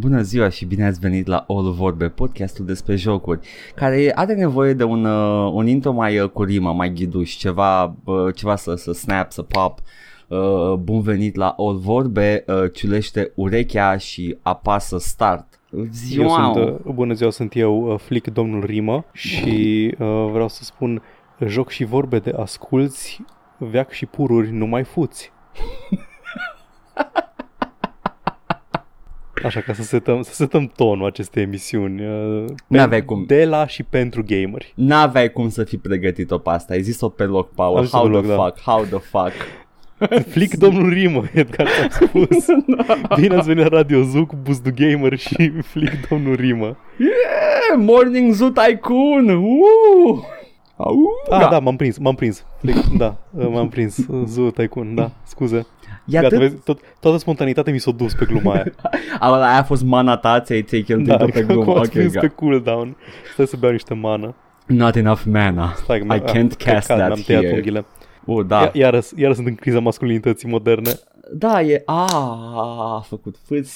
Bună ziua și bine ați venit la All Vorbe, podcastul despre jocuri, care are nevoie de un, uh, un intro mai uh, cu rimă, mai ghiduș, ceva, uh, ceva să, să snap, să pop. Uh, bun venit la All Vorbe, uh, ciulește urechea și apasă start. Ziua! Eu sunt, uh, bună ziua, sunt eu, uh, Flick, domnul Rimă și uh, vreau să spun joc și vorbe de asculți, veac și pururi, nu mai fuți. Așa, ca să setăm, să setăm tonul acestei emisiuni. Uh, N-aveai cum. De la și pentru gameri. N-aveai cum să fii pregătit-o pe asta, ai zis-o pe loc, Paul, Am zis-o how pe the loc, da. fuck, how the fuck. Flick, domnul Rimă, Edgar ți-am spus. Bine ați venit la Radio Zuc, Buzdu Gamer și Flick, domnul Rimă. Yeah, Morning Zoo Tycoon! Uh! Au, Ah, da, m-am prins, m-am prins. Flick, da, uh, m-am prins. Uh, Zu Tycoon, da, scuze. E Gata, atât... vezi, tot, toată spontanitatea mi s-a dus pe gluma aia. A, aia a fost mana ta, ți-ai, ți-ai cheltuit da, pe acum glumă. am Ok, prins ga- pe cooldown. Stai să beau niște mana. Not enough mana. Stai, că I mi- can't ah, cast păcat, that Mi-am tăiat here. unghiile. Uh, Da. da. Iară, iară sunt în criza masculinității moderne. Da, e... A, a făcut fâț.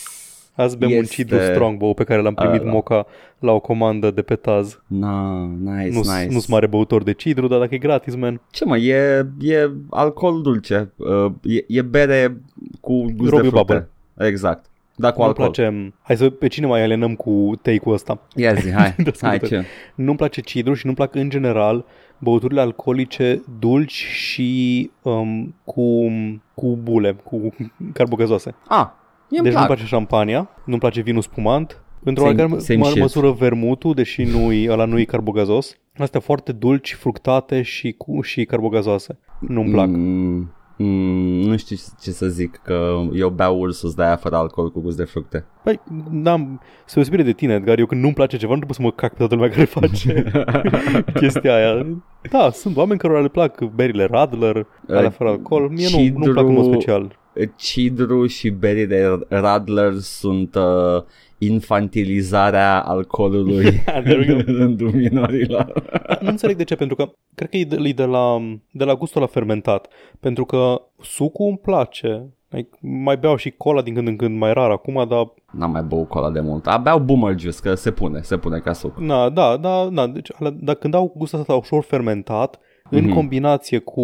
Azi bem un Este- Cidru Strongbow pe care l-am primit Ăla. moca la o comandă de pe Taz. Na, nice, Nu nice. sunt mare băutor de Cidru, dar dacă e gratis, man. Ce mă, e, e alcool dulce. Uh, e, e bere cu gust Robiu de fructe. Bubble. Exact. Da, cu Nu-mi alcool. place... Hai să pe cine mai alenăm cu take-ul ăsta. Ia zi, hai. Da, hai scuze. ce? Nu-mi place cidru și nu-mi plac în general băuturile alcoolice dulci și um, cu, cu bule, cu carbogazoase. Ah, mie Deci plac. nu-mi place șampania, nu-mi place vinul spumant, într-o Same- oarecare same mă- shit. măsură vermutul, deși nu-i, ăla nu-i carbogazos. Astea foarte dulci, fructate și, cu, și carbogazoase. Nu-mi plac. Mm, mm, nu știu ce să zic, că eu beau ursus de aia fără alcool cu gust de fructe. Păi, n-am, se deosebire de tine, Edgar, eu când nu-mi place ceva, nu trebuie să mă cac pe toată lumea care face chestia aia. Da, sunt oameni care le plac berile Radler, alea fără alcool. Mie nu, nu-mi plac în mod cidru- special. Cidru și berii de Radler sunt uh, infantilizarea alcoolului There we go. în rândul minorilor. Nu înțeleg de ce, pentru că cred că e de, e de, la, de la gustul la fermentat. Pentru că sucul îmi place. Like, mai beau și cola din când în când, mai rar acum, dar N-am mai băut cola de mult. Abeau boomer juice, că se pune, se pune ca suc. Na, da, da, da, deci, alea- dar când au gustul ăsta ușor fermentat, în Mhm. combinație cu,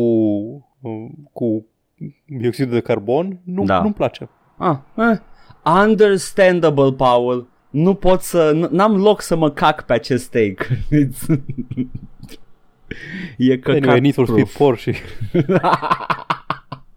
uh, cu dioxidul de carbon, nu, Da. nu-mi place. Ah, eh. Understandable, Paul. Nu pot să... n- N-am loc să mă cac pe acest steak. It's- e căcat Anyway, Need for Speed proof. Porsche.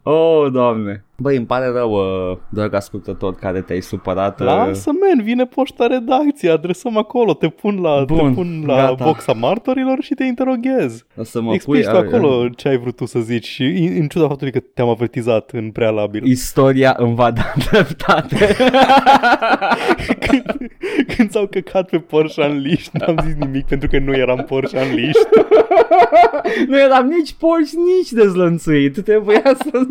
Oh, doamne. Băi, îmi pare rău, uh, drag ascultător, care te-ai supărat. uh, Lasă, man, vine poșta redacției, adresăm acolo, te pun la, Bun, te pun la gata. boxa martorilor și te interoghez. O să mă Explici pui, tu uh, acolo ce ai vrut tu să zici și în, în ciuda faptului că te-am avertizat în prealabil. Istoria îmi va da dreptate. când, când s-au căcat pe Porsche Unleashed, n-am zis nimic pentru că nu eram Porsche Unleashed. nu eram nici porci, nici dezlănțuit. Trebuia să...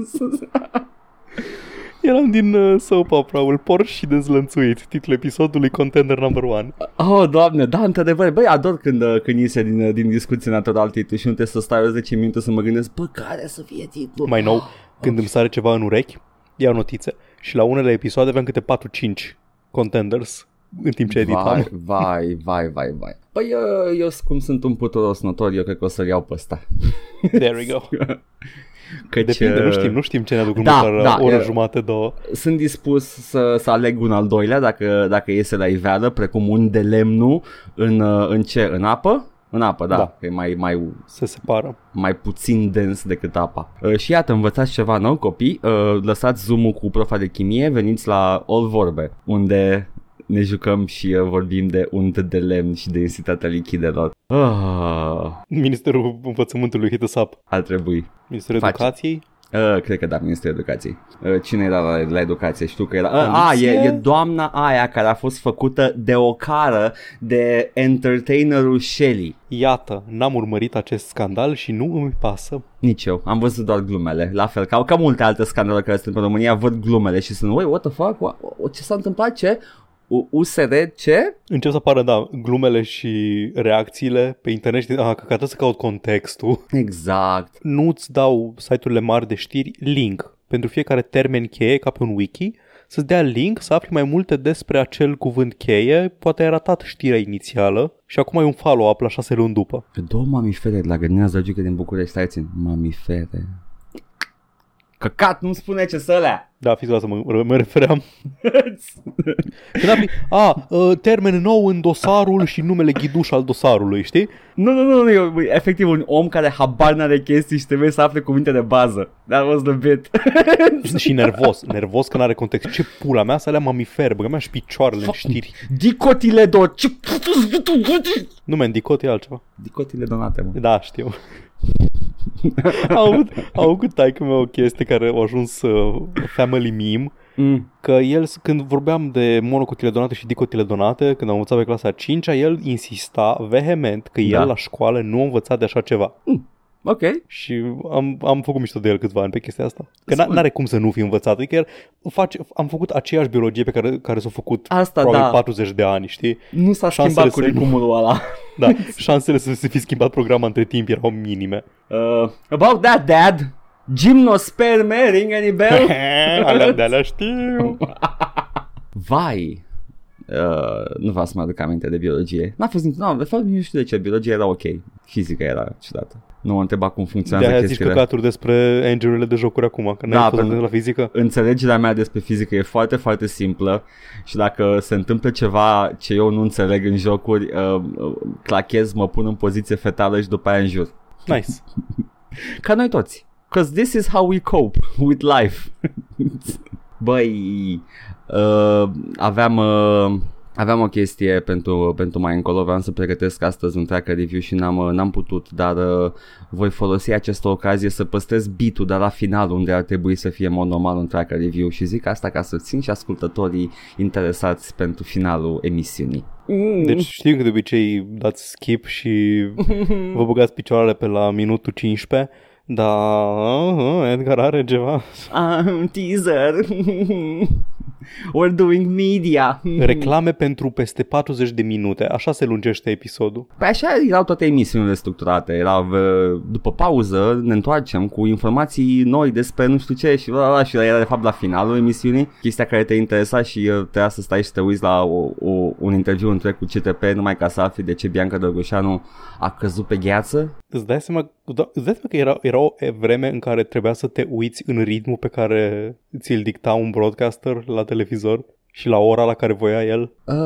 Eram din uh, soap opera-ul Porsche și dezlănțuit, titlul episodului Contender Number 1. Oh, doamne, da, într-adevăr, băi, ador când, uh, când iese din, uh, din discuție natural titlu și nu trebuie să stai o 10 minute să mă gândesc, bă, care să fie titlul? Mai nou, când îmi sare ceva în urechi, iau notițe. Și la unele episoade aveam câte 4-5 contenders în timp ce editam. Vai, vai, vai, vai, vai. Păi eu, eu cum sunt un puturos notor, eu cred că o să-l iau pe ăsta. There we go. Căci, Depinde, nu uh, știm, nu știm ce ne aduc da, următoarea da, oră e- jumate, două. Sunt dispus să, să aleg un al doilea dacă, dacă iese la iveală, precum un de lemnu în, uh, în ce? În apă? În apă, da, Da. că e mai, mai, Se separă. mai puțin dens decât apa. Uh, și iată, învățați ceva nou, copii. Uh, lăsați zoom cu profa de chimie, veniți la All Vorbe, unde ne jucăm și uh, vorbim de unt de lemn și densitatea lichidelor. Ah, Ministerul Învățământului hit us up. ar trebui. Ministerul Face. Educației. Uh, cred că da, Ministerul Educației. Uh, cine era la, la educație? Știu că era... Uh, a, Poliție? e, e doamna aia care a fost făcută de o cară de entertainerul Shelly. Iată, n-am urmărit acest scandal și nu îmi pasă. Nici eu, am văzut doar glumele, la fel ca, ca multe alte scandaluri care sunt în România, văd glumele și sunt, wait, what the fuck, what, ce s-a întâmplat, ce? U- USR, ce? Încep să apară, da, glumele și reacțiile pe internet și aha, că trebuie să caut contextul. Exact. Nu-ți dau site-urile mari de știri link pentru fiecare termen cheie ca pe un wiki să-ți dea link să afli mai multe despre acel cuvânt cheie, poate ai ratat știrea inițială și acum ai un follow-up la șase luni după. Două mamifere la grădina Zăgică din București, stai țin, mamifere. Căcat, nu spune ce să alea. Da, fiți să mă, mă refeream. Când afli, a, uh, termen nou în dosarul și numele ghiduș al dosarului, știi? Nu, nu, nu, nu, e efectiv un om care habar n-are chestii și trebuie să afle cuvinte de bază. That was the bit. și nervos, nervos că n-are context. Ce pula mea să alea mamifer, băga mea și picioarele în știri. Dicotile do... Nu, men, dicot e altceva. Dicotile donate, mă. Da, știu. au avut, au avut taică o chestie care a ajuns uh, family meme Mm. Că el, când vorbeam de monocotile donate și dicotile donate, când am învățat pe clasa 5 el insista vehement că el da. la școală nu a învățat de așa ceva. Mm. Ok. Și am, am făcut mișto de el câțiva ani pe chestia asta. Că n- are cum să nu fi învățat. Adică el face, am făcut aceeași biologie pe care, care s-a făcut asta, da. 40 de ani, știi? Nu s-a Șansele schimbat curriculumul ăla. Da, șansele să se fi schimbat programa între timp erau minime. Uh, about that, dad, Gymnosperme, ring any bell? alea de alea știu. Vai, Uh, nu vreau să mă aduc aminte de biologie. N-a fost nici, no, de fapt nu știu de ce, biologia era ok, fizica era ciudată. Nu mă întreba cum funcționează de chestiile. zici căcaturi despre engine de jocuri acum, că n-ai da, fost la fizică. Înțelegerea mea despre fizică e foarte, foarte simplă și dacă se întâmplă ceva ce eu nu înțeleg în jocuri, uh, uh clachez, mă pun în poziție fetală și după aia în jur. Nice. Ca noi toți. Because this is how we cope with life. Băi, uh, aveam... Uh, Aveam o chestie pentru, pentru mai încolo, vreau să pregătesc astăzi un tracker review și n-am, n-am putut, dar uh, voi folosi această ocazie să păstrez bitul, dar la final unde ar trebui să fie mod normal un tracker review și zic asta ca să țin și ascultătorii interesați pentru finalul emisiunii. Mm. Deci știu că de obicei dați skip și vă băgați picioarele pe la minutul 15 da, uh, Edgar are ceva. Um, teaser. We're doing media. Reclame pentru peste 40 de minute. Așa se lungește episodul. Păi așa erau toate emisiunile structurate. Era după pauză ne întoarcem cu informații noi despre nu știu ce și, bla, bla, și era de fapt la finalul emisiunii. Chestia care te interesa și uh, trebuia să stai și te uiți la o, o, un interviu întreg cu CTP numai ca să afli de ce Bianca Drăgușanu a căzut pe gheață. Îți dai seama, da, îți dai seama că era, era o vreme în care trebuia să te uiți în ritmul pe care ți-l dicta un broadcaster la televizor și la ora la care voia el? Uh,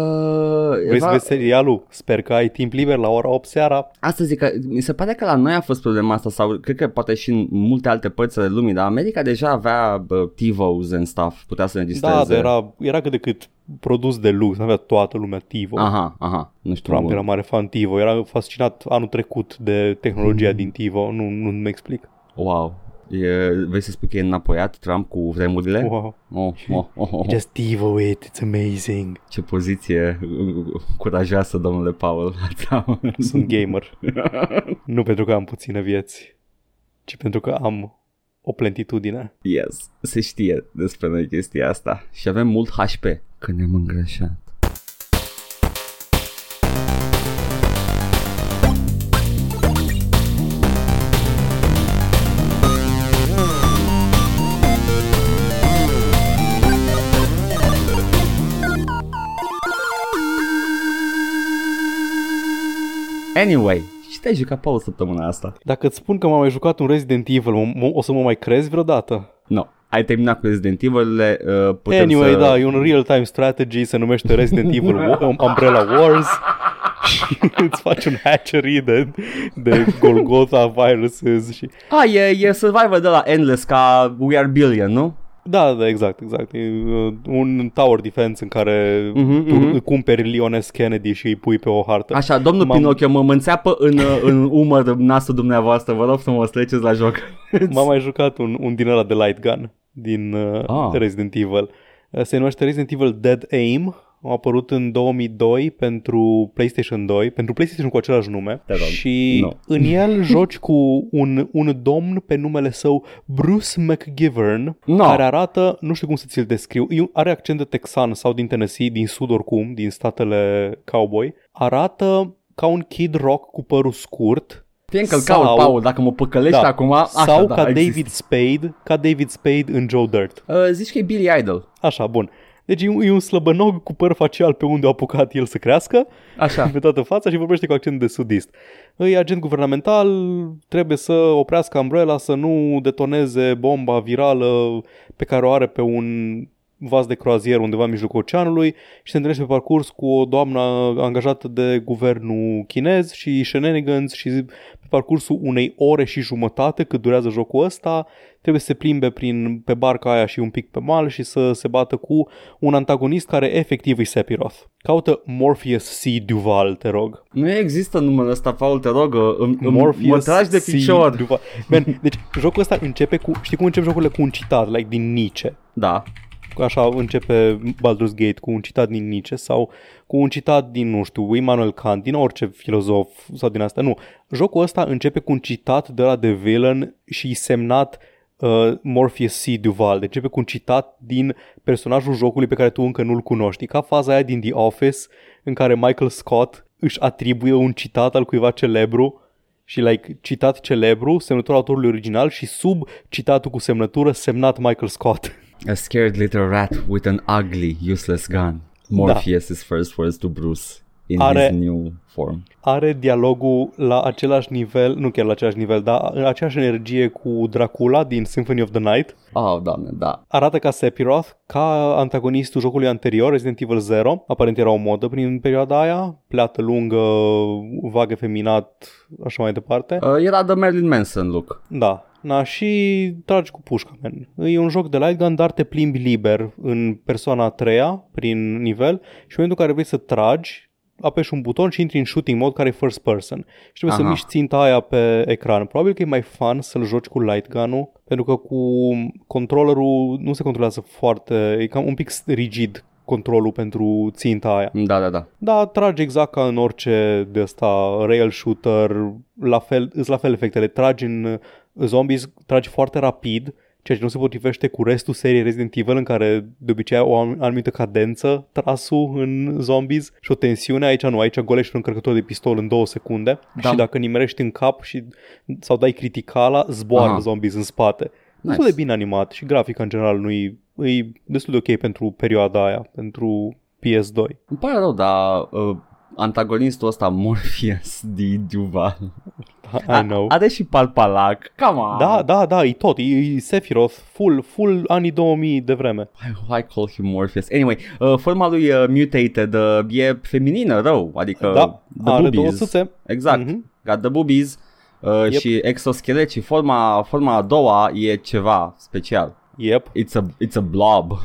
Vrei să vezi serialul? Sper că ai timp liber la ora 8 seara. Asta zic că mi se pare că la noi a fost problema asta sau cred că poate și în multe alte părți ale lumii, dar America deja avea uh, TiVos and stuff, putea să înregistreze. Da, dar era, era cât de cât produs de lux, avea toată lumea TiVo. Aha, aha, nu știu. Trump era mare fan TiVo, era fascinat anul trecut de tehnologia mm. din TiVo, nu, nu-mi explic. Wow, E, vrei să spui că e înapoiat Trump cu vremurile? Wow. Oh, oh, oh, oh. Just devo it, it's amazing. Ce poziție curajoasă, domnule Paul. Sunt gamer. nu pentru că am puține vieți, ci pentru că am o plentitudine. Yes, se știe despre noi chestia asta. Și avem mult HP când ne-am îngrășat. Anyway, și te-ai jucat Paul săptămâna asta? Dacă îți spun că m-am mai jucat un Resident Evil, o să mă mai crezi vreodată? Nu. No. Ai terminat cu Resident Evil-urile, uh, putem Anyway, să... da, e un real-time strategy, se numește Resident Evil Umbrella Wars și îți faci un hatchery de, de Golgotha viruses și... Ah, e, e survivor de la Endless ca We Are Billion, nu? Da, da, exact, exact. E uh, un tower defense în care uh-huh, tu uh-huh. cumperi Leon S. Kennedy și îi pui pe o hartă. Așa, domnul M-am... Pinocchio, mă înțeapă în, uh, în umăr nasul dumneavoastră, vă rog să mă treceți la joc. M-am mai jucat un, un din ăla de light gun din uh, ah. Resident Evil. Uh, se numește Resident Evil Dead Aim au apărut în 2002 pentru PlayStation 2, pentru PlayStation cu același nume și no. în el joci cu un, un domn pe numele său Bruce McGivern no. care arată, nu știu cum să ți-l descriu, are accent de texan sau din Tennessee, din sud oricum, din statele cowboy, arată ca un kid rock cu părul scurt Fie încă sau, Paul, dacă mă păcălești da, acum, așa, Sau da, ca există. David Spade, ca David Spade în Joe Dirt. Uh, zici că e Billy Idol. Așa, bun. Deci e un, e un slăbănog cu păr facial pe unde a apucat el să crească, Așa. pe toată fața și vorbește cu accent de sudist. E agent guvernamental, trebuie să oprească Umbrella să nu detoneze bomba virală pe care o are pe un vas de croazier undeva în mijlocul oceanului și se întâlnește pe parcurs cu o doamnă angajată de guvernul chinez și shenanigans și pe parcursul unei ore și jumătate cât durează jocul ăsta trebuie să se plimbe prin, pe barca aia și un pic pe mal și să se bată cu un antagonist care efectiv e Sephiroth. Caută Morpheus C. Duval, te rog. Nu există numele ăsta, Paul, te rog, uh, îmi, îmi, Morpheus mă tragi de C. picior. Duval. Man, deci jocul ăsta începe cu, știi cum încep jocurile cu un citat, like din Nietzsche. Da. Așa începe Baldur's Gate cu un citat din Nietzsche sau cu un citat din, nu știu, Immanuel Kant, din orice filozof sau din asta. Nu. Jocul ăsta începe cu un citat de la The Villain și semnat uh, Morpheus C. Duval. Deci începe cu un citat din personajul jocului pe care tu încă nu-l cunoști. E ca faza aia din The Office în care Michael Scott își atribuie un citat al cuiva celebru și like citat celebru, semnătura autorului original și sub citatul cu semnătură semnat Michael Scott. A scared little rat with an ugly, useless gun. Morpheus' first words to Bruce in Are- his new form. Are dialogul la același nivel, nu chiar la același nivel, dar în aceeași energie cu Dracula din Symphony of the Night. Oh, doamne, da. Arată ca Sephiroth, ca antagonistul jocului anterior, Resident Evil 0. Aparent era o modă prin perioada aia, pleată lungă, vag efeminat, așa mai departe. Uh, era de Marilyn Manson look. Da. Na, și tragi cu pușca, man. E un joc de light gun, dar te plimbi liber în persoana a treia, prin nivel, și în momentul în care vrei să tragi, apeși un buton și intri în shooting mode care e first person. Și trebuie Aha. să miști ținta aia pe ecran. Probabil că e mai fun să-l joci cu light gun-ul, pentru că cu controllerul nu se controlează foarte, e cam un pic rigid controlul pentru ținta aia. Da, da, da. Da, tragi exact ca în orice de asta rail shooter, la fel, îți la fel efectele. Tragi în uh, zombies, tragi foarte rapid, ceea ce nu se potrivește cu restul seriei Resident Evil în care de obicei au o anum- anumită cadență trasul în zombies și o tensiune. Aici nu, aici golești un încărcător de pistol în două secunde Da. și dacă nimerești în cap și sau dai criticala, zboară Aha. zombies în spate. Nice. Destul de bine animat și grafica în general nu e, e destul de ok pentru perioada aia, pentru PS2. Îmi pare rău, dar uh, antagonistul ăsta, Morpheus D. Duval, I know. are și palpalac. Come on. Da, da, da, e tot, e, e Sephiroth, full, full anii 2000 de vreme. I, I call him Morpheus. Anyway, uh, forma lui uh, mutated uh, e feminină rău, adică da, the are două boobies. țâțe. Exact, Mhm. got the boobies uh, Yep. și exoschelet și forma, forma a doua e ceva special. Yep, It's a, it's a blob.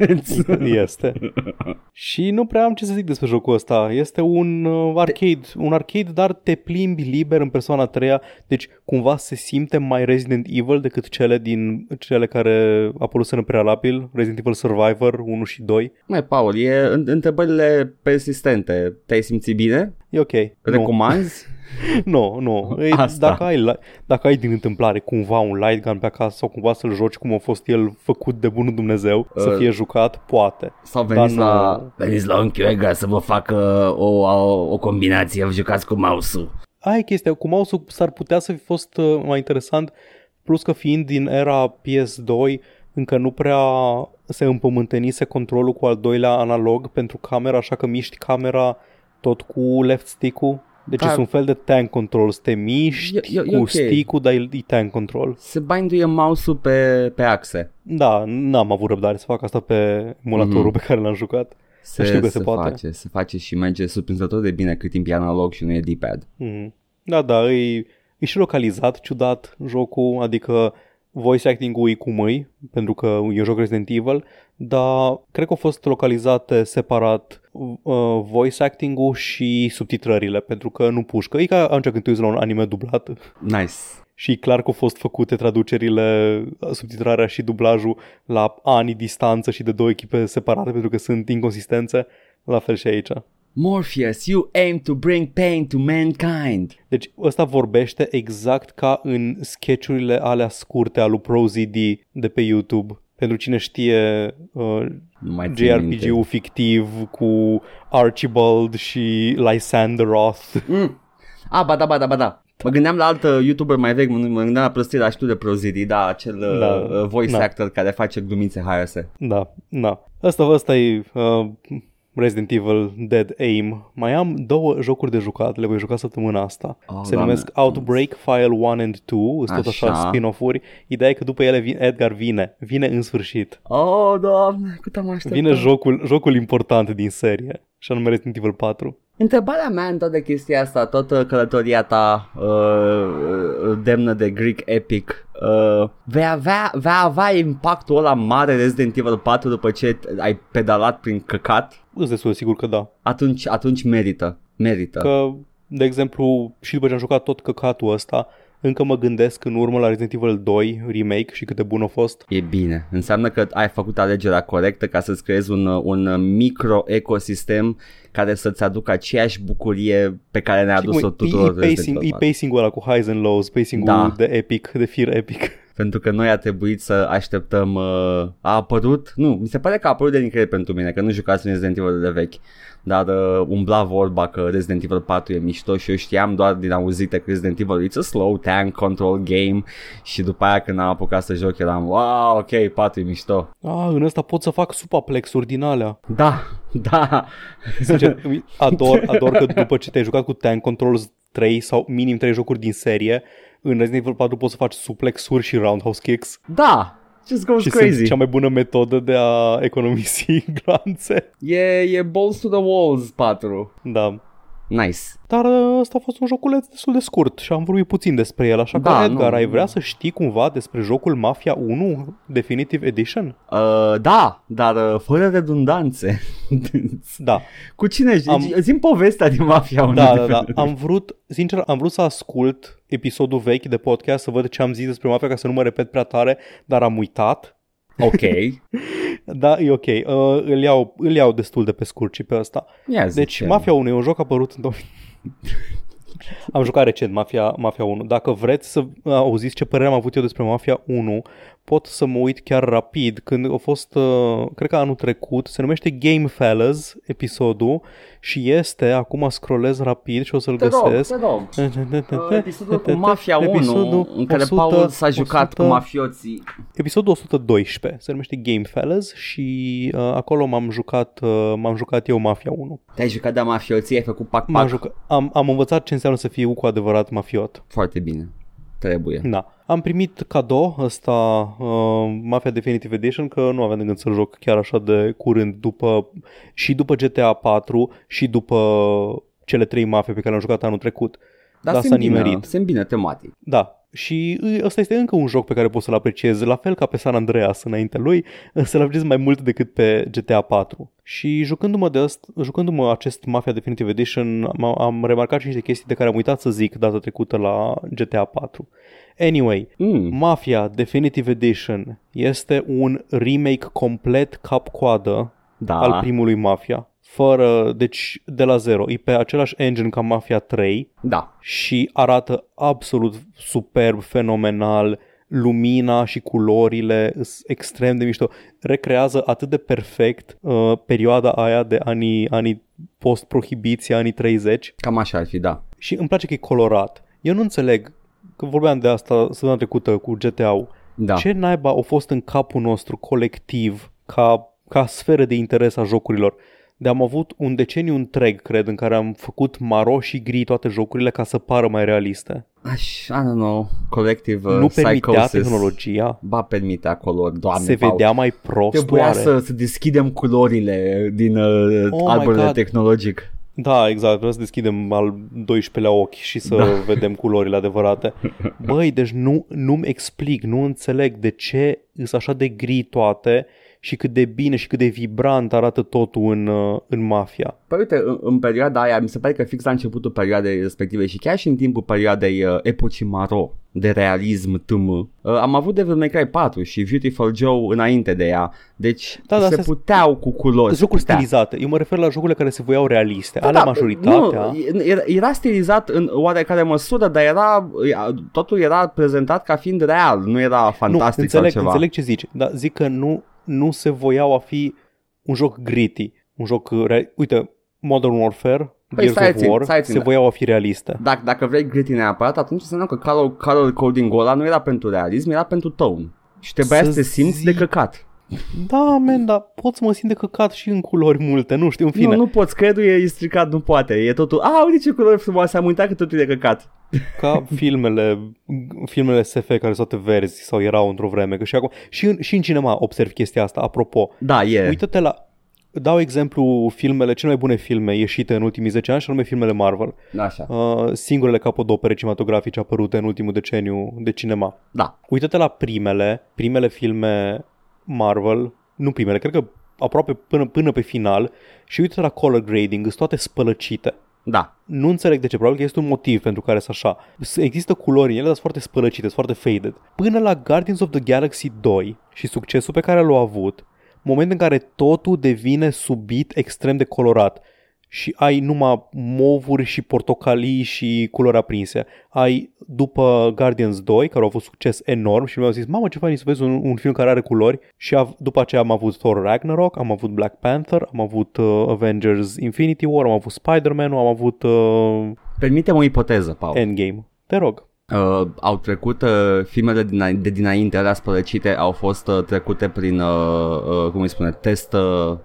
It's- este. Și nu prea am ce să zic despre jocul ăsta. Este un uh, arcade, un arcade, dar te plimbi liber în persoana a treia, deci cumva se simte mai Resident Evil decât cele din cele care apărut în prealabil, Resident Evil Survivor 1 și 2. Mai, Paul, e în, întrebările persistente. Te-ai simțit bine? E ok. Nu. Recomanzi? Nu, nu. E, Asta. dacă, ai, li- dacă ai din întâmplare cumva un light gun pe acasă sau cumva să-l joci cum a fost el făcut de bunul Dumnezeu, uh, să Uh. fie jucat, poate. Sau veniți Dar nu- la, veniți la unchiul Ega să vă facă o, o, o combinație, vă jucați cu mouse-ul. Aia e chestia, cu mouse s-ar putea să fi fost uh, mai interesant, plus că fiind din era PS2, încă nu prea se împământenise controlul cu al doilea analog pentru camera, așa că miști camera tot cu left stick-ul. Deci Da. sunt un fel de tank control, să te miști E- e- e cu ok. stick-ul, dar e, e tank control. Se binduie mouse-ul pe, pe axe. Da, n-am avut răbdare să fac asta pe emulatorul Mhm. pe care l-am jucat. Se, Știu că se, se poate. face, se face și merge surprinzător de bine cât timp e analog și nu e D-pad. Mhm. Da, da, e, e și localizat ciudat jocul, adică voice acting-ul e cu mâini, pentru că e un joc Resident Evil, dar cred că au fost localizate separat uh, voice acting-ul și subtitrările, pentru că nu pușcă. E ca atunci când te uiți la un anime dublat Nice. și e clar că au fost făcute traducerile, subtitrarea și dublajul la ani distanță și de două echipe separate, pentru că sunt inconsistențe, la fel și aici. Morpheus, you aim to bring pain to mankind. Deci ăsta vorbește exact ca în sketchurile alea scurte al lui ProZD de pe YouTube. Pentru cine știe uh, Nu mai țin JRPG-ul minte. fictiv cu Archibald și Lysander Roth. Mm. Ah, ba da, ba da, ba da. Mă gândeam la alt uh, YouTuber mai vechi, mă mă gândeam la prostia știu de Prozidi, da, acel Da. uh, voice Da. actor care face glumițe HRS. Da, da. Asta, asta e uh, Resident Evil Dead Aim. Mai am două jocuri de jucat, le voi juca săptămâna asta. Oh, Se Doamne. numesc Outbreak File 1 and 2, sunt tot așa, Așa. spin-off-uri. Ideea e că după ele vine, Edgar vine, vine în sfârșit. Oh, doamne, cât am așteptat. Vine jocul, jocul important din serie, și anume Resident Evil 4. Întrebarea mea în toată chestia asta, toată călătoria ta uh, uh, demnă de Greek Epic, uh, vei avea, vei avea impactul ăla mare Resident Evil 4 după ce ai pedalat prin căcat? Îți destul de sigur că da. Atunci, atunci merită. Merită. Că, de exemplu, și după ce am jucat tot căcatul ăsta, încă mă gândesc în urmă la Resident Evil 2 remake și cât de bun a fost. E bine. Înseamnă că ai făcut alegerea corectă ca să-ți creezi un, un micro-ecosistem care să-ți aducă aceeași bucurie pe care ne-a adus-o Măi, tuturor e, e, Resident pacing, Evil e 4. pacing-ul ăla cu highs and lows, pacing-ul Da. de epic, de fear epic. Pentru că noi a trebuit să așteptăm uh, A apărut Nu, mi se pare că a apărut de nicăieri pentru mine Că nu jucați Resident Evil de vechi Dar uh, umbla vorba că Resident Evil 4 e mișto Și eu știam doar din auzite că Resident Evil It's a slow tank control game Și după aia când am apucat să joc Eram wow, ok, 4 e mișto Ah, în ăsta pot să fac supaplexuri din alea. Da, da Sincer, ador, ador că după ce te-ai jucat cu Tank Controls 3 sau minim 3 jocuri din serie, în Resident Evil 4 poți să faci suplexuri și roundhouse kicks. Da, just goes și crazy sunt cea mai bună metodă de a economisi glanțe. E, e balls to the walls 4 Da. Nice Dar ă, ăsta a fost un joculeț destul de scurt și am vorbit puțin despre el, așa Da, că Edgar, nu. ai vrea să știi cumva despre jocul Mafia 1 Definitive Edition? uh, Da, dar uh, fără redundanțe Da, Cu cine? Am- Am... Zim povestea din Mafia 1 da, da, da. Am vrut, sincer, am vrut să ascult episodul vechi de podcast, să văd ce am zis despre Mafia ca să nu mă repet prea tare, dar am uitat. Ok Da, e ok. Uh, îl, iau, îl iau destul de pe scurt și pe ăsta. Ia zi, Deci, ce- Mafia 1 e un joc apărut în 2000. Am jucat recent Mafia, Mafia 1. Dacă vreți să auziți ce părere am avut eu despre Mafia 1, pot să mă uit chiar rapid. Când a fost, uh, cred că anul trecut, se numește Game Fellas episodul și este, acum scrollez rapid și o să-l Te rog, găsesc. te rog Uh, Episodul cu Mafia 1 Episodul În care 100, Paul s-a jucat 100, cu mafioții Episodul 112 se numește Game Fellas și uh, acolo m-am jucat, uh, m-am jucat eu Mafia 1. Te-ai jucat de mafioții, ai făcut M-am pac-pac jucat, am, am învățat ce înseamnă să fiu cu adevărat mafiot. Foarte bine Trebuie Da. Am primit cadou ăsta uh, Mafia Definitive Edition că nu aveam de gând să joc chiar așa de curând după și după GTA 4 și după cele trei mafie pe care le-am jucat anul trecut. Dar Da, se s-a îmbină, nimerit. se îmbină tematic Da. Și î, ăsta este încă un joc pe care poți să-l apreciezi, la fel ca pe San Andreas înainte lui, să-l apreciezi mai mult decât pe GTA 4. Și jucându-mă, de ăst, jucându-mă acest Mafia Definitive Edition, am, am remarcat și niște chestii de care am uitat să zic data trecută la GTA 4. Anyway, mm. Mafia Definitive Edition este un remake complet cap-coadă Da al primului Mafia. Fără, deci de la zero. E pe același engine ca Mafia 3 Da și arată absolut superb, fenomenal. Lumina și culorile sunt extrem de mișto. Recrează atât de perfect uh, perioada aia de anii, anii post-prohibiție, anii 30 Cam așa ar fi, da și îmi place că e colorat. Eu nu înțeleg, că vorbeam de asta săptămâna trecută cu GTA-ul, Da ce naiba a fost în capul nostru colectiv ca, ca sferă de interes a jocurilor? De am avut un deceniu întreg, cred, în care am făcut maro și gri toate jocurile ca să pară mai realiste. Aș, I don't know Collective uh, nu permitea psychosis. tehnologia, Ba permitea color, doamne se Paul. vedea mai prost Trebuia oare? să, să deschidem culorile din uh, Oh my arborele God. tehnologic Da, exact, vreau să deschidem al 12-lea ochi și să Da. vedem culorile adevărate. Băi, deci nu, nu-mi explic, nu înțeleg de ce sunt așa de gri toate și cât de bine și cât de vibrant arată totul în, uh, în Mafia. Păi uite, în, în perioada aia, mi se pare că fix la începutul perioadei respective și chiar și în timpul perioadei uh, epocii Maro de realism TM, uh, am avut Devil May Cry 4 și Beautiful Joe înainte de ea, deci Da, da, se astea- puteau cu culori. se Jocuri putea. stilizate. Eu mă refer la jocurile care se voiau realiste. Da, Alea da, majoritatea... Nu, era, era stilizat în oarecare măsură, dar era totul era prezentat ca fiind real, nu era nu, fantastic înțeleg, sau ceva. înțeleg ce zici, dar zic că nu, nu se voiau a fi un joc gritty, un joc... uh, Real... Uite, Modern Warfare Păi Gears stai of țin, War stai țin, se da. voiau a fi realiste. Dacă, dacă vrei gritty neapărat, atunci înseamnă că color, color coding ăla nu era pentru realism, era pentru tone. Și trebuia să, Să te simți zic- de căcat. Da, men, dar pot să mă simt de căcat și în culori multe, nu știu, în fine. Nu, nu poți, credul e stricat, nu poate. E totul, a, uite ce culori frumoase, am uitat că totul e de căcat. Ca filmele, filmele SF care sunt toate verzi sau erau într-o vreme. Că și, acum, și, în, și în cinema observ chestia asta. Apropo, Da, e. uită-te la... Dau exemplu filmele, cele mai bune filme ieșite în ultimii 10 ani și anume filmele Marvel. Așa. Uh, singurele capodopere cinematografice apărute în ultimul deceniu de cinema. Da. Uită-te la primele, primele filme Marvel, nu primele, cred că aproape până, până pe final și uită-te la color grading, sunt toate spălăcite. Da. Nu înțeleg de ce, probabil că este un motiv pentru care sunt așa. S- Există culori în ele, dar sunt foarte spălăcite, sunt foarte faded. Până la Guardians of the Galaxy 2 și succesul pe care l-a avut, moment în care totul devine subit extrem de colorat și ai numai movuri și portocalii și culori aprinse. Ai, după Guardians 2, care au avut succes enorm și mi-au zis, mamă ce fain e să vezi un, un film care are culori și av- după aceea am avut Thor Ragnarok, am avut Black Panther, am avut uh, Avengers Infinity War, am avut Spider-Man, am avut uh, Permite-mi o ipoteză, Paul. Endgame. Te rog. Uh, au trecut uh, filmele din, de dinainte, alea spălăcite, au fost uh, trecute prin, uh, uh, cum îi spune, test, uh,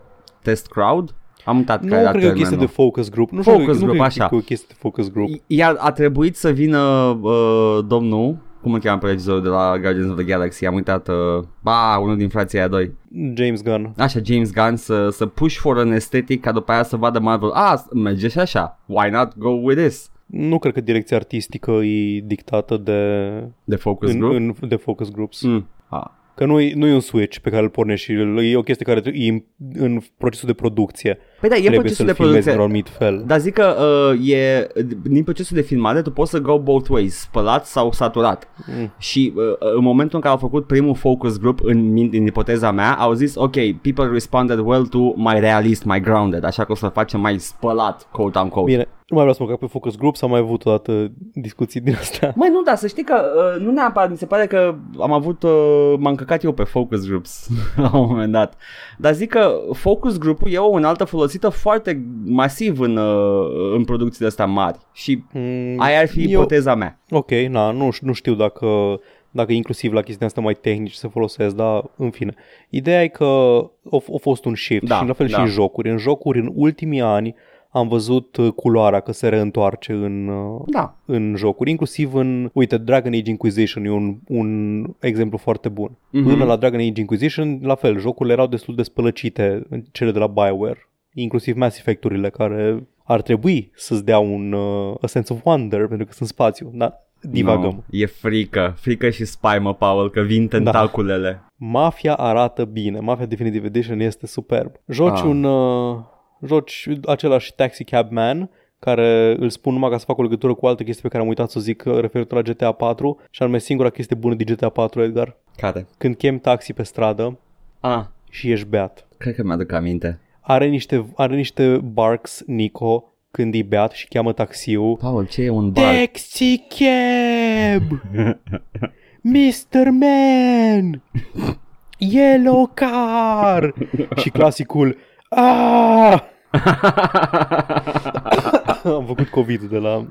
test crowd? Am uitat Nu care era cred că e o chestie termenul. de focus group. Nu știu, Focus nu group, cred așa. că e o chestie de focus group. Iar a trebuit să vină uh, domnul, cum îl cheamă pe regizorul de la Guardians of the Galaxy, am uitat, uh, ba, unul din frații aia doi. James Gunn. Așa, James Gunn să, să push for an aesthetic ca după aia să vadă Marvel, a, merge și așa, why not go with this? Nu cred că direcția artistică e dictată de, De focus în, group? în, de focus groups. Mm. Ah. Că nu e, nu e un switch pe care îl pornești și îl- e o chestie care e în, în procesul de producție. Păi da, e Trebuie procesul să-l de filmezi producție. într-un anumit fel. Dar zic că uh, e, din procesul de filmare tu poți să go both ways, spălat sau saturat. Mm. Și uh, în momentul în care au făcut primul focus group, în, min- în ipoteza mea, au zis, ok, people responded well to my realist, my grounded, așa că o să facem mai spălat, quote unquote. Bine, nu mai vreau să mă cac pe focus group, s-a mai avut o dată discuții din astea. Măi, nu, da, să știi că uh, nu neapărat, mi se pare că am avut, uh, m-am căcat eu pe focus groups la un moment dat. Dar zic că focus group-ul e o unaltă folosită foarte masiv în, uh, în producțiile astea mari și Mm, aia ar fi eu- ipoteza mea. Ok, na, nu, ș- nu știu dacă, dacă inclusiv la chestia asta mai tehnici se folosesc, dar în fine. Ideea e că a, a fost un shift Da, și la fel da. și în jocuri. În jocuri, în ultimii ani, am văzut uh, culoarea că se reîntoarce în, uh, Da, în jocuri, inclusiv în, uite, Dragon Age Inquisition e un, un exemplu foarte bun. Mhm. Până la Dragon Age Inquisition, la fel, jocurile erau destul de spălăcite, cele de la BioWare, inclusiv Mass Effect-urile care ar trebui să-ți dea un uh, a sense of wonder pentru că sunt spațiu, dar divagăm. No, e frică, frică și spaimă, Paul, că vin tentaculele. Mafia arată bine. Mafia Definitive Edition este superb. Joci Ah. un... Uh, joci același Taxi Cab Man care îl spun numai ca să fac o legătură cu o altă chestie pe care am uitat să o zic uh, referitor la GTA 4 și anume singura chestie bună din GTA 4, Edgar. Care? Când chem taxi pe stradă Ah, și ești beat. cred că mi-aduc aminte. Are niște, are niște barks, Nico, când e beat și cheamă taxiul. Paul, ce e un bar? Taxi Cab! Mr. Man! Yellow car! și clasicul Ah! Am făcut COVID de la...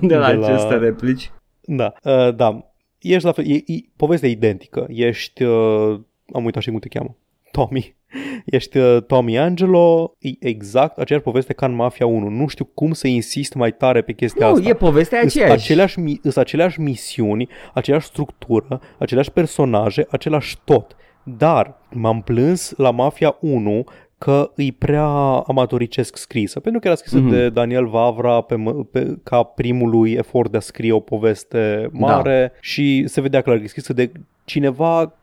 de la De la- aceste replici. Da, uh, da. Ești la fel, e, e, povestea e identică. Ești, uh, am uitat și cum te cheamă. Tommy. Ești uh, Tommy Angelo, e exact aceeași poveste ca în Mafia 1. Nu știu cum să insist mai tare pe chestia Nu, asta. e povestea Sunt aceeași. aceleași, mi- sunt aceleași misiuni, aceeași structură, aceleași personaje, același tot. Dar m-am plâns la Mafia 1 că îi prea amatoricesc scrisă, pentru că era scrisă Mhm. mm-hmm. de Daniel Vavra pe, m- pe, ca primului efort de a scrie o poveste mare da. și se vedea clar că e scrisă de cineva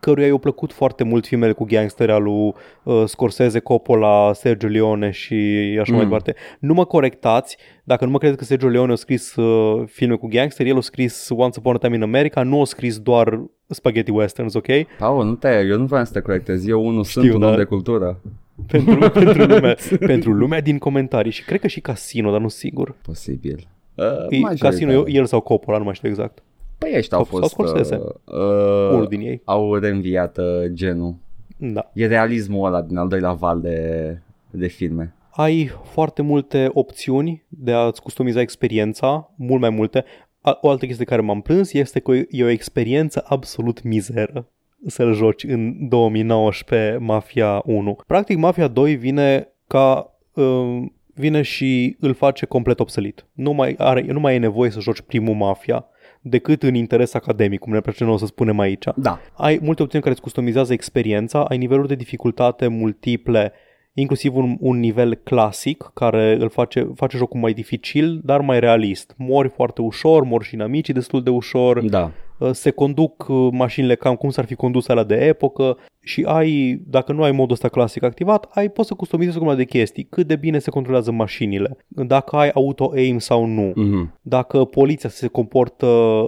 căruia i-au plăcut foarte mult filmele cu gangsteri al lui uh, Scorsese, Coppola, Sergio Leone și așa mm. mai Mm. departe. Nu mă corectați, dacă nu mă credeți că Sergio Leone a scris uh, filme cu gangsteri, el a scris Once Upon a Time in America, nu a scris doar spaghetti westerns, ok? Paul, nu te, eu nu vreau să te corectez, eu unul Știu, sunt un da. om de cultură. Pentru, pentru, lumea, pentru lumea din comentarii și cred că și Casino, dar nu sigur. Posibil. Uh, E, majoritatea. Casino, el sau Coppola, nu mai știu exact. Păi ăștia au sau fost... Scorsese. Uh, uh, Unul din ei. au reînviat uh, genul. Da. E realismul ăla din al doilea val de, de filme. ai foarte multe opțiuni de a-ți customiza experiența, mult mai multe. O altă chestie care m-am plâns este că e o experiență absolut mizeră să-l joci în 2019 Mafia 1. Practic Mafia 2 vine ca uh, vine și îl face complet obsolit. Nu mai, are, nu mai e nevoie să joci primul Mafia decât în interes academic, cum ne place noi să spunem aici. Da. Ai multe opțiuni care îți customizează experiența, ai niveluri de dificultate multiple, inclusiv un, un nivel clasic care îl face, face jocul mai dificil, dar mai realist. Mori foarte ușor, mori și inamicii destul de ușor. Da. Uh, se conduc uh, mașinile cam cum s-ar fi condus alea de epocă și ai, dacă nu ai modul ăsta clasic activat, ai, poți să customizezi o de chestii, cât de bine se controlează mașinile, dacă ai auto-aim sau nu, Mm-hmm. dacă poliția se comportă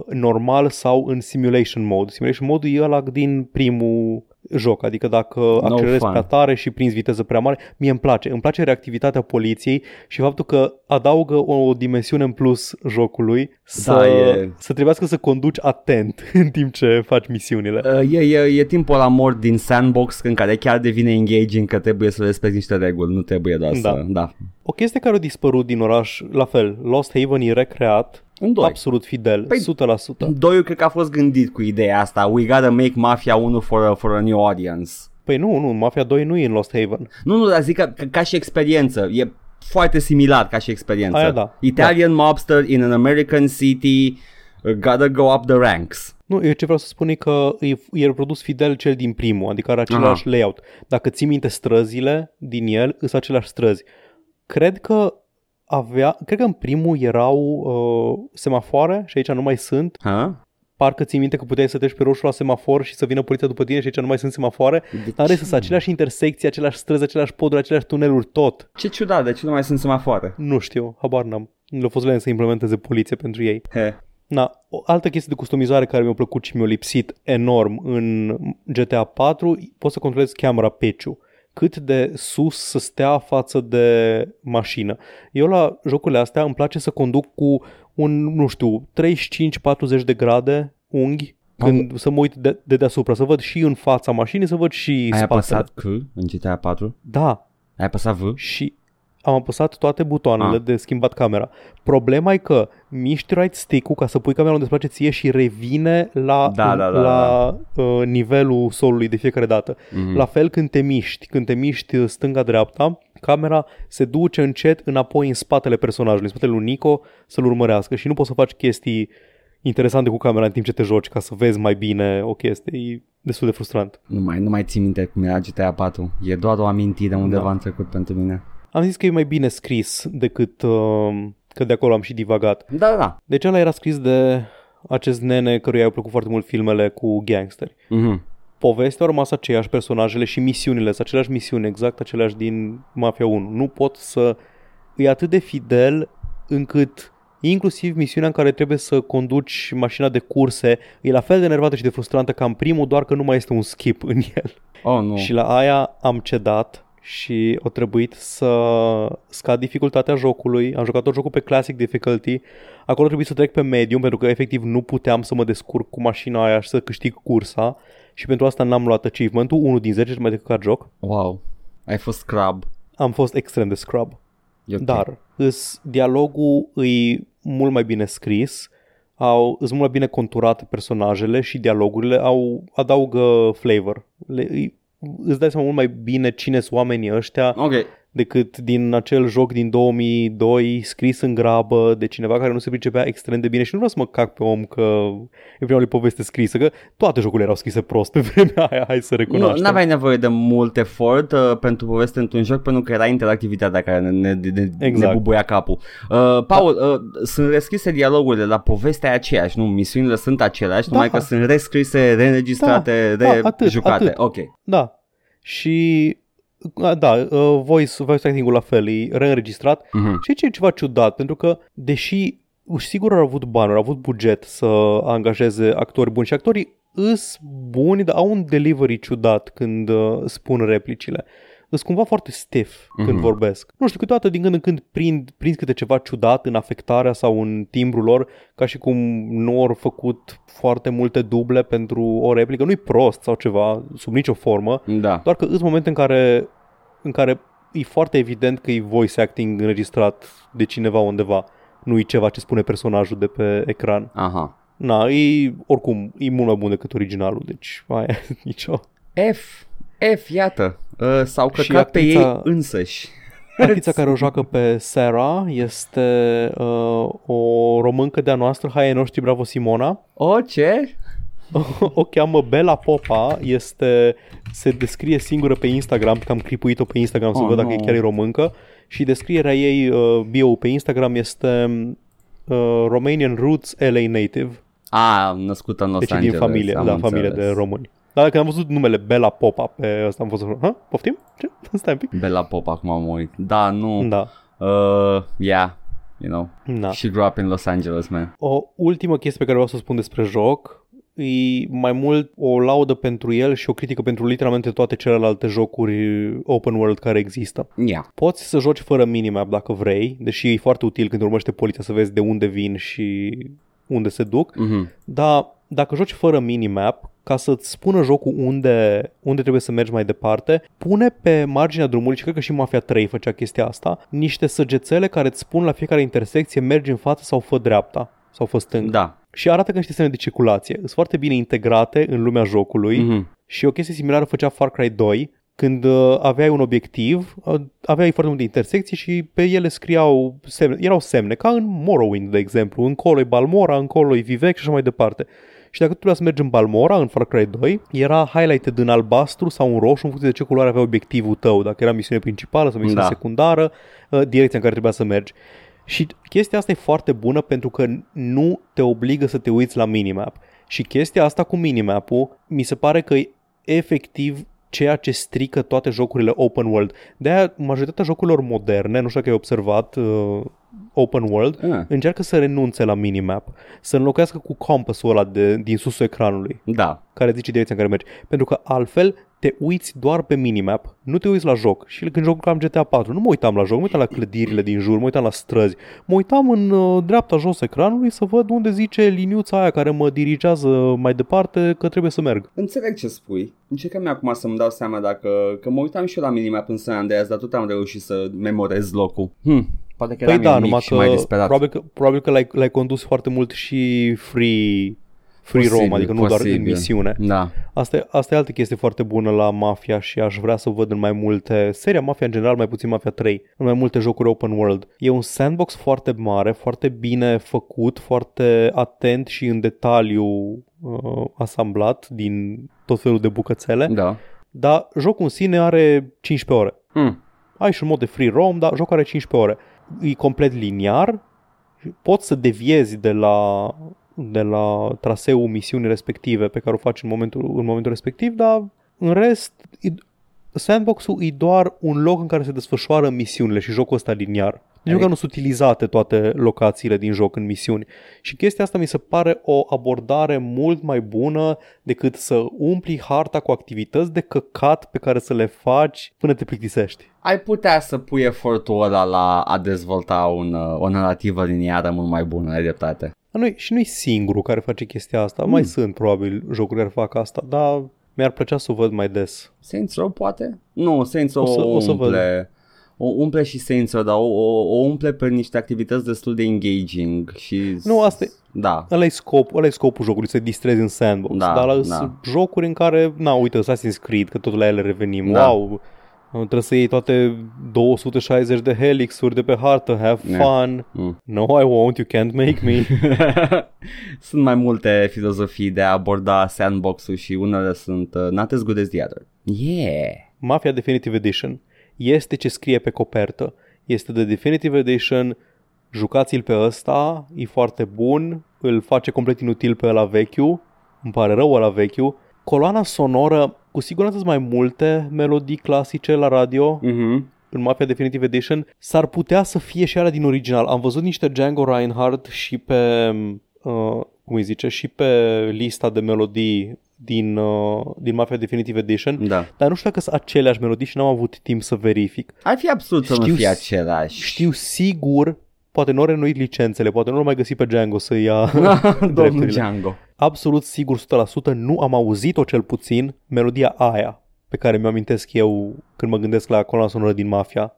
normal sau în simulation mode. Simulation mode e ăla din primul joc, adică dacă accelerezi fun. prea tare și prinzi viteză prea mare, mie îmi place. Îmi place reactivitatea poliției și faptul că adaugă o dimensiune în plus jocului să, Da, e- să trebuiască să conduci atent în timp ce faci misiunile. Uh, E, e, e timpul la mort din sandbox în care chiar devine engaging că trebuie să respecti niște reguli, nu trebuie doar Da. să... Da. O chestie care a dispărut din oraș, la fel, Lost Haven e recreat, În doi. absolut fidel, Păi- 100%. Doiul cred că a fost gândit cu ideea asta. We gotta make Mafia 1 for a, for a new audience. Păi nu, nu, Mafia 2 nu e în Lost Haven. Nu, nu, dar zic că, că ca și experiență. E foarte similar ca și experiență. Aia da. Italian mobster in an American city uh, gotta go up the ranks. Nu, eu ce vreau să spun e că e, e reprodus fidel cel din primul, adică are același Aha. layout. Dacă ții minte străzile din el, sunt aceleași străzi. Cred că avea, cred că în primul erau uh, semafoare și aici nu mai sunt. Ha? Parcă ții minte că puteai să treci pe roșu la semafor și să vină poliția după tine și aici nu mai sunt semafoare. De Dar ce? restul sunt aceleași intersecții, aceleași străzi, aceleași poduri, aceleași tuneluri, tot. Ce ciudat, de ce nu mai sunt semafoare? Nu știu, habar n-am. Le-a fost lene să implementeze poliție pentru ei. He. Na, o altă chestie de customizare care mi-a plăcut și mi-a lipsit enorm în GTA 4, poți să controlezi camera pitch cât de sus să stea față de mașină. Eu la jocurile astea îmi place să conduc cu un, nu știu, 35-40 de grade unghi când să mă uit de, de deasupra, să văd și în fața mașinii, să văd și Ai spatele. apăsat C în GTA 4? Da, Ai apăsat V? și am apăsat toate butoanele Ah. de schimbat camera. Problema e că miști right stick-ul ca să pui camera unde îți place ție și revine la, Da, da, da, la uh, nivelul solului de fiecare dată. Mhm. La fel când te miști, când te miști uh, stânga-dreapta, camera se duce încet înapoi în spatele personajului, în spatele lui Nico să-l urmărească și nu poți să faci chestii interesante cu camera în timp ce te joci ca să vezi mai bine o chestie. E destul de frustrant. Nu mai, nu mai țin minte cum era GTA 4. E doar o amintire undeva Da. în trecut pentru mine. Am zis că e mai bine scris decât uh, că de acolo am și divagat. Da, da, da. Deci ăla era scris de acest nene căruia i-au plăcut foarte mult filmele cu gangsteri. Mhm. Povestea a rămas aceeași, personajele și misiunile sunt aceleași misiuni, exact aceleași din Mafia 1. Nu pot să... E atât de fidel încât inclusiv misiunea în care trebuie să conduci mașina de curse e la fel de nervată și de frustrantă ca în primul, doar că nu mai este un skip în el. Oh, nu. Și la aia am cedat și a trebuit să scad dificultatea jocului. Am jucat tot jocul pe Classic Difficulty. Acolo trebuie să trec pe Medium pentru că efectiv nu puteam să mă descurc cu mașina aia și să câștig cursa. Și pentru asta n-am luat achievement-ul, 1 din 10 mai decât ca joc. Wow. Ai fost scrub. Am fost extrem de scrub. E ok. Dar îs, dialogul e mult mai bine scris, au, sunt mult mai bine conturate personajele și dialogurile au adaugă flavor. Le, îi, îți dai seama mult mai bine cine sunt oamenii ăștia Ok. Decât din acel joc din 2002 scris în grabă de cineva care nu se pricepea extrem de bine și nu vreau să mă cac pe om că e prima lui poveste scrisă, că toate jocurile erau scrise prost pe vremea aia, hai să Nu recunoaștem. aveai nevoie de mult efort uh, pentru poveste într-un joc pentru că era interactivitatea care ne, ne, ne, Exact. ne bubuia capul. Uh, Paul, uh, sunt rescrise dialogurile, la povestea e aceeași, nu? Misiunile sunt aceleași, Da. numai că sunt rescrise, reînregistrate, Da, da, atât, rejucate. atât. Ok. Da. Și a, da, uh, voice, voice acting-ul la fel, e reînregistrat. Mhm. Și aici e ceva ciudat, pentru că deși sigur au avut bani, au avut buget să angajeze actori buni și actorii îs buni, dar au un delivery ciudat când uh, spun replicile. Îs cumva foarte stiff când Mhm. vorbesc. Nu știu, câteodată din când în când prind, prind câte ceva ciudat în afectarea sau în timbrul lor, ca și cum nu au făcut foarte multe duble pentru o replică. Nu-i prost sau ceva, sub nicio formă, Da. doar că sunt momente în care, în care e foarte evident că e voice acting înregistrat de cineva undeva. Nu e ceva ce spune personajul de pe ecran. Aha. Na, e, oricum, e mult mai bun decât originalul, deci aia, nicio. F. F, iată. Uh, s-au căcat pe ei însăși. Actrița care o joacă pe Sarah este uh, o româncă de-a noastră, hai noștri, bravo Simona. O, ce? o cheamă Bella Popa, este, se descrie singură pe Instagram, că am clipuit-o pe Instagram să oh, văd no. dacă e chiar e româncă și descrierea ei, uh, bio pe Instagram este uh, Romanian Roots LA Native. A, născută în Los deci Angeles. din familie, da, familie de români. Dar când am văzut numele Bella Popa pe ăsta, am fost ha? Poftim? Ce? Stai un pic. Bella Popa, acum am uit. Da, nu. Da. Uh, yeah, you know. Da. She grew up in Los Angeles, man. O ultimă chestie pe care vreau să o spun despre joc e mai mult o laudă pentru el și o critică pentru literalmente toate celelalte jocuri open world care există. Yeah. Poți să joci fără minimap dacă vrei, deși e foarte util când urmăște poliția să vezi de unde vin și unde se duc, mm-hmm. dar dacă joci fără minimap, ca să-ți spună jocul unde, unde trebuie să mergi mai departe, pune pe marginea drumului, și cred că și Mafia 3 făcea chestia asta, niște săgețele care îți spun la fiecare intersecție mergi în față sau fă dreapta sau fă stânga. Da. Și arată că niște semne de circulație. Sunt foarte bine integrate în lumea jocului mm-hmm. și o chestie similară făcea Far Cry 2, când uh, aveai un obiectiv, uh, aveai foarte multe intersecții și pe ele scriau semne, erau semne, ca în Morrowind, de exemplu, încolo e Balmora, încolo e Vivec și așa mai departe. Și dacă tu trebuia să mergi în Balmora, în Far Cry 2, era highlighted în albastru sau în roșu în funcție de ce culoare avea obiectivul tău, dacă era misiune principală sau misiune da. secundară, uh, direcția în care trebuia să mergi. Și chestia asta e foarte bună pentru că nu te obligă să te uiți la minimap. Și chestia asta cu minimap-ul mi se pare că e efectiv ceea ce strică toate jocurile open world. De-aia majoritatea jocurilor moderne, nu știu dacă ai observat, uh, open world, uh. încearcă să renunțe la minimap, să înlocuiască cu compassul ăla de, din susul ecranului, da. care zice direcția în care mergi. Pentru că altfel te uiți doar pe minimap, nu te uiți la joc. Și când joc GTA 4, nu mă uitam la joc, mă uitam la clădirile din jur, mă uitam la străzi. Mă uitam în uh, dreapta jos ecranului să văd unde zice liniuța aia care mă dirigează mai departe că trebuie să merg. Înțeleg ce spui. Încercăm acum să-mi dau seama dacă... Că mă uitam și eu la minimap în San Andreas, dar tot am reușit să memorez locul. Hm. Poate că păi da, numai că, mai disperat. Probabil că, probabil că l-ai, l-ai condus foarte mult și free free posibil, roam, adică nu posibil. doar în misiune. Da. Asta, asta e altă chestie foarte bună la Mafia și aș vrea să văd în mai multe, seria Mafia în general, mai puțin Mafia 3, în mai multe jocuri open world. E un sandbox foarte mare, foarte bine făcut, foarte atent și în detaliu uh, asamblat din tot felul de bucățele. Da. Dar jocul în sine are 15 ore. Mm. Ai și un mod de free roam, dar jocul are 15 ore. E complet liniar, poți să deviezi de la de la traseul misiunii respective pe care o faci în momentul, în momentul respectiv, dar în rest sandbox-ul e doar un loc în care se desfășoară misiunile și jocul ăsta liniar. Nici măcar nu sunt utilizate toate locațiile din joc în misiuni. Și chestia asta mi se pare o abordare mult mai bună decât să umpli harta cu activități de căcat pe care să le faci până te plictisești. Ai putea să pui efortul ăla la a dezvolta un, o narrativă liniară mult mai bună, ai dreptate. Nu, și nu-i singurul care face chestia asta. Mm. Mai sunt probabil jocuri care fac asta, dar mi-ar plăcea să o văd mai des. Saints Row poate? Nu, Saints Row o, să, o, să umple, văd. o umple și Saints Row, dar o, o, o umple pe niște activități destul de engaging și... Nu, asta e, da. Ăla e, scop, ăla e scopul jocului, să distrezi în sandbox. Da, dar la da. jocuri în care, na, uite, Assassin's Creed, că totul la ele revenim. Da. Wow, Trebuie să iei toate 260 de helixuri de pe hartă. Have fun. Mm. No, I won't. You can't make me. sunt mai multe filozofii de a aborda sandbox-ul și unele sunt uh, not as good as the other. Yeah. Mafia Definitive Edition este ce scrie pe copertă. Este de Definitive Edition. Jucați-l pe ăsta. E foarte bun. Îl face complet inutil pe la vechiul. Îmi pare rău la vechiul. Coloana sonoră cu siguranță sunt mai multe melodii clasice la radio uh-huh. în Mafia Definitive Edition. S-ar putea să fie și alea din original. Am văzut niște Django Reinhardt și pe, uh, cum îi zice, și pe lista de melodii din, uh, din Mafia Definitive Edition, da. dar nu știu dacă sunt aceleași melodii și n-am avut timp să verific. Ar fi absurd să nu fie același. Știu sigur poate nu au renuit licențele, poate nu l mai găsit pe Django să ia Domnul Django. Absolut sigur 100% nu am auzit-o cel puțin melodia aia pe care mi-o amintesc eu când mă gândesc la coloana sonoră din Mafia.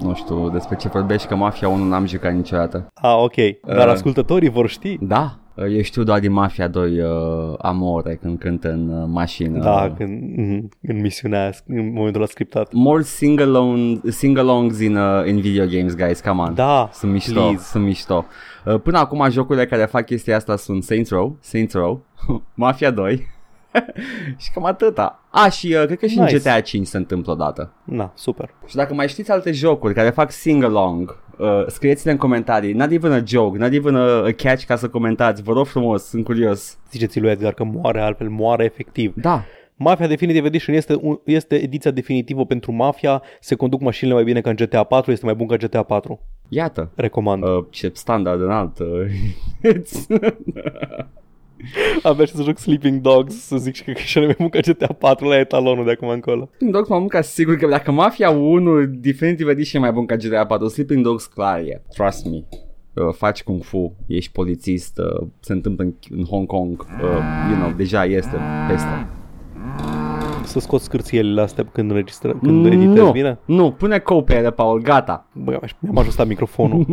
Nu știu despre ce vorbești, că Mafia 1 n-am jucat niciodată. Ah, ok. Dar uh, ascultătorii vor ști. Da, eu știu doar din Mafia 2 uh, Amore când cântă în uh, mașină. Da, când, mm, în misiunea în momentul la scriptat. More sing-along, sing-alongs in, uh, in video games, guys, come on. Da, Sunt mișto, please. sunt mișto. Uh, până acum jocurile care fac chestia asta sunt Saints Row, Saints Row, Mafia 2 și cam atâta. A, și uh, cred că și Nice. în GTA 5 se întâmplă odată. Na, super. Și dacă mai știți alte jocuri care fac sing-along, uh, scrieți-le în comentarii. Not even a joke, not even a, a catch ca să comentați. Vă rog frumos, sunt curios. Ziceți lui Edgar că moare altfel, moare efectiv. Da, Mafia Definitive Edition este, un, este ediția definitivă pentru Mafia, se conduc mașinile mai bine ca în GTA 4, este mai bun ca GTA 4. iată. Recomand. Uh. Uh, ce standard înalt. Uh, Abia și să joc Sleeping Dogs, să zic și că și mai bun ca GTA 4 la etalonul de acum încolo. Sleeping Dogs m-am ca sigur că dacă Mafia 1 Definitive Edition e mai bun ca GTA 4, Sleeping Dogs clar e. Trust me. Uh, faci kung fu, ești polițist, uh, se întâmplă în, în Hong Kong, uh, you know, deja este peste. Să scoți scârțielile astea când înregistră, când editezi nu, bine. nu, pune copere, Paul, gata. Băi, mi-am ajustat microfonul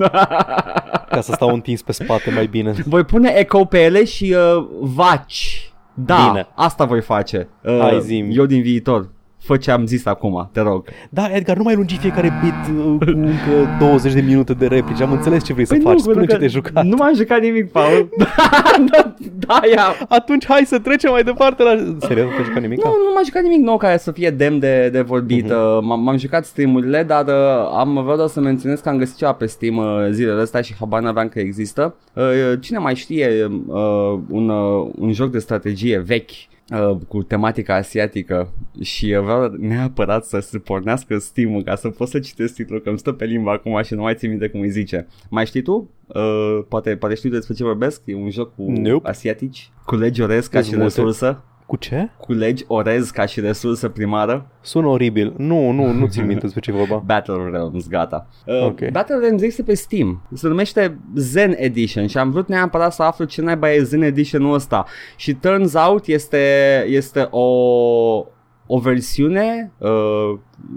ca să stau întins pe spate mai bine. Voi pune eco pe ele și uh, vaci. Da, Bine. asta voi face. Uh, Hai, zi-mi. Eu din viitor. Fă ce am zis acum, te rog. Da, Edgar, nu mai lungi fiecare bit uh, cu încă 20 de minute de replici. Am înțeles ce vrei să faci. Păi nu, Spune pentru ce că te-ai jucat. Nu m-am jucat nimic, Paul. da, da, ia. Atunci hai să trecem mai departe la... Serios, nu te-ai jucat nimic? Nu, nu m-am jucat nimic nou care să fie demn de, de vorbit. Uh-huh. M-am, m-am jucat streamurile, dar uh, am vreau doar să menționez că am găsit ceva pe Steam uh, zilele astea și habar n-aveam că există. Uh, cine mai știe uh, un, uh, un joc de strategie vechi uh, cu tematica asiatică și uh, vreau neapărat să se pornească Steam-ul ca să pot să citesc titlul, că îmi stă pe limba acum și nu mai țin minte cum îi zice. Mai știi tu? Uh, poate, poate știi despre ce vorbesc? E un joc cu Nope. asiatici, cu legi orez ca Sunt și multe. resursă. Cu ce? Cu legi orez ca și resursă primară. Sună oribil. Nu, nu, nu țin minte despre ce e vorba. Battle Realms, gata. Uh, Ok. Battle Realms există pe Steam. Se numește Zen Edition și am vrut neapărat să aflu ce naiba e Zen Edition-ul ăsta. Și turns out este, este o, o versiune uh,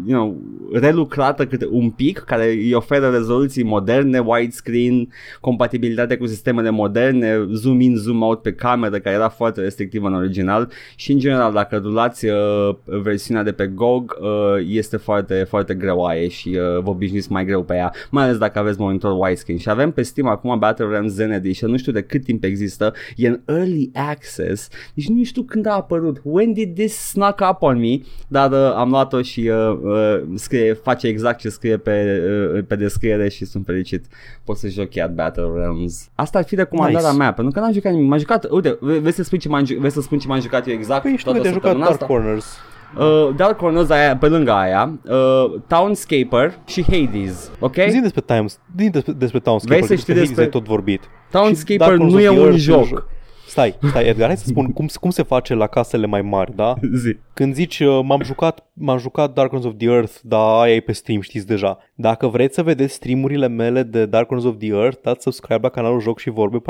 you know, relucrată câte un pic care îi oferă rezoluții moderne, widescreen, compatibilitate cu sistemele moderne, zoom in, zoom out pe cameră care era foarte restrictivă în original. Și în general dacă rulați uh, versiunea de pe GOG uh, este foarte, foarte greoaie și uh, vă obișnuiți mai greu pe ea, mai ales dacă aveți monitor widescreen. Și avem pe Steam acum Battle Realms Zen Edition, nu știu de cât timp există, e în early access, deci nu știu când a apărut, when did this snuck up on me, dar uh, am luat-o și uh, uh, scrie, face exact ce scrie pe, uh, pe descriere și sunt fericit. Pot să joc chiar Battle Realms. Asta ar fi recomandarea Nice. mea, pentru că n-am jucat nimic. M-am jucat, uite, ve- vrei să spui ce m-am, ju- vrei să spun ce m-am jucat eu exact Păi știu că toată te-ai jucat săptămâna Dark asta? Corners. Uh, Dark Corners aia, pe lângă aia, uh, Townscaper și Hades, ok? Zi despre, Times, zi despre, despre Townscaper, Vrei să știi Hades despre- ai tot vorbit. Townscaper Și Dark nu e Corners of the un Earth joc. Jo- Stai, stai Edgar, hai să spun cum, cum se face la casele mai mari, da? Zi. Când zici uh, m-am jucat, m-am jucat Dark Corners of the Earth, dar aia e pe stream, știți deja. Dacă vreți să vedeți streamurile mele de Dark Corners of the Earth, dați subscribe la canalul Joc și Vorbe 14-16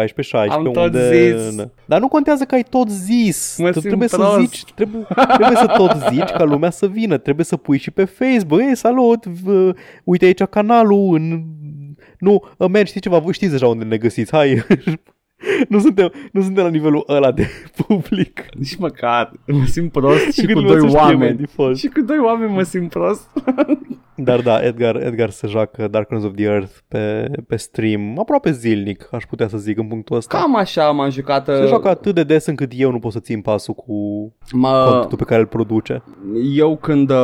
Am tot unde... zis. Dar nu contează că ai tot zis. Mă Tu simt trebuie să prost. zici, trebuie, trebuie să tot zici ca lumea să vină. Trebuie să pui și pe Facebook. Ei, salut, v- uite aici canalul în... Nu, uh, man, știți ceva, voi știți deja unde ne găsiți, hai. nu, suntem, nu suntem la nivelul ăla de public. Nici măcar, mă simt prost și Încât cu lumea doi să știe by oameni. default. Și cu doi oameni mă simt prost. Dar da, Edgar, Edgar se joacă Dark Corners of the Earth pe, pe stream aproape zilnic, aș putea să zic în punctul ăsta. Cam așa m-am jucat. Se uh, joacă atât de des încât eu nu pot să țin pasul cu mă, contentul pe care îl produce. eu când uh,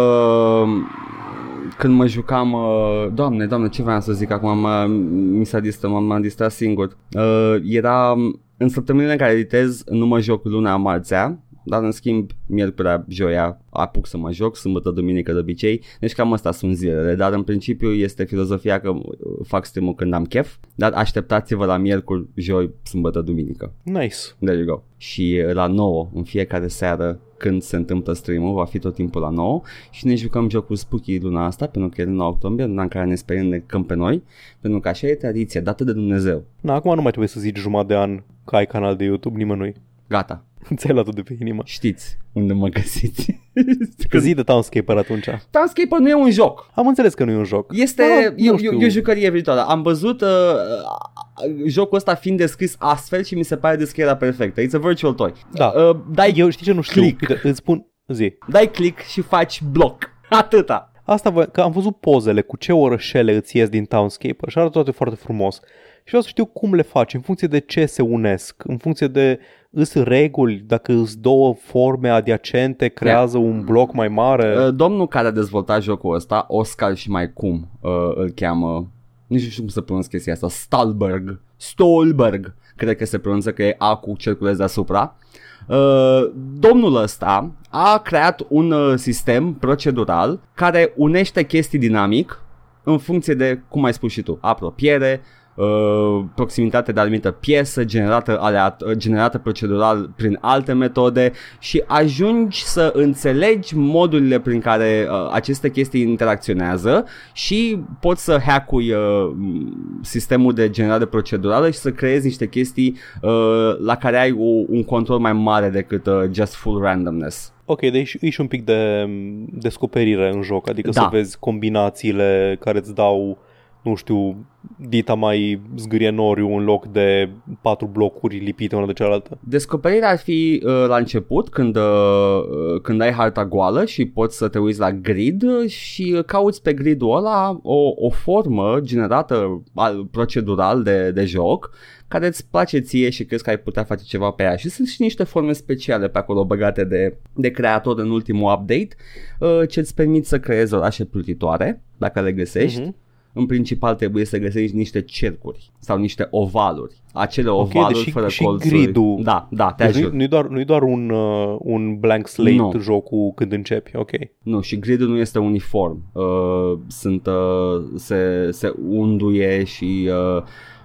când mă jucam uh, doamne, doamne, ce vreau să zic acum, mă, mi s-a distrat, m-am, m-am distrat singur. Uh, era în săptămânile în care editez, nu mă joc luna marțea, dar în schimb, miercurea, joia, apuc să mă joc, sâmbătă, duminică de obicei, deci cam asta sunt zilele, dar în principiu este filozofia că uh, fac stream când am chef, dar așteptați-vă la miercuri, joi, sâmbătă, duminică. Nice. There you go. Și uh, la 9, în fiecare seară, când se întâmplă stream-ul, va fi tot timpul la 9 și ne jucăm jocul Spooky luna asta, pentru că e luna octombrie, luna în care ne sperăm de cânt pe noi, pentru că așa e tradiție, dată de Dumnezeu. Na, acum nu mai trebuie să zici jumătate de an că ai canal de YouTube nimănui. Gata. Ți-ai luat de pe inimă. Știți unde mă găsiți. Că zi de Townscaper atunci. Townscaper nu e un joc. Am înțeles că nu e un joc. Este, Da, e, nu e, știu. e o jucărie virtuală. Am văzut uh, uh, jocul ăsta fiind descris astfel și mi se pare descrierea perfectă. It's a virtual toy. Da. Uh, dai, Eu știi ce nu știu? Click. Uite, îți spun, zi. dai click și faci bloc. Atâta. Asta vă, că am văzut pozele cu ce orășele îți ies din Townscaper și arată toate foarte frumos. Și vreau să știu cum le faci, în funcție de ce se unesc, în funcție de îs reguli, dacă îs două forme adiacente, creează un bloc mai mare. Uh, domnul care a dezvoltat jocul ăsta, Oscar și mai cum uh, îl cheamă, nici nu știu cum să pronunț chestia asta, Stalberg, Stolberg, cred că se pronunță că e A cu cerculeț deasupra. Uh, domnul ăsta a creat un uh, sistem procedural care unește chestii dinamic în funcție de, cum ai spus și tu, apropiere, uh, proximitate de anumită piesă generată, aleat- generată procedural prin alte metode și ajungi să înțelegi modurile prin care uh, aceste chestii interacționează și poți să hackui uh, sistemul de generare procedurală și să creezi niște chestii uh, la care ai o, un control mai mare decât uh, just full randomness. Ok, deci e și un pic de m, descoperire în joc, adică Da. să vezi combinațiile care îți dau, nu știu, dita mai zgârienoriu în loc de patru blocuri lipite una de cealaltă. Descoperirea ar fi uh, la început când, uh, uh, când ai harta goală și poți să te uiți la grid și uh, cauți pe gridul ăla o, o formă generată al, procedural de, de joc care îți place ție și crezi că ai putea face ceva pe ea și sunt și niște forme speciale pe acolo băgate de, de creator în ultimul update uh, ce îți permit să creezi orașe plutitoare dacă le găsești Mhm. În principal trebuie să găsești niște cercuri sau niște ovaluri. Acele Ok, ovaluri deci fără și colțuri. gridul- Da, da, te Deci ajut. nu, nu-i doar, nu-i doar un, uh, un blank slate Nu. jocul când începi, ok. Nu, și gridul nu este uniform. Uh, sunt, uh, se, se unduie și uh,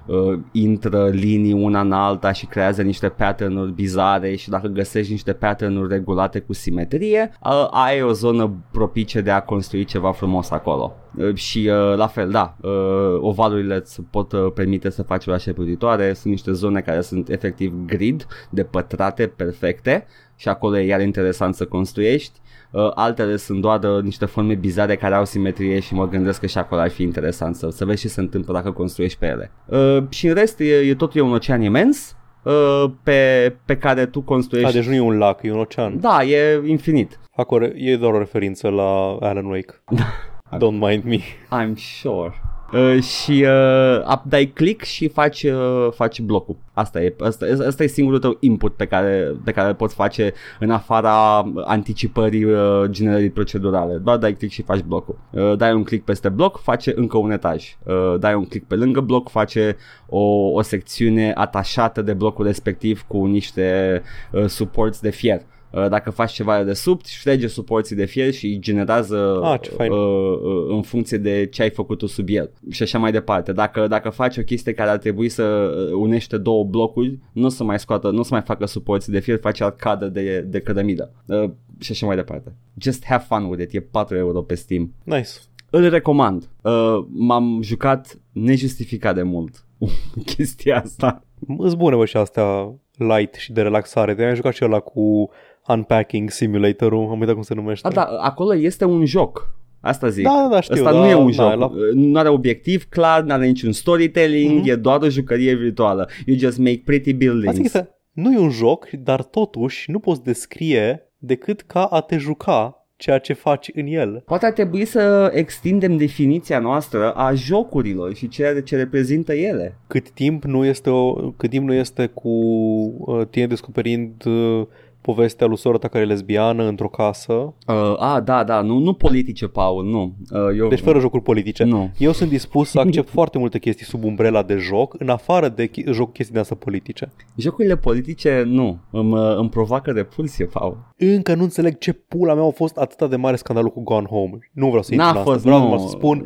uh, intră linii una în alta și creează niște pattern-uri bizare și dacă găsești niște pattern-uri regulate cu simetrie, uh, ai o zonă propice de a construi ceva frumos acolo. Uh, și uh, la fel, da, uh, ovalurile îți pot uh, permite să faci orașe plutitoare, sunt niște zone care sunt efectiv grid de pătrate perfecte și acolo e iar interesant să construiești. Uh, altele sunt doar uh, niște forme bizare care au simetrie și mă gândesc că și acolo ar fi interesant să, să vezi ce se întâmplă dacă construiești pe ele. Uh, și în rest e, e totul e un ocean imens uh, pe, pe care tu A, construiești. deci nu e un lac, e un ocean. Da, e infinit. Fac o re- e doar o referință la Alan Wake. Don't mind me. I'm sure. Uh, și uh, up, dai click și faci, uh, faci blocul. Asta e, asta, asta e singurul tău input pe care, pe care îl poți face în afara anticipării uh, generării procedurale. Doar dai click și faci blocul. Uh, dai un click peste bloc, face încă un etaj. Uh, dai un click pe lângă bloc, face o, o secțiune atașată de blocul respectiv cu niște uh, supports de fier. Uh, Dacă faci ceva de sub, șterge suporții de fier și generează Ah, ce fain. uh, uh, în funcție de ce ai făcut tu sub el și așa mai departe. Dacă, dacă faci o chestie care ar trebui să uh, unește două blocuri, nu o să mai scoată, nu o să mai facă suporții de fier, face arcadă de, de cădămidă uh, și așa mai departe. Just have fun with it, e 4 euro pe Steam. Nice. Îl recomand. Uh, m-am jucat nejustificat de mult chestia asta. Îs bune, bă, și astea light și de relaxare. De-aia am jucat și ăla cu Unpacking Simulator-ul, am uitat cum se numește. A, da, acolo este un joc. Asta zic. Da, da, da, știu, Asta da, nu e un da, joc. la- Nu are obiectiv clar, nu are niciun storytelling, Mhm. e doar o jucărie virtuală. You just make pretty Asta buildings. este, nu e un joc, dar totuși nu poți descrie decât ca a te juca ceea ce faci în el. Poate ar trebui să extindem definiția noastră a jocurilor și ceea ce reprezintă ele. Cât timp nu este, o, cât timp nu este cu uh, tine descoperind uh, povestea lui sora ta care e lesbiană într-o casă. Uh, a, da, da, nu, nu politice, Paul, nu. Uh, eu... Deci fără jocuri politice. Nu. Eu sunt dispus să accept foarte multe chestii sub umbrela de joc, în afară de ch- joc chestii de asta politice. Jocurile politice, nu. Îmi, uh, îmi provoacă repulsie, Paul. Încă nu înțeleg ce pula mea a fost atât de mare scandalul cu Gone Home. Nu vreau să intru N-a în asta. fost, Vreau nu. numai să spun,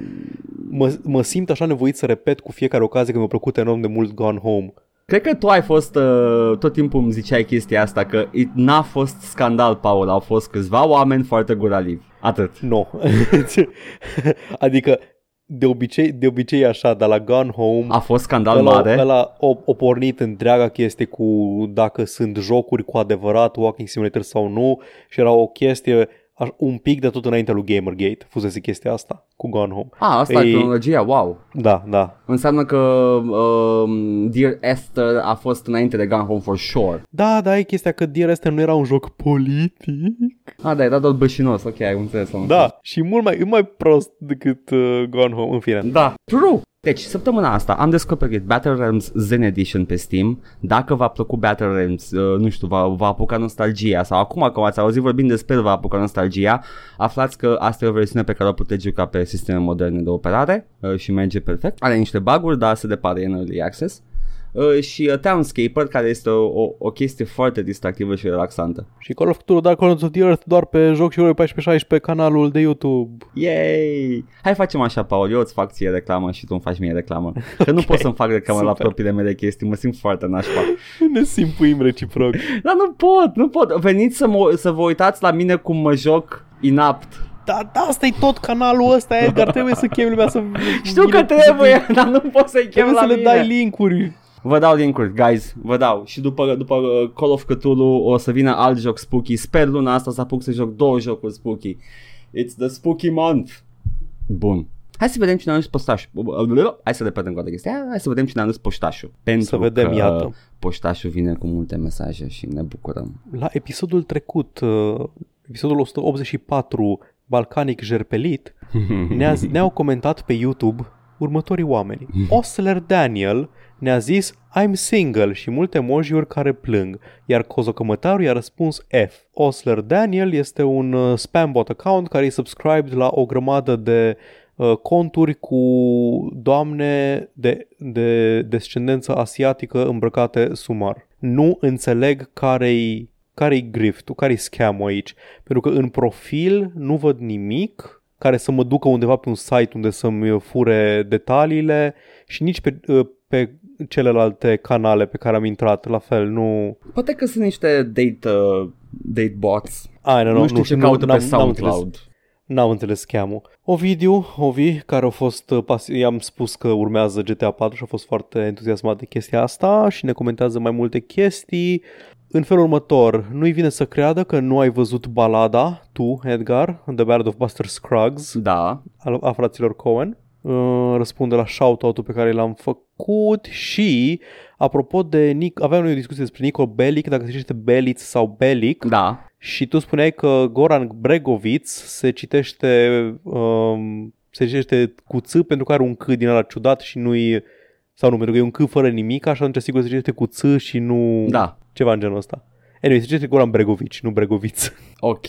mă, mă simt așa nevoit să repet cu fiecare ocazie că mi-a plăcut enorm de mult Gone Home. Cred că tu ai fost, uh, tot timpul îmi ziceai chestia asta, că it n-a fost scandal, Paul, au fost câțiva oameni foarte guralivi. Atât. Nu. adică de obicei, de obicei e așa, dar la Gone Home A fost scandal ăla, mare? ăla o, o pornit întreaga chestie cu dacă sunt jocuri cu adevărat Walking Simulator sau nu și era o chestie aș- un pic de tot înainte lui Gamergate fusese chestia asta cu Gone Home. A, asta e Ei- cronologia, wow. Da, da. Înseamnă că um, Dear Esther a fost înainte de Gun Home for sure. Da, da, e chestia că Dear Esther nu era un joc politic. A, da, era doar bășinos, ok, ai înțeles. am Da, și mult mai, e mai prost decât uh, Gone Home, în fine. Da, true. Deci, săptămâna asta am descoperit Battle Realms Zen Edition pe Steam. Dacă v-a plăcut Battle Realms, uh, nu știu, va, va apuca nostalgia sau acum că ați auzit vorbind despre el, va apuca nostalgia, aflați că asta e o versiune pe care o puteți juca pe sisteme moderne de operare uh, și merge perfect. Are niște bug-uri, dar se depare în early access. Uh, și uh, Townscaper, care este o, o, o chestie foarte distractivă și relaxantă. Și Call of Cthulhu Dark Corners of the Earth doar pe joc și 1416 pe canalul de YouTube. Yay! Hai facem așa, Paul, eu îți fac ție reclamă și tu îmi faci mie reclamă. Că nu pot să-mi fac reclamă la super. propriile mele chestii, mă simt foarte nașpa. Ne simpuim reciproc. Dar nu pot, nu pot. Veniți să, mă, să vă uitați la mine cum mă joc inapt. Da, da, asta e tot canalul ăsta, Edgar, trebuie să chemi lumea să... Știu că vină- trebuie, dar nu pot să-i chem Trebuie la să le mine. dai linkuri. Vă dau link-uri, guys, vă dau. Și după, după uh, Call of Cthulhu o să vină alt joc spooky. Sper luna asta să apuc să joc două jocuri spooky. It's the spooky month. Bun. Hai să vedem cine a dus poștașul. Hai să repet încă o dată chestia. Hai să vedem cine a dus poștașul. Pentru Să vedem, că iată. poștașul vine cu multe mesaje și ne bucurăm. La episodul trecut, uh, episodul 184, Balcanic Jerpelit, ne-a, zi- ne-au comentat pe YouTube următorii oameni. Osler Daniel ne-a zis I'm single și multe emojiuri care plâng, iar Cozocămătarul i-a răspuns F. Osler Daniel este un uh, spambot account care e subscribed la o grămadă de uh, conturi cu doamne de, de descendență asiatică îmbrăcate sumar. Nu înțeleg care-i care-i griftul, care-i scam aici. Pentru că în profil nu văd nimic care să mă ducă undeva pe un site unde să-mi fure detaliile și nici pe, uh, pe celelalte canale pe care am intrat, la fel, nu... Poate că sunt niște date, uh, date bots. Ai, nu, Nu, știu ce caută pe n-am- n-am înțeles. SoundCloud. N-am înțeles scam-ul. Ovidiu, Ovi, care a fost, uh, pas- i-am spus că urmează GTA 4 și a fost foarte entuziasmat de chestia asta și ne comentează mai multe chestii. În felul următor, nu-i vine să creadă că nu ai văzut balada, tu, Edgar, The Ballad of Buster Scruggs, Da. al- a fraților Cohen. Uh, Răspunde la shout-out-ul pe care l-am făcut și, apropo de Nic, aveam noi o discuție despre Nico Bellic, dacă se citește Belic sau Belic. Da. Și tu spuneai că Goran Bregovic se citește um, se citește cu ț pentru că are un C din ăla ciudat și nu-i sau nu, pentru că e un C fără nimic, așa atunci sigur se citește cu ț și nu Da. ceva în genul ăsta. Anyway, se citește Goran Bregovic, nu Bregovic. Ok.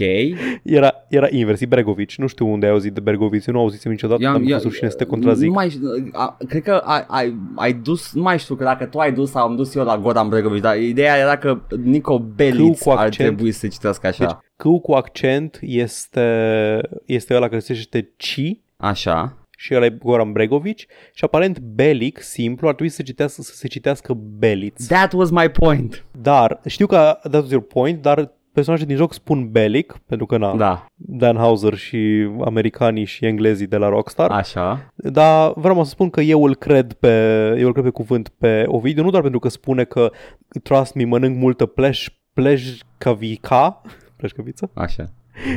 Era, era invers, e Bregovic. Nu știu unde ai auzit de Bregovic, eu nu auzisem niciodată, dar mi-a fost rușine să te contrazic. Nu mai, știu, a, cred că ai, ai, ai dus, nu mai știu că dacă tu ai dus sau am dus eu la Goran Bregovic, dar ideea era că Nico Bellic cu ar accent. trebui să citească așa. Deci, C cu accent este, este ăla care se citește Ci, Așa. Și ăla e Goran Bregovic și aparent Belic, simplu, ar trebui să, citească, să se citească Beliț. That was my point. Dar, știu că that was your point, dar personajele din joc spun Belic, pentru că na, Da. Dan Hauser și americanii și englezii de la Rockstar. Așa. Dar vreau să spun că eu îl cred pe, eu îl cred pe cuvânt pe Ovidiu, nu doar pentru că spune că trust me, mănânc multă pleș, pleșcavica, pleșcaviță, Așa.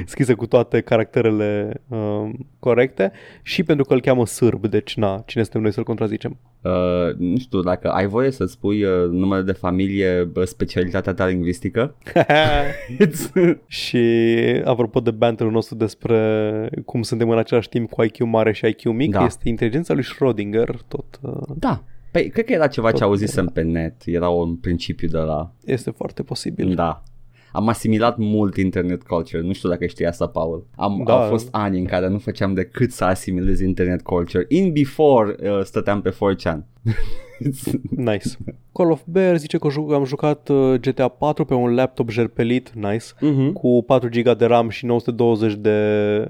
Scrisă cu toate caracterele um, corecte și pentru că îl cheamă sârb, deci na, cine suntem noi să-l contrazicem? Uh, nu știu, dacă ai voie să spui uh, numele de familie, bă, specialitatea ta lingvistică? It's- și apropo de banterul nostru despre cum suntem în același timp cu IQ mare și IQ mic, Da. este inteligența lui Schrödinger, tot uh, da. Păi, cred că era ceva ce Tot auzisem pe net. Era un principiu de la... este foarte posibil. Da. Am asimilat mult internet culture. Nu știu dacă știi asta, Paul. Am, Da. Au fost ani în care nu făceam decât să asimilez internet culture. In before uh, stăteam pe 4chan. Nice. Call of Bear zice că ju- am jucat uh, GTA 4 pe un laptop jerpelit, nice, Mhm. cu 4 GB de RAM și 920 de,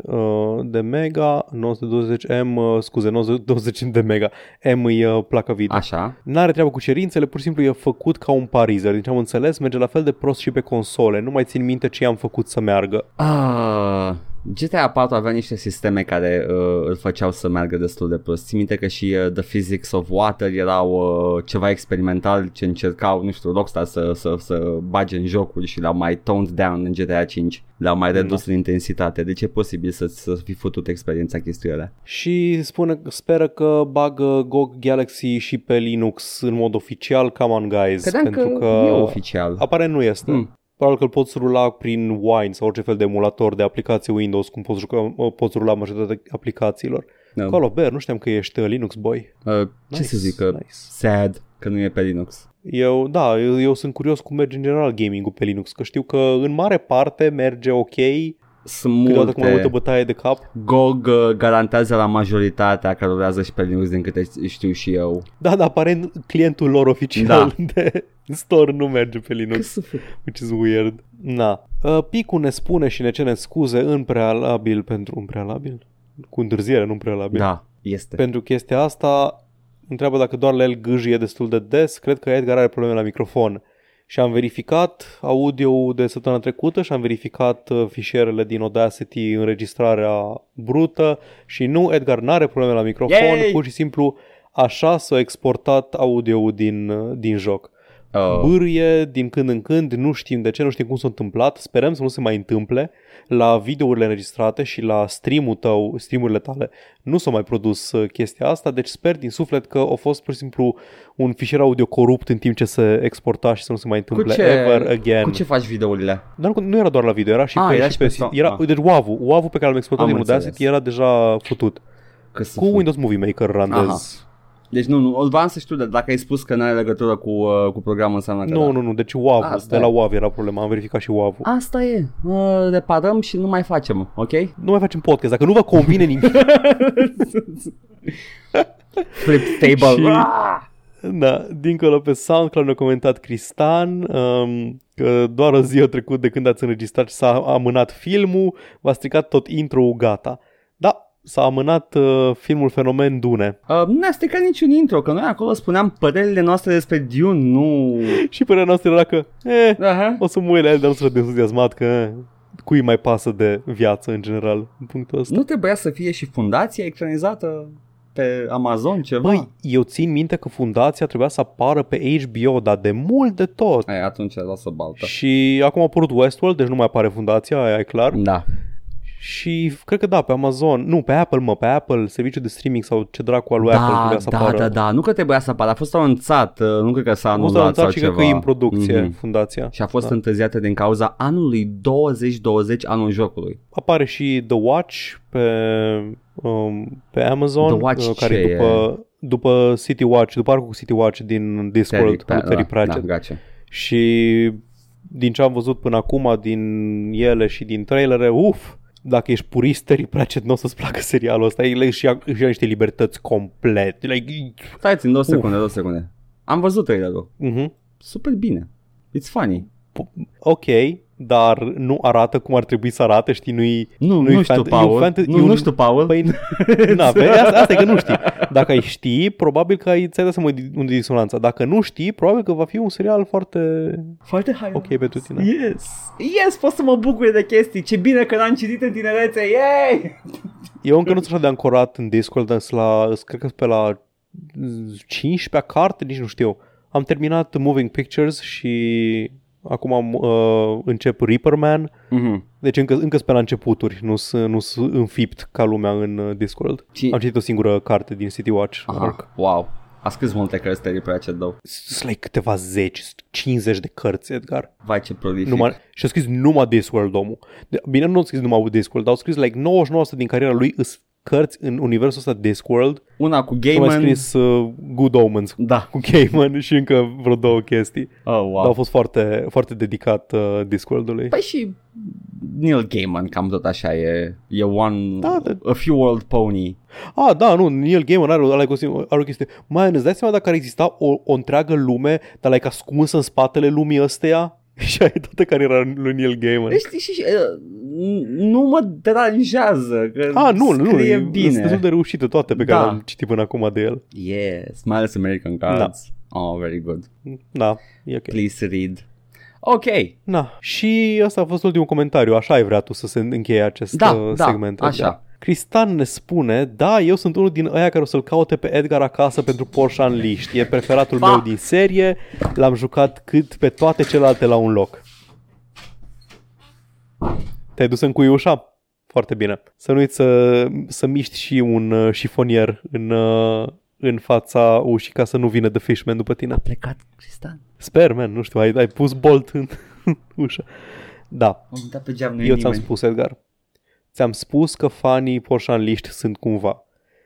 uh, de mega, 920 M, uh, scuze, 920 de mega, M e uh, placa video. Așa. N-are treabă cu cerințele, pur și simplu e făcut ca un parizer. Din ce am înțeles, merge la fel de prost și pe console. Nu mai țin minte ce am făcut să meargă. Ah, GTA 4 avea niște sisteme care uh, îl făceau să meargă destul de prost. Țin minte că și uh, The Physics of Water erau uh, ceva experimental ce încercau, nu știu, Rockstar să, să, să bage în jocuri și l-au mai toned down în GTA 5. L-au mai redus în intensitate. Deci e posibil să, să fi făcut experiența chestiile alea. Și spune, speră că bagă GOG Galaxy și pe Linux în mod oficial. Come on, guys. Credeam pentru că, că, e oficial. Apare nu este. Mm. Mm. Probabil că îl poți rula prin Wine sau orice fel de emulator de aplicație Windows, cum poți, juca, poți rula majoritatea aplicațiilor. Da. Call of Bear, nu știam că ești uh, Linux boy. Uh, ce Nice, să zic, că nice. sad că nu e pe Linux. Eu, da, eu, eu sunt curios cum merge în general gaming-ul pe Linux, că știu că în mare parte merge ok, Sunt câteodată cu mai multă multe. bătaie de cap. GOG uh, garantează la majoritatea care rulează și pe Linux din câte știu și eu. Da, dar aparent clientul lor oficial Da. de store nu merge pe Linux. Ce să fac? which is weird. Na. Uh, Picu ne spune și ne cere scuze în prealabil pentru în prealabil? Cu întârziere, nu în prealabil. Da, este. Pentru chestia asta întreabă dacă doar la el gâjie destul de des. Cred că Edgar are probleme la microfon. Și am verificat audio de săptămâna trecută și am verificat uh, fișierele din Audacity, înregistrarea brută și nu, Edgar n-are probleme la microfon, Yay! pur și simplu așa s-a exportat audio din, uh, din joc Uh, bârâie din când în când, nu știm de ce, nu știm cum s-a întâmplat, sperăm să nu se mai întâmple. La videourile înregistrate și la streamul tău, streamurile tale, nu s-a mai produs uh, chestia asta, deci sper din suflet că a fost pur și simplu un fișier audio corupt în timp ce se exporta și să nu se mai cu întâmple ce, ever again. cu ce faci videourile? Dar nu, nu era doar la video, era și Ah, pe, era și și pe, pe sau- era, ah. deci WAV-ul, WAV-ul pe care l-am exportat Am din Audacity înțeles. era deja futut. Că să Cu fie. Windows Movie Maker randez. Deci nu, nu, vreau să știu, dar dacă ai spus că nu are legătură cu, uh, cu programul înseamnă că Nu, da. nu, nu, deci WAV, Asta de e. la WAV era problema, am verificat și WAV-ul. Asta e, uh, reparăm și nu mai facem, ok? Nu mai facem podcast, dacă nu vă convine nimic. Flip table. Și- Ah! Da, dincolo pe SoundCloud ne-a comentat Cristan um, că doar o zi a trecut de când ați înregistrat și s-a amânat filmul, v-a stricat tot intro-ul gata. Da, s-a amânat uh, filmul Fenomen Dune. Uh, nu ne-a stricat niciun intro, că noi acolo spuneam părerile noastre despre Dune, nu... Și părerea noastră era că, eh, Aha. o să mă uit la el, dar nu sunt de entuziasmat că eh, cui mai pasă de viață în general în punctul ăsta. Nu trebuia să fie și fundația ecranizată pe Amazon ceva? Băi, eu țin minte că fundația trebuia să apară pe HBO, dar de mult de tot. Ai, atunci lasă baltă. Și acum a apărut Westworld, deci nu mai apare fundația, aia e clar. Da. Și cred că da, pe Amazon, nu, pe Apple, mă, pe Apple, serviciu de streaming sau ce dracu al lui Apple Da, trebuia să da, apară. da, da, nu că trebuia să apară, a fost anunțat, uh, nu cred că s-a A fost anulat anunțat sau și ceva. cred că e în producție Mhm. fundația. Și a fost Da. întârziată din cauza anului 2020, anul jocului. Apare și The Watch pe, um, pe Amazon, The Watch uh, care ce e după, după City Watch, după arcul cu City Watch din Discworld, Terry, cu Terry da, Pratchett. Da, gotcha. Și din ce am văzut până acum din ele și din trailere, uf, dacă ești purist Terry Pratchett, nu o să-ți placă serialul ăsta. El își ia, își ia niște libertăți complet. Like, Stai țin, două secunde, două secunde. Am văzut trailerul. uh-huh. Super bine. It's funny. Ok, dar nu arată cum ar trebui să arate, știi, nu-i... Nu, Nu-i nu știu, fant- e Paul. un fantasy- nu, e un- nu știu, Paul. Păi, na, vezi, asta, asta e că nu știi. Dacă ai ști, probabil că ai ți-ai dat seama unde e disonanța. Dacă nu știi, probabil că va fi un serial foarte Foarte hai. ok pentru tine. Yes. Yes, pot să mă bucur de chestii. Ce bine că n-am citit în tinerețe. Yay! Eu încă nu sunt așa de ancorat în Discord, dar sunt la, sunt, cred că sunt pe la 15 carte, nici nu știu. Am terminat Moving Pictures și acum am, uh, încep Reaper Man. Mhm. Deci încă, încă sunt pe la începuturi, nu sunt nu sunt înfipt ca lumea în uh, Discord. Ci- Am citit o singură carte din City Watch. arc. Aha, wow. A scris multe cărți Terry Pratchett, though. Sunt like câteva zeci, 50 de cărți, Edgar. Vai ce prolific. Numai, și a scris numai Discworld, omul. De- Bine, nu a scris numai Discworld, dar au scris like 99% din cariera lui îs cărți în universul ăsta Discworld. Una cu S-a mai Gaiman. scris uh, Good Omens Da. cu Gaiman și încă vreo două chestii. Oh, wow. Dar a fost foarte, foarte dedicat uh, Discworld-ului. Păi și Neil Gaiman, cam tot așa e. E one, Da, da. a few world pony. Ah, da, nu, Neil Gaiman are, are, are, are o chestie. Mai îți dai seama dacă ar exista o, o întreagă lume, dar like ascunsă în spatele lumii ăsteia? Și ai toată cariera lui Neil Gaiman. Deci, știi, și, și, uh, nu mă deranjează că Ah, nu, nu, scrie e bine. sunt destul de reușite toate pe care Da. le-am citit până acum de el. Yes, mai ales American Cards. Oh, very good. Da, e ok. Please read. Ok. Na, și asta a fost ultimul comentariu, așa ai vrea tu să se încheie acest Da, uh, da, segment. așa. Edgar. Cristan ne spune, da, eu sunt unul din ăia care o să-l caute pe Edgar acasă pentru Porsche Unleashed. E preferatul Fa. meu din serie, l-am jucat cât pe toate celelalte la un loc. Te-ai dus în cuiușa? Foarte bine. Să nu uiți să, să miști și un uh, șifonier în, uh, în fața ușii ca să nu vină The Fishman după tine. A plecat Cristian. Sper, man, nu știu, ai, ai pus bolt în ușă. Da, Am uitat pe geam, nu e eu ți-am nimeni. spus, Edgar. Ți-am spus că fanii Porsche Unleashed sunt cumva.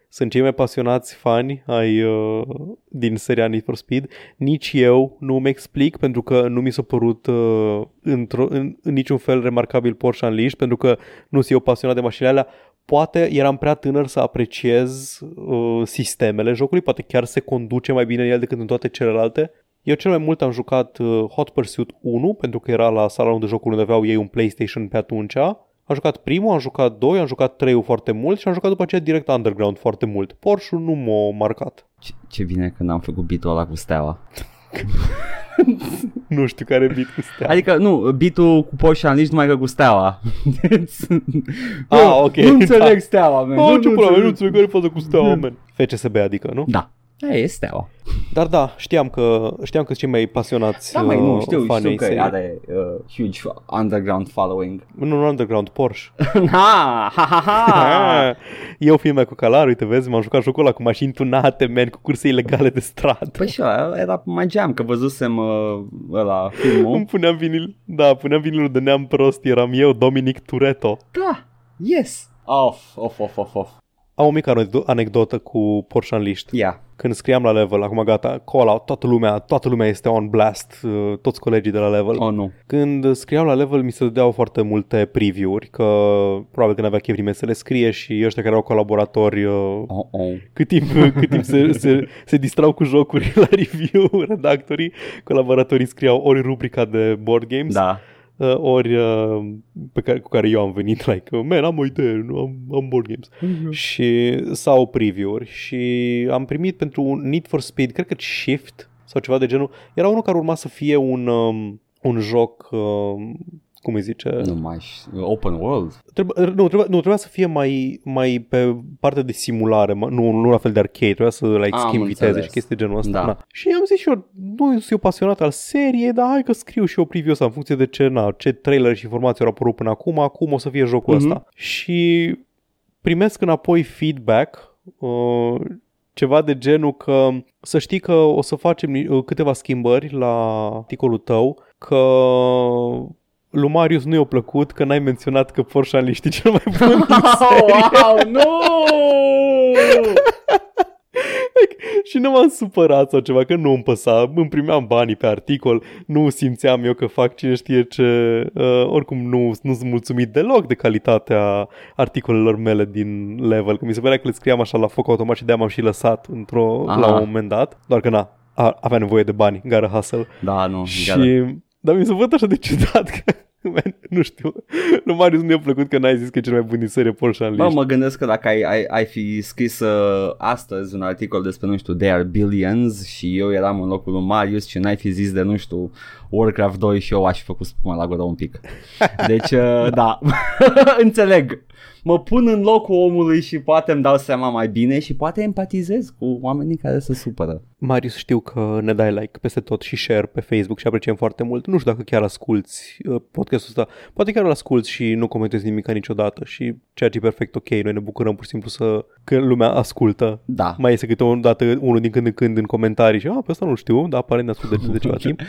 Sunt cei mai pasionați fani ai uh, din seria Need for Speed. Nici eu nu mi explic pentru că nu mi s-a părut uh, într-o, în, în niciun fel remarcabil Porsche Unleashed pentru că nu sunt eu pasionat de mașinile alea. Poate eram prea tânăr să apreciez uh, sistemele jocului, poate chiar se conduce mai bine în el decât în toate celelalte. Eu cel mai mult am jucat uh, Hot Pursuit 1 pentru că era la salonul de jocuri unde aveau ei un PlayStation pe atunci. Am jucat primul, am jucat 2, am jucat 3 foarte mult și am jucat după aceea direct Underground foarte mult. Porsche nu m-a marcat. Ce, ce bine că n-am făcut beat-ul ăla cu steaua. Nu știu care bit cu stea. Adică, nu, beat-ul cu Porsche Unleashed numai că cu steaua. Ah, ok, Nu înțeleg da. steaua, man. Oh, Nu- ce nu pula mea, nu înțeleg. înțeleg care față cu steaua, man. FCSB adică, nu? Da. E, e steaua. Dar da, știam că știam că sunt cei mai pasionați Da, mai nu, uh, știu, fani știu ai că seriei. are uh, huge underground following. Nu, nu Underground, Porsche. ha, ha, ha, ha. Eu filme cu calar, uite, vezi, m-am jucat jocul ăla cu mașini tunate, man, cu curse ilegale de stradă. Păi și ăla era pe mai geam, că văzusem uh, ăla filmul. Îmi puneam vinil, da, puneam vinilul de neam prost, eram eu, Dominic Tureto. Da, yes. Of, of, of, of, of. Am o mică anecdo- anecdotă cu Porsche Unleashed. Yeah. Când scriam la level, acum gata, call out, toată lumea, toată lumea este on blast, uh, toți colegii de la level. Oh, nu. Când scriam la level, mi se dădeau foarte multe preview-uri, că probabil că n-avea chef nimeni să le scrie și ăștia care erau colaboratori, uh, Oh, oh. cât timp, cât timp se, se, se distrau cu jocuri la review, redactorii, colaboratorii scriau ori rubrica de board games, Da. Uh, ori uh, pe care, cu care eu am venit, like, man, am o idee, nu, am, am board games. Și sau preview-uri și am primit pentru un Need for Speed, cred că Shift sau ceva de genul. Era unul care urma să fie un, um, un joc, um, cum îi zice? Nu mai știu. Open world. Trebuie, nu, trebuia, nu, trebuia să fie mai, mai pe partea de simulare, mă- nu, nu la fel de arcade, trebuia să like, Am schimb viteze înțeles. și chestii de genul ăsta. Da. Na. Și am zis și eu, nu sunt eu pasionat al seriei, dar hai că scriu și eu preview ăsta în funcție de ce, na, ce trailer și informații au apărut până acum, acum o să fie jocul Mhm. ăsta. Și primesc înapoi feedback, uh, ceva de genul că să știi că o să facem ni- uh, câteva schimbări la articolul tău, că lui Marius nu i-a plăcut că n-ai menționat că Porsche Unleashed e cel mai bun din serie. wow, nu! și nu m-am supărat sau ceva, că nu îmi păsa, îmi primeam banii pe articol, nu simțeam eu că fac cine știe ce, uh, oricum nu, nu sunt mulțumit deloc de calitatea articolelor mele din level, că mi se părea că le scriam așa la foc automat și de-aia m-am și lăsat într-o, Aha. la un moment dat, doar că na, a, avea nevoie de bani, gara hustle. Da, nu. Și, gata. Dar mi se văd așa de ciudat că, man, nu știu, lui Marius nu i-a plăcut că n-ai zis că e cel mai bun din serie Porsche Bă, Unleashed. mă gândesc că dacă ai, ai, ai fi scris uh, astăzi un articol despre, nu știu, They are Billions și eu eram în locul lui Marius și n-ai fi zis de, nu știu, Warcraft 2 și eu aș fi făcut spuma la gură un pic. Deci, uh, da, înțeleg. Mă pun în locul omului și poate îmi dau seama mai bine și poate empatizez cu oamenii care se supără. Marius, știu că ne dai like peste tot și share pe Facebook și apreciem foarte mult. Nu știu dacă chiar asculti uh, podcastul ăsta. Poate chiar îl asculti și nu comentezi nimic niciodată și ceea ce e perfect ok. Noi ne bucurăm pur și simplu să că lumea ascultă. Da. Mai este câte o dată unul din când în când în comentarii și a, pe asta nu știu, dar aparent ne ascultă de, de ceva timp.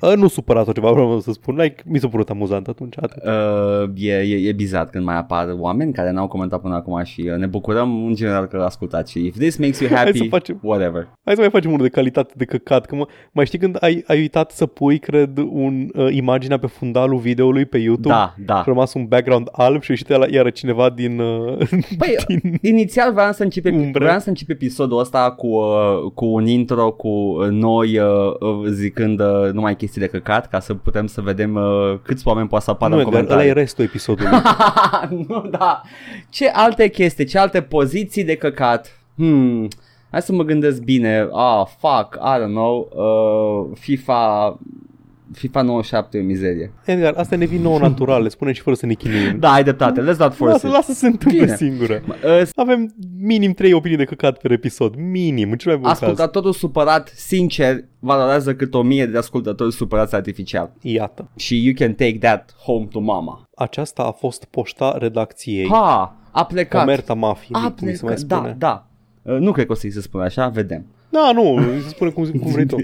Uh, nu, fost supărat sau ceva, vreau să spun. Like, mi s-a părut amuzant atunci. Atât. Uh, e, e, e bizar când mai apar oameni care n-au comentat până acum și uh, ne bucurăm în general că ascultați și if this makes you Hai happy, să facem- whatever. Hai să mai facem unul de calitate de căcat. Că mă, mai știi când ai, ai uitat să pui, cred, un, uh, imaginea pe fundalul videoului pe YouTube? Da, da. Și a rămas un background alb și ieșit la iară cineva din... Uh, Păi, din... inițial vreau să încep, Umbre. vreau să încep episodul ăsta cu, uh, cu un intro cu uh, noi uh, uh, zicând uh, numai chestii de căcat ca să putem să vedem uh, câți oameni poate să apară Nu, în Edgar, ăla e comentarii. restul episodului. nu, da. Ce alte chestii, ce alte poziții de căcat? Hmm, hai să mă gândesc bine. Ah, fuck, I don't know. Uh, FIFA... FIFA 97 e o mizerie. Edgar, asta ne vin nouă natural, le spunem și fără să ne chinuim. Da, ai dreptate. Let's not force Lasă, it. lasă să se întâmple Bine. singură. Uh, Avem minim trei opinii de căcat pe episod. Minim, în cel mai bun caz. ascultatorul supărat, sincer, valorează cât o mie de ascultători supărați artificial. Iată. Și you can take that home to mama. Aceasta a fost poșta redacției. Ha, a plecat. Omerta Mafiei, a cum se mai plecat, spune. da, da. Uh, nu cred că o să-i se spune așa, vedem. Da, nu, se spune cum, cum vrei tu.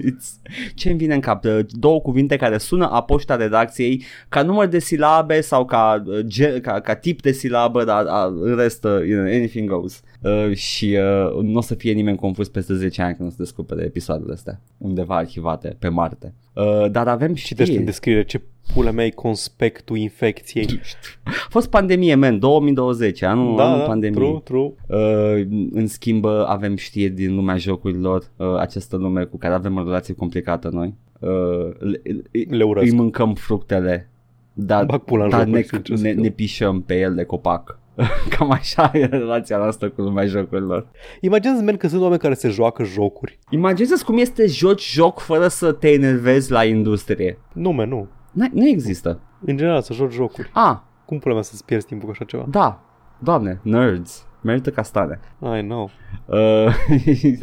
Ce îmi vine în cap? Uh, Două cuvinte care sună a poșta redacției ca număr de silabe sau ca, uh, ge- ca, ca tip de silabă, dar uh, în rest, uh, you know, anything goes. Uh, și uh, nu o să fie nimeni confuz peste 10 ani când o să descopere episoadele astea undeva arhivate pe Marte. Uh, dar avem Citește în știri. descriere ce pula mea e conspectul infecției. A fost pandemie, man, 2020, anul, da, anul da, pandemiei. true, true. Uh, în schimb, uh, avem știri din lumea jocurilor, uh, această lume cu care avem o relație complicată noi. Uh, le, Le urăsc. îi mâncăm fructele, dar, Bag pula în dar jocuri, ne, sincer să ne, fiu. ne pișăm pe el de copac. Cam așa e relația noastră cu lumea jocurilor. Imaginează, men, că sunt oameni care se joacă jocuri. Imagineți cum este joci joc fără să te enervezi la industrie. Nu, men, nu. Nu, nu există. În general, să joci jocuri. Ah, Cum pula mea să-ți pierzi timpul cu așa ceva? da, doamne, nerds. Merită castane. I know. Uh,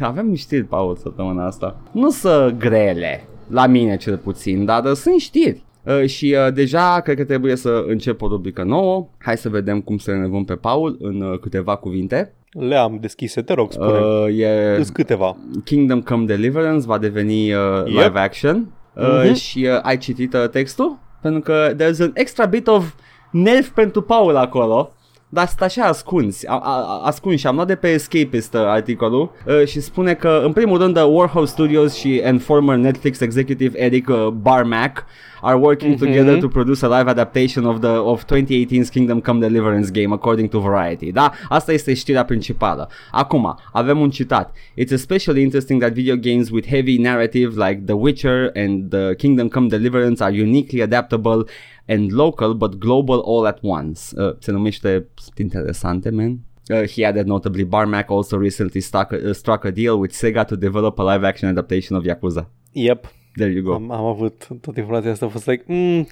avem știri, Paul, săptămâna asta. Nu să grele, la mine cel puțin, dar uh, sunt știri. Uh, și uh, deja cred că trebuie să încep o rubrică nouă. Hai să vedem cum să ne pe Paul în uh, câteva cuvinte. Le-am deschise, te rog, spune. Uh, Uh, e Îs câteva. Kingdom Come Deliverance va deveni uh, Yep. live action. Uh, Mhm. Și uh, ai citit uh, textul? Pentru că there's an extra bit of nerf pentru Paul acolo. Dar sunt așa ascunzi, a, a, ascunși. Am luat de pe Escapist uh, articolul uh, și spune că, în primul rând, uh, Warhol Studios și and former Netflix executive Eric uh, Barmack are working Mhm. together to produce a live adaptation of the of 2018's Kingdom Come Deliverance game, according to Variety. Da? Asta este știrea principală. Acum, avem un citat. It's especially interesting that video games with heavy narrative like The Witcher and the Kingdom Come Deliverance are uniquely adaptable and local but global all at once. Uh, se numește sunt interesante, man. Uh, he added notably Barmack also recently struck a, uh, struck a deal with Sega to develop a live action adaptation of Yakuza. Yep. There you go. Am, am avut toată informația asta, a fost like, mm,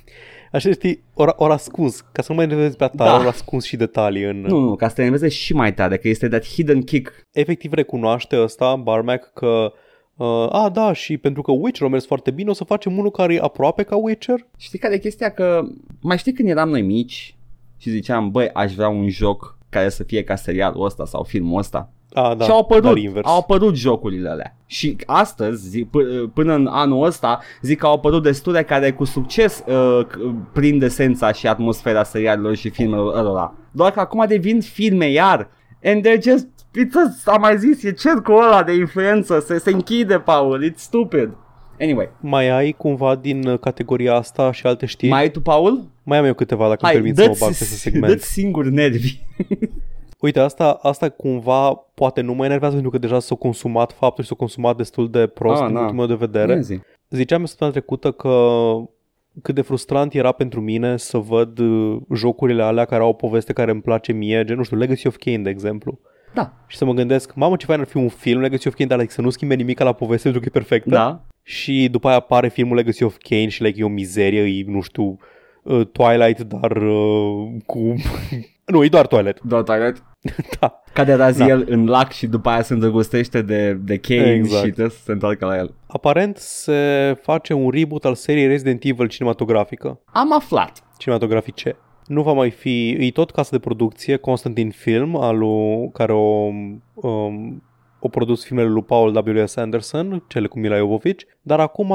așa știi, ori, ori ascuns, ca să nu mai nevezi pe tare, Da. ori ascuns și detalii în... Nu, nu, ca să te enerveze și mai tare, că este that hidden kick. Efectiv recunoaște ăsta, Barmack, că Uh, a, da, și pentru că Witcher a mers foarte bine, o să facem unul care e aproape ca Witcher. Știi care e chestia? Că mai știi când eram noi mici și ziceam, băi, aș vrea un joc care să fie ca serialul ăsta sau filmul ăsta. A, da, și au apărut, dar invers. au apărut jocurile alea. Și astăzi, zi, p- până în anul ăsta, zic că au apărut destule care cu succes uh, c- prind esența și atmosfera serialelor și filmelor ăla. Doar că acum devin filme iar. And they're just, it's a, am mai zis, e cercul ăla de influență, se, se închide, Paul, it's stupid. Anyway, Mai ai cumva din uh, categoria asta și alte știri? mai ai tu, Paul? mai am eu câteva, dacă îmi Hai, permit să mă dă-ți, bag pe acest segment. dă-ți singur nervi. Uite, asta, asta cumva poate nu mă enervează pentru că deja s-a consumat faptul și s-a consumat destul de prost Ah, din na. punctul meu de vedere. Ia zi. Ziceam eu săptămâna trecută că cât de frustrant era pentru mine să văd uh, jocurile alea care au o poveste care îmi place mie, gen, nu știu, Legacy of Kain, de exemplu. Da, Și să mă gândesc, mamă, ce fain ar fi un film Legacy of Kain, dar like, să nu schimbe nimic la poveste pentru că e perfectă. da. Și după aia apare filmul Legacy of Kain și like, e o mizerie, e, nu știu, uh, Twilight, dar uh, cu... nu, e doar Twilight. Doar Twilight. da. Cade Raziel Da. în lac și după aia se îndrăgostește de, de Kane Exact. și trebuie să se întoarcă la el. Aparent se face un reboot al seriei Resident Evil cinematografică. Am aflat. Cinematografice. Nu va mai fi, e tot casă de producție, Constantin Film, al lui, care o, um, o produs filmele lui Paul W.S. Anderson, cele cu Mila Jovovich, dar acum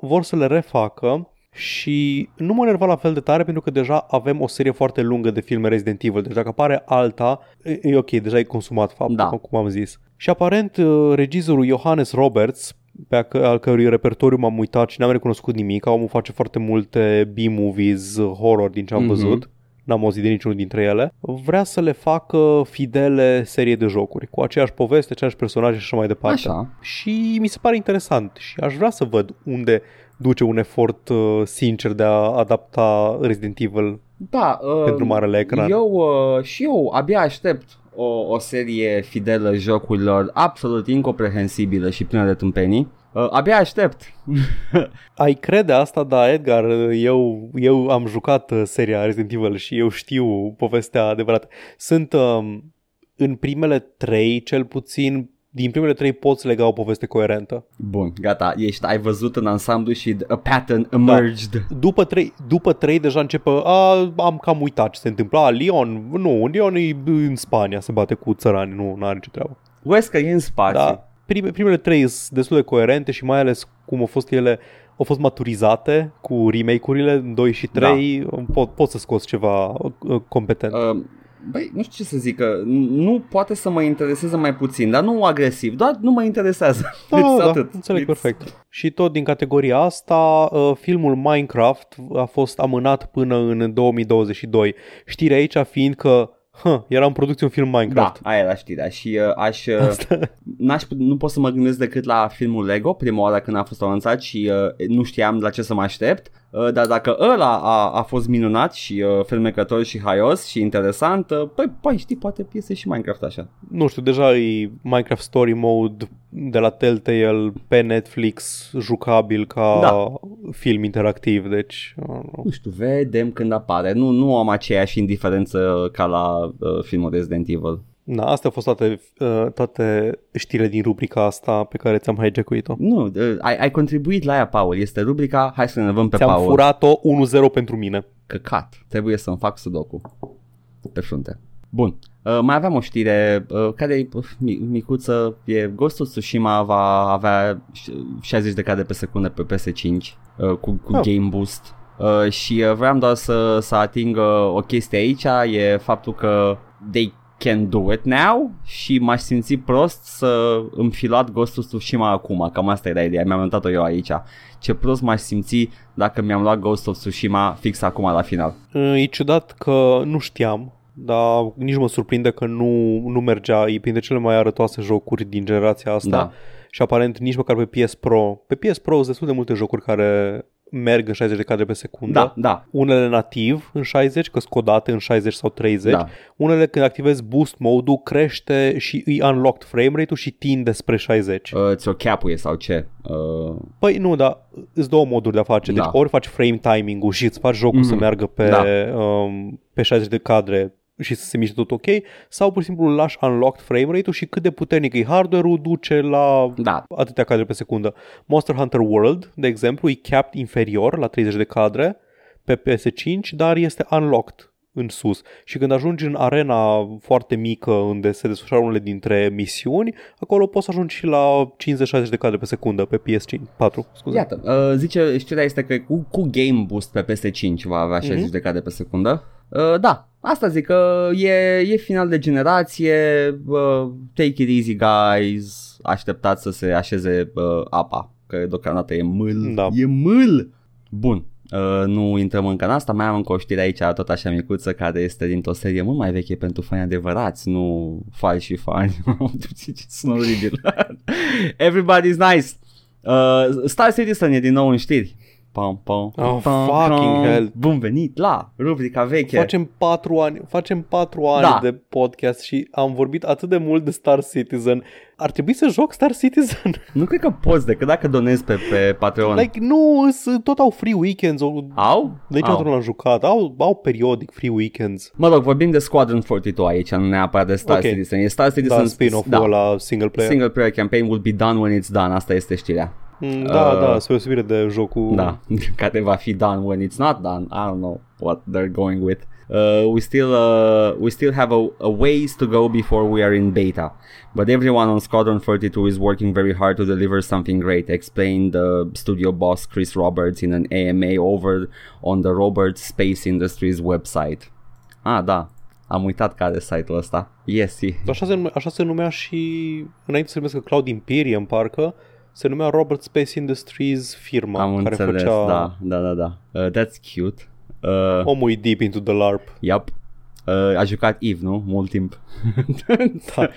vor să le refacă și nu mă enerva la fel de tare pentru că deja avem o serie foarte lungă de filme Resident Evil, deci dacă apare alta, e, e ok, deja e consumat faptul, Da. cum am zis. Și aparent uh, regizorul Johannes Roberts, pe a că, al cărui repertoriu m-am uitat și n-am recunoscut nimic, omul face foarte multe B-movies, uh, horror din ce am Mhm. văzut, n-am auzit de niciunul dintre ele, vrea să le facă fidele serie de jocuri, cu aceeași poveste, aceeași personaje și așa mai departe. Așa. Și mi se pare interesant și aș vrea să văd unde duce un efort uh, sincer de a adapta Resident Evil Da, uh, pentru marele ecran. Eu uh, și eu abia aștept o, o serie fidelă jocurilor absolut incomprehensibilă și plină de tâmpenii. Uh, abia aștept. Ai crede asta, da, Edgar, eu, eu am jucat uh, seria Resident Evil și eu știu povestea adevărată. Sunt um, în primele trei, cel puțin, din primele trei poți lega o poveste coerentă. Bun, gata, ești, ai văzut în ansamblu și a pattern emerged. După trei, după trei deja începe, a, am cam uitat ce se întâmplă. A, Leon, nu, Leon e în Spania, se bate cu țărani, nu are nicio treabă. Wesker e în spațiu. Da, prime, primele trei sunt destul de coerente și mai ales cum au fost ele au fost maturizate cu remake-urile 2 și 3, da. pot, pot să scoți ceva uh, competent. Uh, Băi, nu știu ce să zic, că nu poate să mă intereseze mai puțin, dar nu agresiv, doar nu mă interesează. Da, It's da, atât. înțeleg It's- perfect. Și tot din categoria asta, uh, filmul Minecraft a fost amânat până în 2022. Știrea aici fiind că huh, era în producție un film Da, Minecraft. aia era știrea și uh, aș, uh, Asta. n-aș, nu pot să mă gândesc decât la filmul Lego, prima oară când a fost anunțat și uh, nu știam la ce să mă aștept, uh, dar dacă ăla a, a fost minunat și uh, fermecător și haios și interesant, uh, păi, păi știi, poate iese și Minecraft așa. Nu știu, deja e Minecraft Story Mode de la Telltale pe Netflix jucabil ca Da. film interactiv, deci uh, Nu știu, vedem când apare. Nu, nu am aceeași indiferență ca la uh, filmul Resident Evil. Na, astea au fost toate, uh, toate știrile din rubrica asta pe care ți-am hijack-uit-o. Nu, uh, ai, ai contribuit la ea, Paul. Este rubrica Hai să ne nevăm pe Ți-am Paul. furat-o 1-0 pentru mine. Căcat. Trebuie să-mi fac sudoku. Pe frunte. Bun. Uh, mai aveam o știre uh, care e uh, mi- micuță. E Ghost of Tsushima va avea ș- 60 de cadre pe secundă pe PS5 uh, cu, cu Oh. Game Boost. Uh, și uh, vreau doar să, să ating uh, o chestie aici, e faptul că they can do it now și m-aș simți prost să îmi fi luat Ghost of Tsushima acum, cam asta era ideea, mi-am notat-o eu aici. Ce prost m-aș simți dacă mi-am luat Ghost of Tsushima fix acum la final. Uh, E ciudat că nu știam, dar nici mă surprinde că nu, nu mergea. E printre cele mai arătoase jocuri din generația asta. Da. Și aparent nici măcar pe PS Pro. Pe PS Pro sunt destul de multe jocuri care merg în 60 de cadre pe secundă. Da, da, Unele nativ în 60, că scodate în 60 sau 30. da. Unele când activezi boost mode-ul crește și îi unlocked frame rate-ul și tinde spre 60. Uh, ți-o capuie sau ce? Uh, Păi nu, dar îți două moduri de a face. Deci Da. ori faci frame timing-ul și îți faci jocul Mhm. să meargă pe, Da. um, pe 60 de cadre și să se miște tot ok, sau pur și simplu îl lași unlocked frame rate-ul și cât de puternic e hardware-ul duce la da, atâtea cadre pe secundă. Monster Hunter World, de exemplu, e capped inferior la 30 de cadre pe PS5, dar este unlocked în sus. Și când ajungi în arena foarte mică unde se desfășoară unele dintre misiuni, acolo poți să ajungi și la 50-60 de cadre pe secundă pe PS5. 4, scuze. iată, uh, zice, știrea este că cu, cu Game Boost pe PS5 va avea 60 Mhm. de cadre pe secundă. Uh, da, asta zic că e, e final de generație, uh, take it easy guys, așteptați să se așeze uh, apa, că deocamdată e mâl, Da. e mâl. Bun, Uh, nu intrăm încă în asta, mai am încă o știre aici tot așa micuță care este dintr-o serie mult mai veche pentru fani adevărați, nu falși și fani. ce sună oribil. Everybody's nice. Uh, Star Citizen e din nou în știri. Pam, pam, Oh, pam, fucking pam. hell. Bun venit la rubrica veche. Facem patru ani, facem patru ani Da. de podcast și am vorbit atât de mult de Star Citizen. Ar trebui să joc Star Citizen. Nu cred că poți decât dacă donezi pe, pe Patreon. like, nu, s- tot au free weekends. O, Au? niciodată Au. nu l-am jucat. Au, au periodic free weekends. Mă rog, vorbim de Squadron 42 aici, nu neapărat de Star Ok. Citizen. E Star Citizen Da, spin-off-ul da. ăla single player. Single player campaign will be done when it's done. Asta este știrea. Mm, Da, Uh, da, spre deosebire de jocul. Da, care va fi done when it's not done. I don't know what they're going with. Uh, we still uh, we still have a, a ways to go before we are in beta, but everyone on Squadron 42 is working very hard to deliver something great. Explained the studio boss Chris Roberts in an AMA over on the Roberts Space Industries website. Ah, da, am uitat care site-ul ăsta. Yes, e. Așa se, nume, așa se numea și înainte să se numească Cloud Imperium, parcă, se numea Robert Space Industries firma Am care înțeles, făcea da, da, da, da. Uh, that's cute. Uh, omul e deep into the LARP. Yep. Uh, a jucat Eve, nu? Mult timp. Da.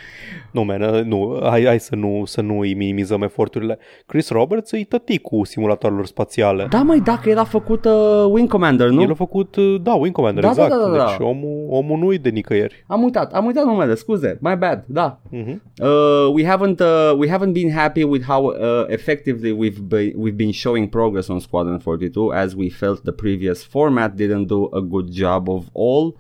Nu, man, uh, nu, hai, hai să nu, să nu îi minimizăm eforturile. Chris Roberts îi tăti cu simulatoarelor spațiale. Da, mai dacă el a făcut uh, Wing Commander, nu? El a făcut, uh, da, Wing Commander, Da, da, exact. da, da, da. Deci omul, omul nu e de nicăieri. Am uitat, am uitat numele, scuze, my bad, da. Uh-huh. Uh, we haven't uh, we haven't been happy with how uh, effectively we've be- we've been showing progress on Squadron 42 as we felt the previous format didn't do a good job of all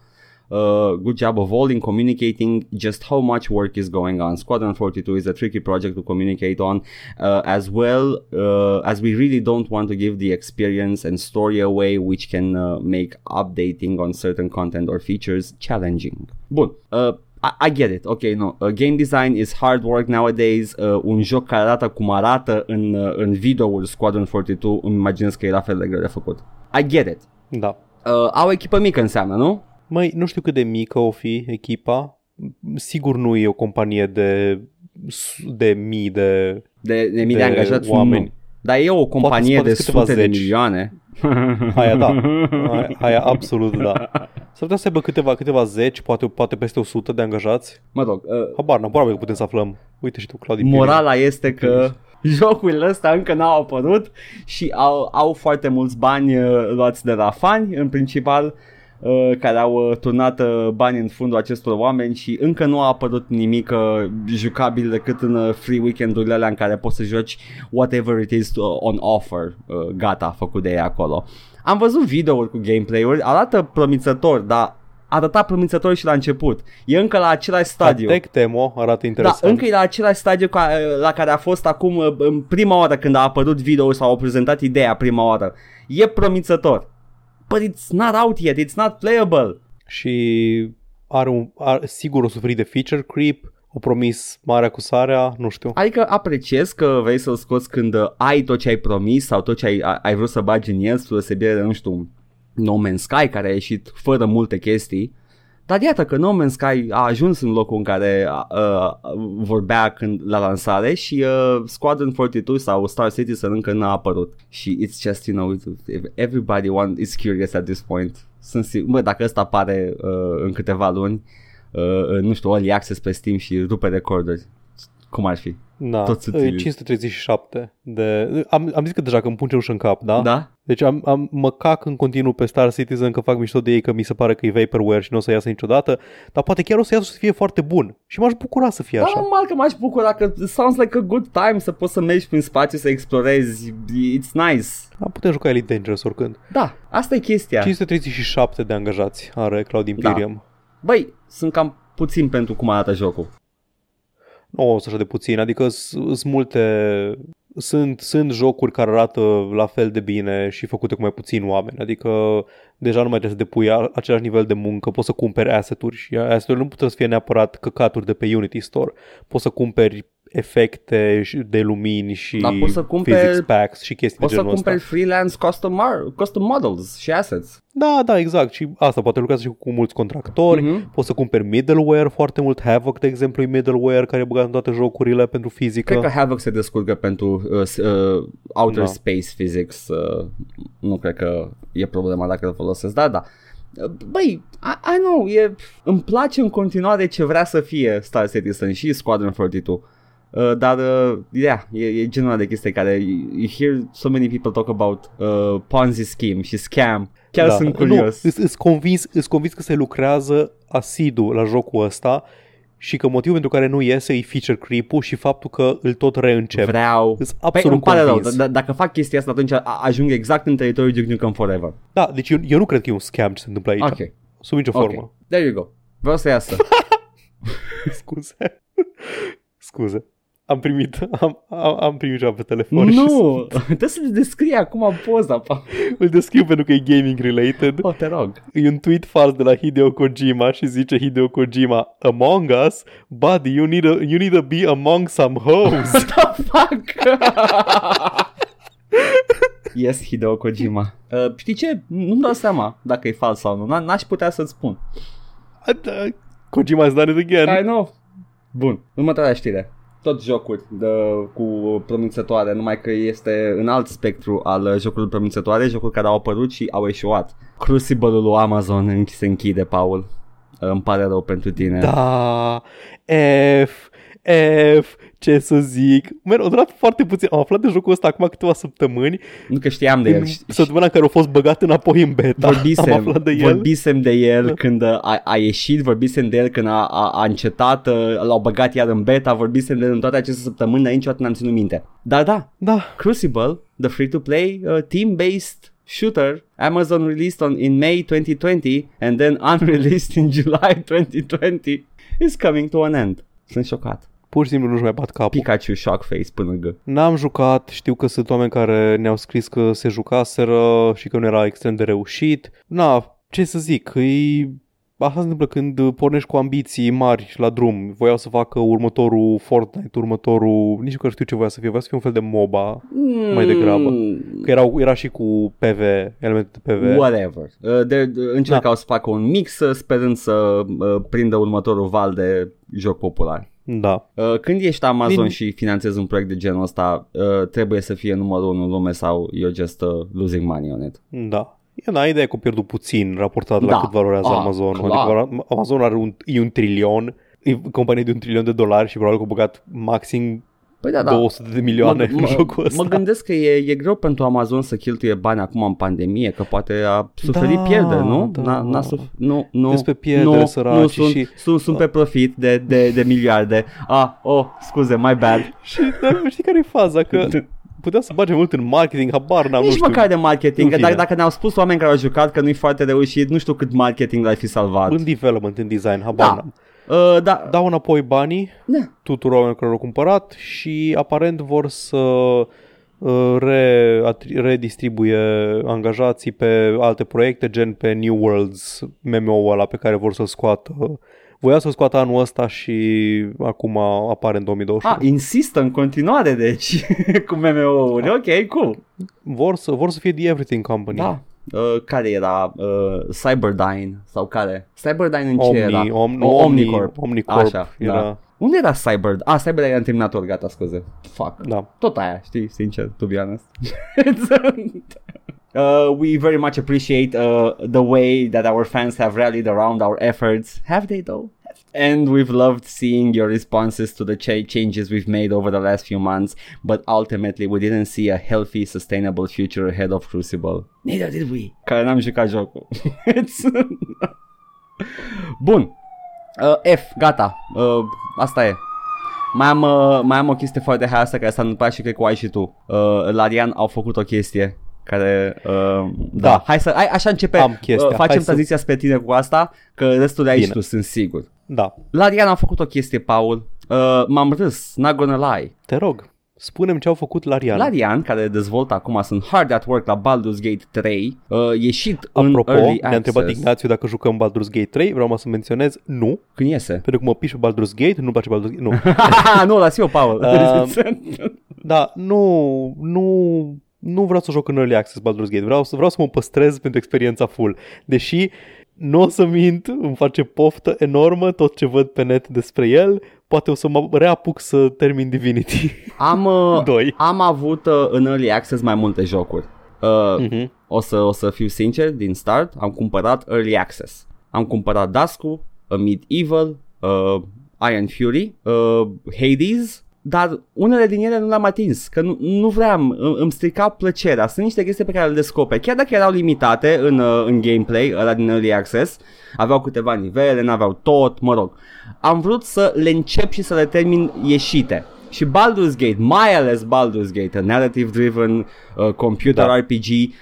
uh, good job of all in communicating just how much work is going on. Squadron 42 is a tricky project to communicate on uh, as well uh, as we really don't want to give the experience and story away which can uh, make updating on certain content or features challenging. Bun. Uh, I, I get it, ok, no. Uh, game design is hard work nowadays. Uh, un joc care arată cum arată în, uh, în videoul Squadron 42, îmi imaginez că e la fel de greu de făcut. I get it. Da. Uh, au echipă mică înseamnă, nu? Măi, nu știu cât de mică o fi echipa. Sigur nu e o companie de de mii de De, de mii de, De angajați, oameni. nu. Dar e o companie poate de sunt câteva sute de zeci. milioane. Aia da, aia, aia absolut da. S-ar putea să aibă câteva, câteva zeci, poate, poate peste 100 de angajați. Mă rog, uh, Habar, n-am probabil că putem să aflăm. Uite și tu, Claudiu Piriu. morala este că jocurile astea încă n-au apărut și au, au foarte mulți bani uh, luați de la fani, în principal, uh, care au uh, turnat uh, bani în fundul acestor oameni și încă nu a apărut nimic uh, jucabil decât în uh, free weekend-urile alea în care poți să joci whatever it is to, on offer, uh, gata, făcut de ei acolo. Am văzut videouri cu gameplay-uri, arată promițător, dar arăta promițător și la început. E încă la același stadiu. Tech Demo arată Da, interesant. încă e la același stadiu ca, la care a fost acum uh, în prima oară când a apărut video sau au prezentat ideea prima oară. E promițător. But it's not out yet, it's not playable. Și are un, are, sigur o suferit de feature creep, o promis marea cu sarea, nu știu. Adică apreciez că vrei să-l scoți când uh, ai tot ce ai promis sau tot ce ai, ai- ai vrut să bagi în el, spre deosebire de, nu știu, No Man's Sky care a ieșit fără multe chestii. Dar iată că No Man's Sky a ajuns în locul în care uh, vorbea când la lansare și uh, Squadron 42 sau Star Citizen încă n-a apărut. Și it's just, you know, it's- everybody want, is curious at this point. Sunt sigur, bă, dacă ăsta apare uh, în câteva luni, uh, în, nu știu, early access pe Steam și rupe recorduri, cum ar fi? Da, Tot sunt e ținut. 537 de... Am, am zis că deja că îmi pun cenușă în cap, da? Da? Deci am, am, mă cac în continuu pe Star Citizen că fac mișto de ei că mi se pare că e vaporware și nu o să iasă niciodată, dar poate chiar o să iasă și să fie foarte bun. Și m-aș bucura să fie Da, așa. normal că m-aș bucura că it sounds like a good time să poți să mergi prin spațiu, să explorezi. It's nice. Da, putem juca Elite Dangerous oricând. Da, asta e chestia. 537 de angajați are Cloud Imperium. Băi, sunt cam puțin pentru cum arată jocul. Nu o să așa de puțin, adică sunt multe... Sunt, sunt jocuri care arată la fel de bine și făcute cu mai puțin oameni, adică deja nu mai trebuie să depui a- același nivel de muncă, poți să cumperi asset-uri și asset-uri nu putem să fie neapărat căcaturi de pe Unity Store, poți să cumperi efecte și- de lumini și Dar poți să cumperi- physics packs și chestii Poți de să genul cumperi ăsta. freelance custom, mar- custom models și assets. Da, da, exact și asta poate lucrează și cu mulți contractori, Mhm. poți să cumperi middleware foarte mult, Havoc de exemplu e middleware care e băgat în toate jocurile pentru fizică. Cred că Havoc se descurcă pentru uh, s- uh, outer Da. space physics. Uh, nu cred că e problema dacă îl folosesc, da, da. Uh, Băi, I, I know, e, îmi place în continuare ce vrea să fie Star Citizen și Squadron 42. Uh, dar, uh, yeah, e, e genul ăla de chestie care you, you hear so many people talk about uh, Ponzi scheme și scam. Chiar sunt curios. Da. Nu, îs convins, îs convins că se lucrează asidu la jocul ăsta și că motivul pentru care nu iese e feature creep-ul și faptul că îl tot reîncep. Vreau. Îs Păi absolut îmi pare rău, convins. d- d- dacă fac chestia asta atunci a- ajung exact în teritoriul Duke Nukem Forever. Da, deci eu, eu nu cred că e un scam ce se întâmplă aici. Ok, Sub nicio ok. formă. There you go. Vreau să iasă. Scuze. Scuze. Am primit, am, am, am primit ceva pe telefon Nu, trebuie să descrie acum poza, pa. Îl descriu pentru că e gaming related. Oh, te rog. E un tweet fals de la Hideo Kojima și zice Hideo Kojima Among Us? Buddy, you need, a, you need to be among some hoes. What the fuck? yes, Hideo Kojima. Uh, știi ce? Nu-mi dau seama dacă e fals sau nu. N-aș putea să-ți spun. Kojima has done it again. I know. Bun, următoarea știre. Tot jocuri de, cu promițătoare, numai că este în alt spectru al jocurilor promițătoare, jocuri care au apărut și au eșuat. Crucible-ul lui Amazon se închide, Paul. Îmi pare rău pentru tine. Da, F, F, ce să zic. Man, o durat foarte puțin. Am aflat de jocul ăsta acum câteva săptămâni. Nu că știam de el. Săptămâna în care a fost băgat înapoi în beta. Vorbisem, am aflat de el. vorbisem de el când a, a ieșit, vorbisem de el când a, a, a încetat, l-au băgat iar în beta, vorbisem de el în toate aceste săptămâni, dar niciodată n-am ținut minte. Dar da, da. Crucible, the free-to-play uh, team-based shooter Amazon released on in May 2020 and then unreleased in July 2020 is coming to an end. Sunt șocat. Pur și simplu nu-și mai bat capul. Pikachu shock face până gă. N-am jucat, știu că sunt oameni care ne-au scris că se jucaseră și că nu era extrem de reușit. Na, ce să zic, e Asta se întâmplă când pornești cu ambiții mari la drum. Voiau să facă următorul Fortnite, următorul... Nici nu știu ce voia să fie. Voia să fie un fel de MOBA mm. mai degrabă. Că erau, era și cu PV, elemente de PV. Whatever. Uh, de, de, încercau da. să facă un mix sperând să uh, prindă următorul val de joc popular. Da. Uh, când ești Amazon Din... și finanțezi un proiect de genul ăsta, uh, trebuie să fie numărul unu în lume sau you're just uh, losing money on it. Da. E da, ideea că a pierdut puțin raportat da. la cât valorează ah, Amazon. Adică Amazon are un, e un trilion, e companie de un trilion de dolari și probabil că a băgat maxim Păi da, da. 200 de milioane mă, în jocul ăsta. Mă gândesc că e, e greu pentru Amazon să cheltuie bani acum în pandemie, că poate a suferit da, pierderi, nu? Da. N-a, n-a suf- nu, nu, Despre pierdere, nu, săraci nu, sunt, și... sunt, sunt pe profit de, de, de miliarde. Ah, oh, scuze, my bad. și dar știi care e faza? Că putea să bage mult în marketing, habar n-am, Nici nu știu. măcar de marketing, că dacă, dacă ne-au spus oameni care au jucat că nu-i foarte reușit, nu știu cât marketing l-ai fi salvat. În development, în design, habar da. n-am. Uh, da. Dau înapoi banii da. tuturor oamenilor care au cumpărat și aparent vor să uh, re, redistribuie angajații pe alte proiecte, gen pe New Worlds, MMO-ul ăla pe care vor să-l scoată voia să scoată anul ăsta și acum apare în 2021. Ah, insistă în continuare, deci, cu MMO-uri. Ok, cool. Vor să, vor să fie The Everything Company. Da. Uh, care era uh, Cyberdyne sau care? Cyberdyne în ce Omni, era? Om, nu, Omnicorp. Omnicorp Așa, era... da. Unde era Cyber? Ah, Cyberdyne era în Terminator, gata, scuze. Fuck. Da. Tot aia, știi, sincer, to be honest. Uh, we very much appreciate uh, the way that our fans have rallied around our efforts. Have they though? And we've loved seeing your responses to the ch- changes we've made over the last few months, but ultimately we didn't see a healthy, sustainable future ahead of Crucible. Neither did we. Care n-am jucat jocul. Bun. Uh, F, gata. Uh, asta e. Mai am, uh, mai am o chestie foarte haioasă care s-a întâmplat și cred că o ai și tu. Uh, Larian au făcut o chestie care, uh, da. da, hai să, hai, așa începe, Am chestia. uh, facem Hai tranziția să... spre tine cu asta, că restul de aici Bine. tu sunt sigur. Da. Larian a făcut o chestie, Paul, uh, m-am râs, not gonna lie. Te rog, spunem ce au făcut Larian. Larian, care dezvoltă acum, sunt hard at work la Baldur's Gate 3, uh, ieșit Apropo, în Early ne-a întrebat Access. Ignațiu dacă jucăm Baldur's Gate 3, vreau să menționez nu, Când iese? pentru că mă piși pe Baldur's Gate, nu-mi place Baldur's Gate, nu. nu, las eu, Paul. Uh, Da, nu, nu, nu vreau să joc în Early Access Baldur's Gate, vreau să, vreau să mă păstrez pentru experiența full. Deși, nu o să mint, îmi face poftă enormă tot ce văd pe net despre el, poate o să mă reapuc să termin Divinity am, uh, 2. am avut uh, în Early Access mai multe jocuri. Uh, Mhm. o, să, o să fiu sincer, din start, am cumpărat Early Access. Am cumpărat Dasku, uh, Medieval, uh, Iron Fury, uh, Hades, dar unele din ele nu le-am atins, că nu, nu vreau, îmi, îmi strica plăcerea. Sunt niște chestii pe care le descoperi, chiar dacă erau limitate în, uh, în gameplay, ăla din Early Access, aveau câteva nivele, n-aveau tot, mă rog. Am vrut să le încep și să le termin ieșite. Și Baldur's Gate, mai ales Baldur's Gate, a narrative-driven uh, computer Da. RPG,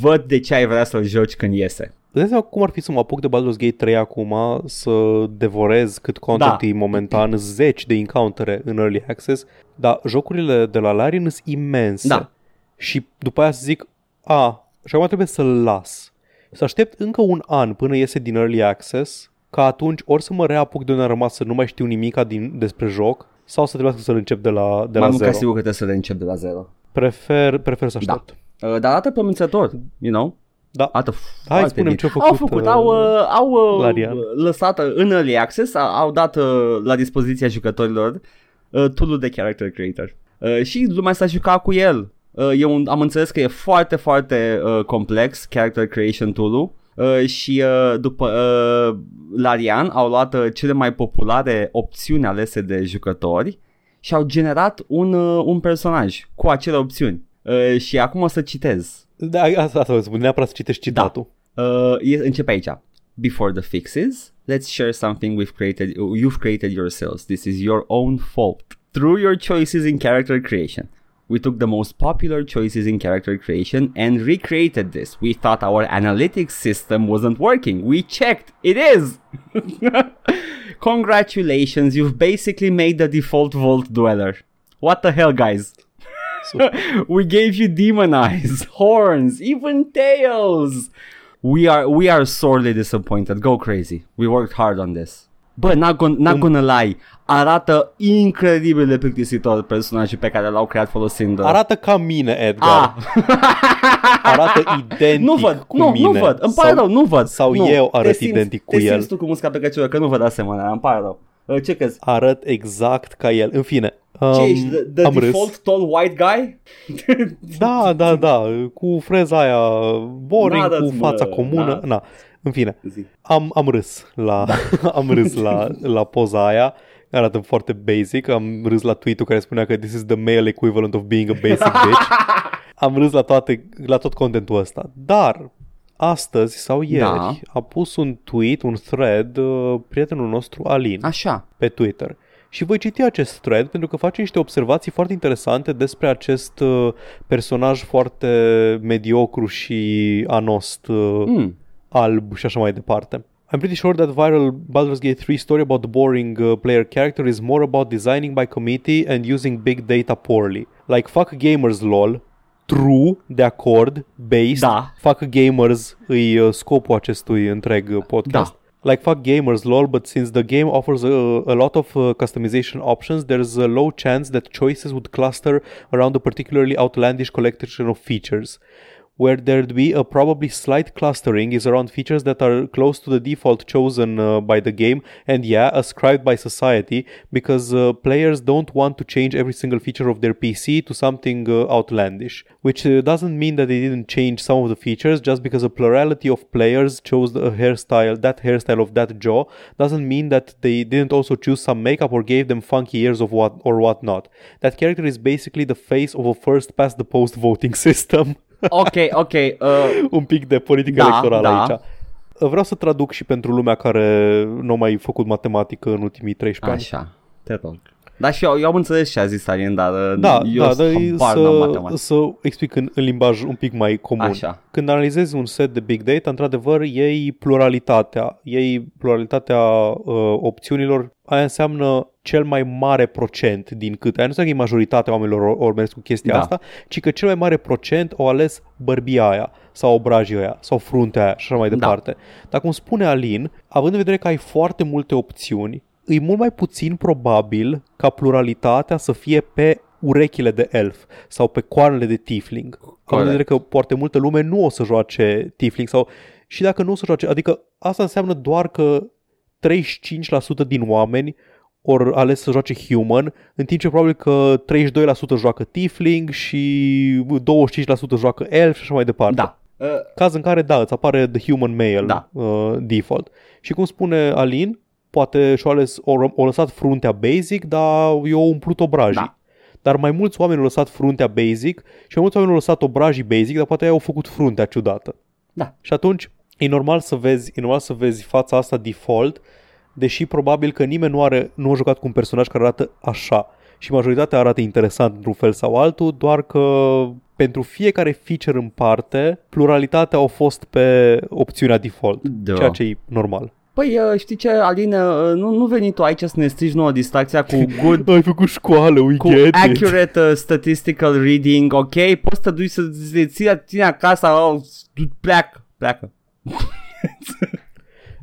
văd de ce ai vrea să-l joci când iese. Îți dai cum ar fi să mă apuc de Baldur's Gate 3 acum să devorez cât content Da. e momentan, zeci de encountere în Early Access, dar jocurile de la Larian sunt imense. Da. Și după aia să zic, a, și acum trebuie să-l las. Să aștept încă un an până iese din Early Access, ca atunci ori să mă reapuc de unde am rămas să nu mai știu nimica din, despre joc, sau să trebuiască să-l încep de la, de la Mai mult ca zero. sigur că trebuie să le încep de la zero. Prefer, prefer să aștept. Uh, dar arată promițător, you know? Da. Arată Hai, foarte spune-mi bine. ce-au făcut, Au făcut, uh, au, uh, au uh, Larian. lăsat uh, în early access, a- au dat uh, la dispoziția jucătorilor uh, tool de character creator. Uh, și lumea s-a jucat cu el. Uh, e un, am înțeles că e foarte, foarte uh, complex character creation tool-ul. Uh, și uh, după uh, Larian au luat uh, cele mai populare opțiuni alese de jucători și au generat un, uh, un personaj cu acele opțiuni. Uh, și acum o să citez. Da, asta, asta vă spun, neapărat să citești citatul. Uh, e- începe aici. Before the fixes, let's share something we've created, you've created yourselves. This is your own fault. Through your choices in character creation, we took the most popular choices in character creation and recreated this. We thought our analytics system wasn't working. We checked. It is. Congratulations, you've basically made the default vault dweller. What the hell, guys? So, we gave you demon eyes, horns, even tails. We are we are sorely disappointed. Go crazy. We worked hard on this. Bă, not, gon- not Um, gonna lie, arată incredibil de plictisitor personajul pe care l-au creat folosind... uh, arată ca mine, Edgar. Ah. Arată identic nu văd, cu nu, mine. nu văd, îmi pare Sau- rău, nu văd. sau nu. eu arăt Te simți- identic cu te el. simți tu cu musca pe căciulă, că nu văd asemenea, îmi pare rău. Uh, Ce crezi? Arăt exact ca el. În fine. Um, Ce ești? The, the am râs. default tall white guy? Da, da, da, cu freza aia boring, N-arăți, cu fața bă, comună. da. Na. În fine, Zi. am, am râs la, am râs la, la poza aia. Arată foarte basic. Am râs la tweet-ul care spunea că this is the male equivalent of being a basic bitch. Am râs la, toate, la tot contentul ăsta. Dar astăzi sau ieri Da. a pus un tweet, un thread, uh, prietenul nostru Alin Așa. pe Twitter. Și voi citi acest thread pentru că face niște observații foarte interesante despre acest uh, personaj foarte mediocru și anost, uh, Mm. alb și așa mai departe. I'm pretty sure that viral Baldur's Gate 3 story about the boring uh, player character is more about designing by committee and using big data poorly. Like fuck gamers lol, true, de acord, based, Da. fuck gamers îi uh, scopul acestui întreg uh, podcast. Da. Like fuck gamers lol, but since the game offers a, a lot of uh, customization options, there's a low chance that choices would cluster around a particularly outlandish collection of features. Where there'd be a probably slight clustering is around features that are close to the default chosen uh, by the game and yeah, ascribed by society because uh, players don't want to change every single feature of their PC to something uh, outlandish, which uh, doesn't mean that they didn't change some of the features just because a plurality of players chose a hairstyle, that hairstyle of that jaw doesn't mean that they didn't also choose some makeup or gave them funky ears of what or whatnot. That character is basically the face of a first past the post voting system. Ok, ok. Uh, un pic de politică Da, electorală da. aici. Vreau să traduc și pentru lumea care nu a mai făcut matematică în ultimii 13 ani. așa, te rog. Da, și eu, eu am înțeles ce a zis Alin, dar uh, Da, eu da, dar habar n-am să, matematică. să explic în, în limbaj un pic mai comun. Așa. Când analizezi un set de big data, într-adevăr, iei pluralitatea. Iei pluralitatea uh, opțiunilor, aia înseamnă cel mai mare procent din cât. Aia nu înseamnă că e majoritatea oamenilor ori ori mers cu chestia Da. asta, ci că cel mai mare procent o ales bărbia aia sau obrajii aia sau fruntea aia și așa mai Da. departe. Dar cum spune Alin, având în vedere că ai foarte multe opțiuni, e mult mai puțin probabil ca pluralitatea să fie pe urechile de elf sau pe coarnele de tiefling. Având în vedere că foarte multă lume nu o să joace tiefling sau și dacă nu o să joace, adică asta înseamnă doar că 35% din oameni ori ales să joace human, în timp ce probabil că 32% joacă tiefling și 25% joacă elf și așa mai departe. Da. Uh, Caz în care, da, îți apare the human male Da. uh, default. Și cum spune Alin, poate și-o ales, o, o lăsat fruntea basic, dar eu umplut obrajii. Da. Dar mai mulți oameni au lăsat fruntea basic și mai mulți oameni au lăsat obrajii basic, dar poate ei au făcut fruntea ciudată. Da. Și atunci e normal să vezi, e normal să vezi fața asta default, deși probabil că nimeni nu, are, nu a jucat cu un personaj care arată așa. Și majoritatea arată interesant într-un fel sau altul, doar că pentru fiecare feature în parte, pluralitatea au fost pe opțiunea default, Da. ceea ce e normal. Păi uh, știi ce, Aline, uh, nu, nu veni tu aici să ne strici nouă distracția cu good Ai făcut școală, we cu get it. accurate uh, statistical reading, ok? Poți să te duci să ți ții tine acasă, oh, pleacă, pleacă.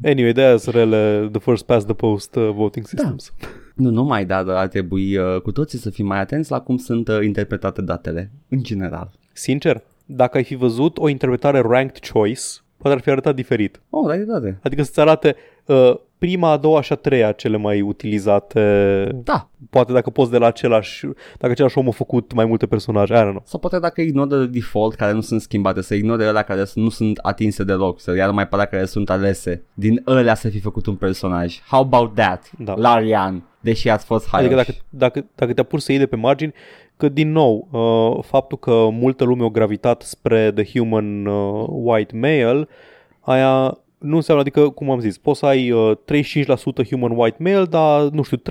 Anyway, de-aia sunt rele the first past the post uh, voting systems. Nu numai, dar ar trebui uh, cu toții să fim mai atenți la cum sunt uh, interpretate datele, în general. Sincer, dacă ai fi văzut o interpretare ranked choice, poate ar fi arătat diferit. Oh, da, dreptate. Adică să-ți arate uh, prima, a doua și a treia cele mai utilizate. Da, Poate dacă poți de la același, dacă același om a făcut mai multe personaje, I don't know. sau poate dacă ignoră de default care nu sunt schimbate, să ignore alea care nu sunt atinse deloc, să ia numai pe alea care sunt alese. Din alea să fi făcut un personaj. How about that, Da. Larian? Deși ați fost high Adică dacă, dacă, dacă te apuci să iei de pe margini, că din nou, uh, faptul că multă lume a gravitat spre The Human uh, White Male, aia nu înseamnă, adică, cum am zis, poți să ai uh, 35% Human White Male, dar, nu știu, 33%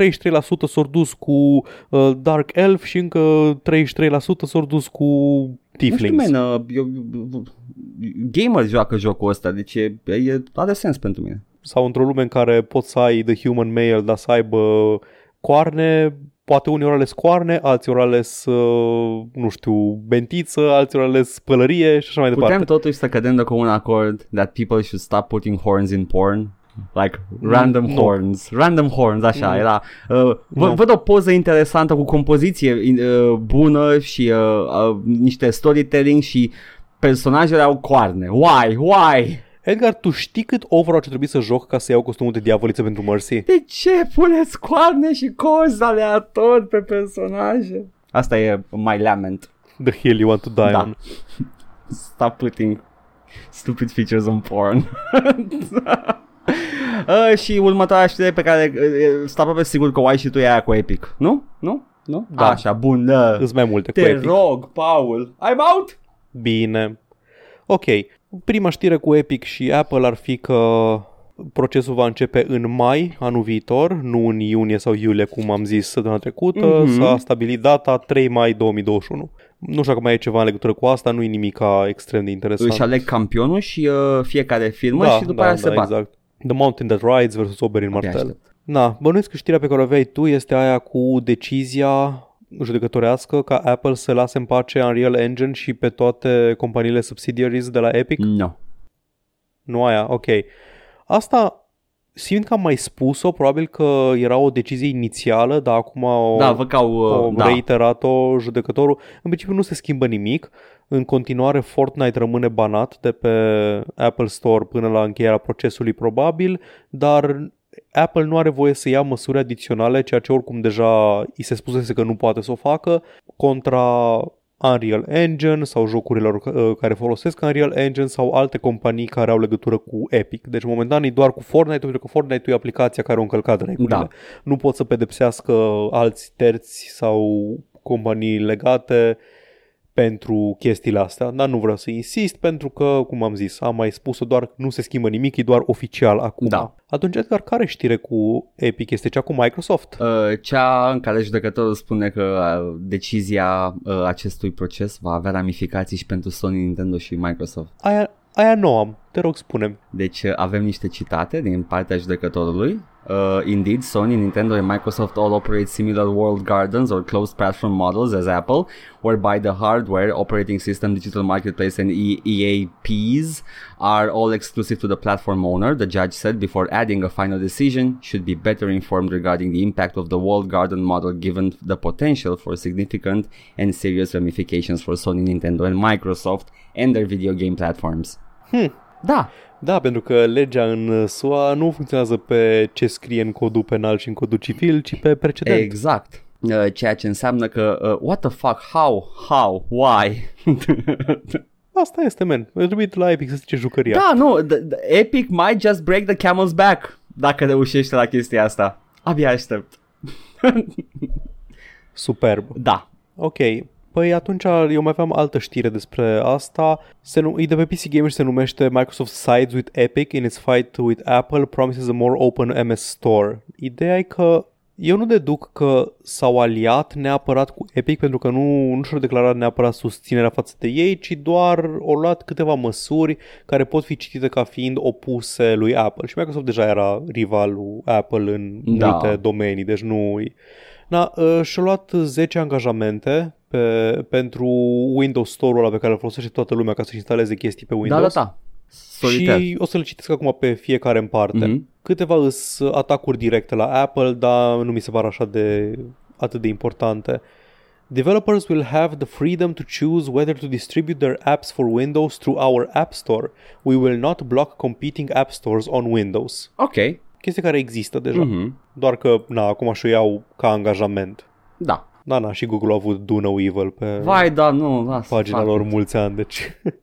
s-au dus cu uh, Dark Elf și încă 33% s-au dus cu Nu știu, Tieflings. man, uh, eu, gamer joacă jocul ăsta, deci e, e, are sens pentru mine. Sau într-o lume în care poți să ai The Human Male, dar să aibă coarne, poate unii ori ales coarne, alții ori ales, uh, nu știu, bentiță, alții ori ales pălărie și așa mai Putem departe. totuși să cădem de comun acord that people should stop putting horns in porn? Like random nu. horns, random horns, așa Nu. era. Uh, vă, Nu. văd o poză interesantă cu compoziție uh, bună și uh, uh, niște storytelling și personajele au coarne. Why? Why? Edgar, tu știi cât Overwatch trebuie să joc ca să iau costumul de diavoliță pentru Mercy? De ce puneți coarne și cozi aleator pe personaje? Asta e my lament. The hill you want to die Da. on. Stop putting stupid features on porn. uh, și următoarea știre pe care uh, stau pe sigur că o ai și tu e aia cu Epic. Nu? Nu? Nu? Da. Așa, bun. Uh, Îs mai multe cu te Epic. rog, Paul. I'm out! Bine. Ok. Prima știre cu Epic și Apple ar fi că procesul va începe în mai anul viitor, nu în iunie sau iulie, cum am zis săptămâna trecută. Mhm. S-a stabilit data 3 mai 2021. Nu știu dacă mai e ceva în legătură cu asta, nu e nimic extrem de interesant. Își aleg campionul și uh, fiecare firmă și după aia se bat. exact. The Mountain That Rides versus Oberyn Abia Martell. aștept. Na, bănuiesc că știrea pe care o aveai tu este aia cu decizia judecătorească ca Apple să lase în pace Unreal Engine și pe toate companiile subsidiaries de la Epic? No. Nu aia, ok. Asta simt că am mai spus-o, probabil că era o decizie inițială, dar acum o, Da, văd că au... o Uh, da. reiterat-o judecătorul. În principiu nu se schimbă nimic. În continuare Fortnite rămâne banat de pe Apple Store până la încheierea procesului probabil, dar Apple nu are voie să ia măsuri adiționale, ceea ce oricum deja îi se spusese că nu poate să o facă, contra Unreal Engine sau jocurilor uh, care folosesc Unreal Engine sau alte companii care au legătură cu Epic. Deci momentan e doar cu Fortnite, pentru că Fortnite e aplicația care a încălcat regulile. Da. Nu pot să pedepsească alți terți sau companii legate pentru chestiile astea, dar nu vreau să insist pentru că, cum am zis, am mai spus-o doar, nu se schimbă nimic, e doar oficial acum. Da. Atunci, Edgar, care știre cu Epic este cea cu Microsoft? Uh, cea în care judecătorul spune că uh, decizia uh, acestui proces va avea ramificații și pentru Sony, Nintendo și Microsoft. Aia, aia nu am, te rog spune Deci uh, avem niște citate din partea judecătorului. Uh, indeed, Sony, Nintendo and Microsoft all operate similar walled gardens or closed platform models as Apple, whereby the hardware, operating system, digital marketplace, and E- EAPs are all exclusive to the platform owner. The judge said before adding a final decision should be better informed regarding the impact of the walled garden model given the potential for significant and serious ramifications for Sony, Nintendo, and Microsoft and their video game platforms. Hmm. Da, Da, pentru că legea în SUA nu funcționează pe ce scrie în codul penal și în codul civil, ci pe precedent. Exact. Uh, ceea ce înseamnă că uh, what the fuck, how, how, why? Asta este, man. Eu trebuie la Epic să zice jucăria. da, nu, the, the Epic might just break the camel's back dacă reușește la chestia asta. Abia aștept. Superb. Da. Ok. Păi atunci eu mai aveam altă știre despre asta. Se nu- e de pe PC Gamer și se numește Microsoft sides with Epic in its fight with Apple promises a more open MS Store. Ideea e că Eu nu deduc că s-au aliat neapărat cu Epic pentru că nu, nu și-au declarat neapărat susținerea față de ei, ci doar au luat câteva măsuri care pot fi citite ca fiind opuse lui Apple. Și Microsoft deja era rivalul Apple în da. multe domenii, deci nu... Na, uh, și-a luat 10 angajamente pe, pentru Windows Store-ul ăla pe care îl folosește toată lumea ca să instaleze chestii pe Windows. Da, da, da. Solitaire. Și o să le citesc acum pe fiecare în parte. Mm-hmm. Câteva îs atacuri directe la Apple, dar nu mi se par așa de atât de importante. Developers will have the freedom to choose whether to distribute their apps for Windows through our App Store. We will not block competing app stores on Windows. Ok. Chestie care există deja. Mm-hmm. Doar că, na, acum și iau ca angajament. Da. Da, na, și Google a avut Do No Evil pe Vai, da, nu, da, pagina lor mulți ani, deci...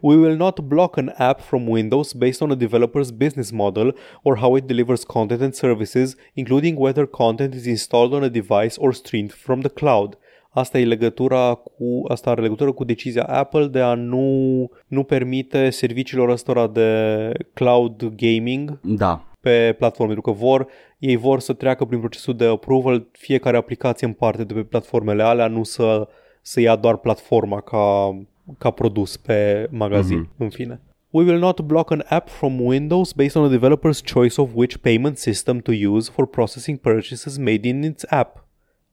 We will not block an app from Windows based on a developer's business model or how it delivers content and services, including whether content is installed on a device or streamed from the cloud. Asta e legătura cu asta are legătură cu decizia Apple de a nu nu permite serviciilor ăstora de cloud gaming da. Pe platforme, pentru că vor ei vor să treacă prin procesul de approval fiecare aplicație în parte de pe platformele alea, nu să să ia doar platforma ca ca produs pe magazin, mm-hmm. în fine. We will not block an app from Windows based on a developer's choice of which payment system to use for processing purchases made in its app.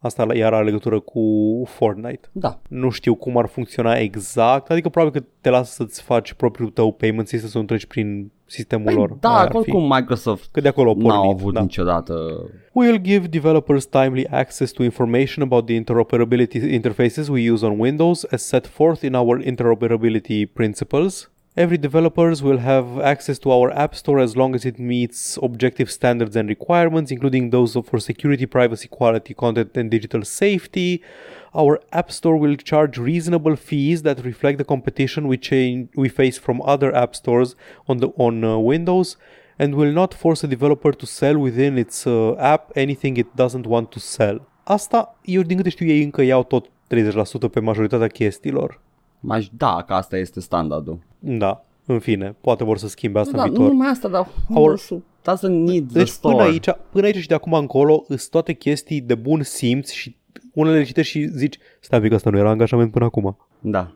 Asta iar are legătură cu Fortnite. Da. Nu știu cum ar funcționa exact, adică probabil că te lasă să-ți faci propriul tău payment system să nu treci prin sistemul păi lor. Da, oricum Microsoft că de acolo n-au avut da. niciodată. We'll give developers timely access to information about the interoperability interfaces we use on Windows as set forth in our interoperability principles. Every developers will have access to our app store as long as it meets objective standards and requirements, including those for security, privacy, quality, content, and digital safety. Our app store will charge reasonable fees that reflect the competition we, change, we face from other app stores on the on uh, Windows, and will not force a developer to sell within its uh, app anything it doesn't want to sell. Asta, eu din câte știu, ei încă iau tot 30% pe majoritatea chestiilor. Da, că asta este standardul. Da, în fine, poate vor să schimbe asta da, în viitor. Nu numai asta, dar Our... doesn't need deci the până aici, până aici și de acum încolo sunt toate chestii de bun simț și unele le citești și zici, stai pic, asta nu era angajament până acum. Da.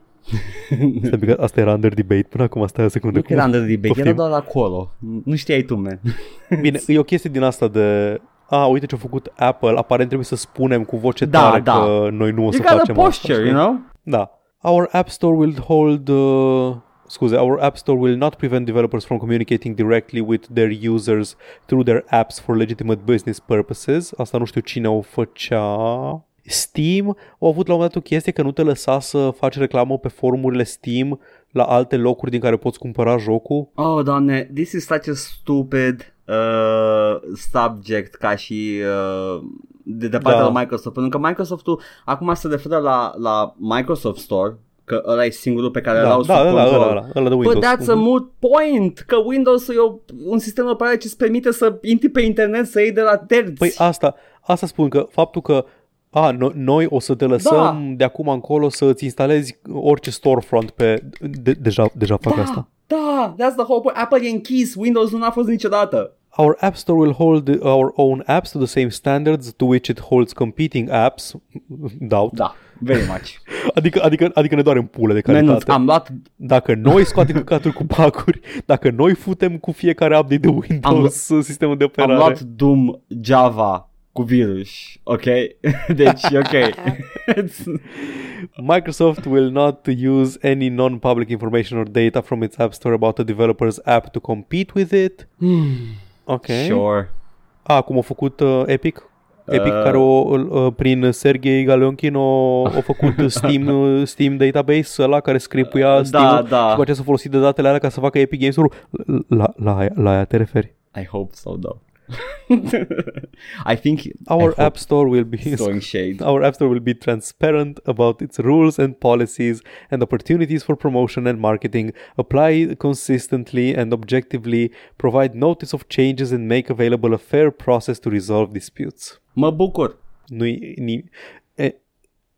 stai pic, asta era under debate până acum, stai o secundă. Nu era under debate, Poftim. era doar acolo. Nu știai tu, man. Bine, e o chestie din asta de a, uite ce a făcut Apple, aparent trebuie să spunem cu voce da, tare da. că noi nu o să you facem posture, asta. You know? Da. Our App Store will hold uh, scuze, our App Store will not prevent developers from communicating directly with their users through their apps for legitimate business purposes. Asta nu știu cine o făcea. Steam au avut la un moment dat o chestie că nu te lăsa să faci reclamă pe forumurile Steam la alte locuri din care poți cumpăra jocul. Oh, doamne, this is such a stupid uh, subject ca și uh, de, de partea da. la Microsoft, pentru că Microsoftul acum se referă la, la Microsoft Store, că ăla e singurul pe care da, îl au da, sub da, control. Da, ăla, ăla de Windows. But that's a moot point, că Windows e o, un sistem operativ ce îți permite să intri pe internet să iei de la terți. Păi asta, asta spun că faptul că a, no, noi o să te lăsăm da. de acum încolo să îți instalezi orice storefront pe... De, deja, deja fac da, asta. Da, that's the whole point. Apple e închis, Windows nu a fost niciodată. Our App Store will hold our own apps to the same standards to which it holds competing apps. Doubt. Da, very much. Adică, adică, adică ne doare în pule de calitate. Menuț, am luat... Dacă noi scoatem căcaturi cu pacuri, dacă noi futem cu fiecare update de Windows am, sistemul de operare. Am luat Doom Java cu virus, ok? deci, ok. Microsoft will not use any non-public information or data from its App Store about a developer's app to compete with it. Hmm. Ok. Sure. A, cum a făcut uh, Epic? Epic uh, care o, uh, prin Sergei Galionkin o, o făcut Steam, uh, Steam Database ăla care scripuia uh, Steam da, da. și după aceea să folosit de datele alea ca să facă Epic Games-ul. La, la, la, la aia te referi? I hope so, though. I think our I app store will be throwing shade. Our app store will be transparent about its rules and policies and opportunities for promotion and marketing. Apply consistently and objectively. Provide notice of changes and make available a fair process to resolve disputes. Mă bucur. Nu-i ni, e,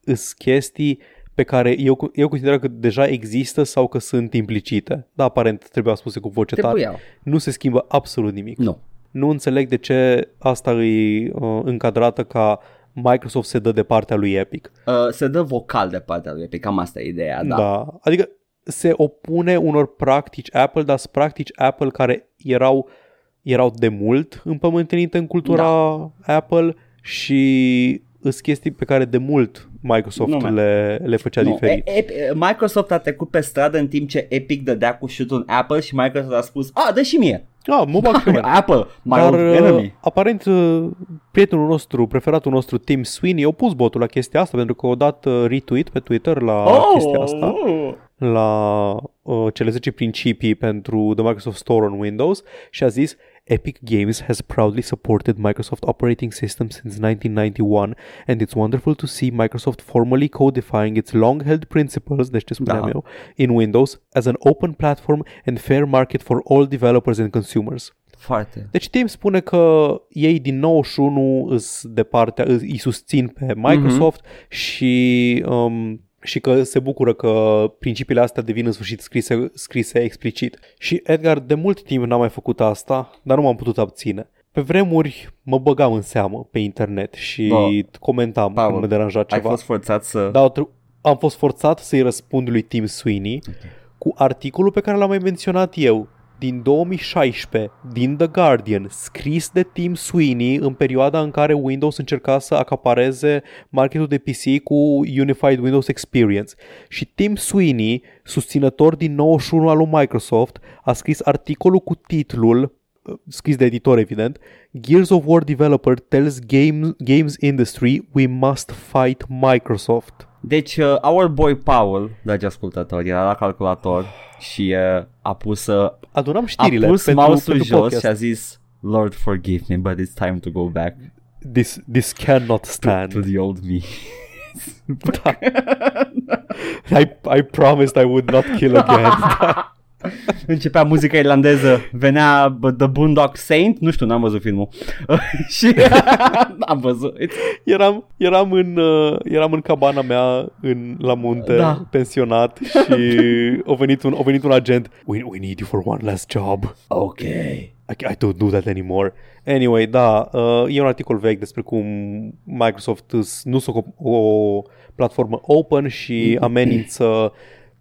îs chestii pe care eu, eu consider că deja există sau că sunt implicite. Da, aparent trebuia spuse cu voce tare. Nu se schimbă absolut nimic. Nu. Nu înțeleg de ce asta e uh, încadrată ca Microsoft se dă de partea lui Epic. Uh, se dă vocal de partea lui Epic, cam asta e ideea, da. da. Adică se opune unor practici Apple, dar sunt practici Apple care erau, erau de mult împământenite în cultura da. Apple și sunt chestii pe care de mult Microsoft nu, le, le făcea nu. diferit. E, e, Microsoft a trecut pe stradă în timp ce Epic dădea cu șutul în Apple și Microsoft a spus, a, dă și mie. Ah, mă bag și Apple, my Dar, enemy. aparent, uh, prietenul nostru, preferatul nostru, Tim Sweeney, a pus botul la chestia asta pentru că a dat uh, retweet pe Twitter la oh, chestia asta. Oh. La uh, cele 10 principii pentru The Microsoft Store on Windows și a zis Epic Games has proudly supported Microsoft operating system since 1991 and it's wonderful to see Microsoft formally codifying its long-held principles, deci ce spuneam da. eu, in Windows as an open platform and fair market for all developers and consumers. Foarte. Deci Tim spune că ei din 91 îs de partea, îi susțin pe Microsoft mm-hmm. și um, și că se bucură că principiile astea devin în sfârșit scrise, scrise explicit. Și Edgar de mult timp n-a mai făcut asta, dar nu m-am putut abține. Pe vremuri mă băgam în seamă pe internet și Bă, comentam Paul, când mă deranja ceva. Ai fost forțat să... Da, am fost forțat să-i răspund lui Tim Sweeney okay. cu articolul pe care l-am mai menționat eu din 2016 din The Guardian, scris de Tim Sweeney în perioada în care Windows încerca să acapareze marketul de PC cu Unified Windows Experience. Și Tim Sweeney, susținător din 91 al lui Microsoft, a scris articolul cu titlul scris de editor evident, Gears of War developer tells game, games industry we must fight Microsoft. Deci, uh, our boy Paul, dragi ascultători, era la calculator și uh, a pus, uh, Adunam știrile a pus pentru, mouse-ul pentru jos podcast. și a zis Lord forgive me, but it's time to go back This, this cannot stand. to the old me. Da. I, I promised I would not kill again. Începea muzica irlandeză, venea bă, The Boondock Saint, nu știu, n-am văzut filmul. și am văzut. It's... eram, eram, în, uh, eram în cabana mea în, la munte, Da. pensionat și a venit un, a venit un agent. We, we need you for one last job. Ok. I, I don't do that anymore. Anyway, da, uh, e un articol vechi despre cum Microsoft îs- nu sunt o, o platformă open și amenință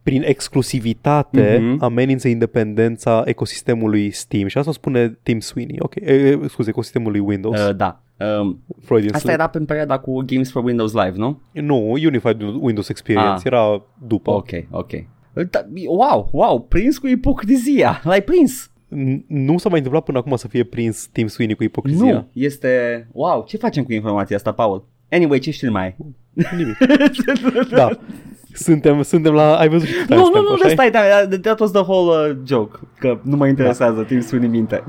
prin exclusivitate Mhm. amenință independența ecosistemului Steam și asta spune Tim Sweeney. Ok, e, e, scuze, ecosistemului Windows. Uh, da. Um, Freudian asta slip. era în perioada cu Games for Windows Live, nu? Nu, Unified Windows Experience Ah. era după. Ok, ok. Da, wow, wow, prins cu ipocrizia. L-ai prins? N- Nu s-a mai întâmplat până acum să fie prins Tim Sweeney cu ipocrizia. Nu, este... Wow, ce facem cu informația asta, Paul? Anyway, ce știri mai ai? Nimic. da. Suntem, suntem la... Ai văzut și Nu, nu, timestamp, nu, așa-i? stai, stai, that was the whole uh, joke, că nu mă interesează, da. timp Sweeney minte.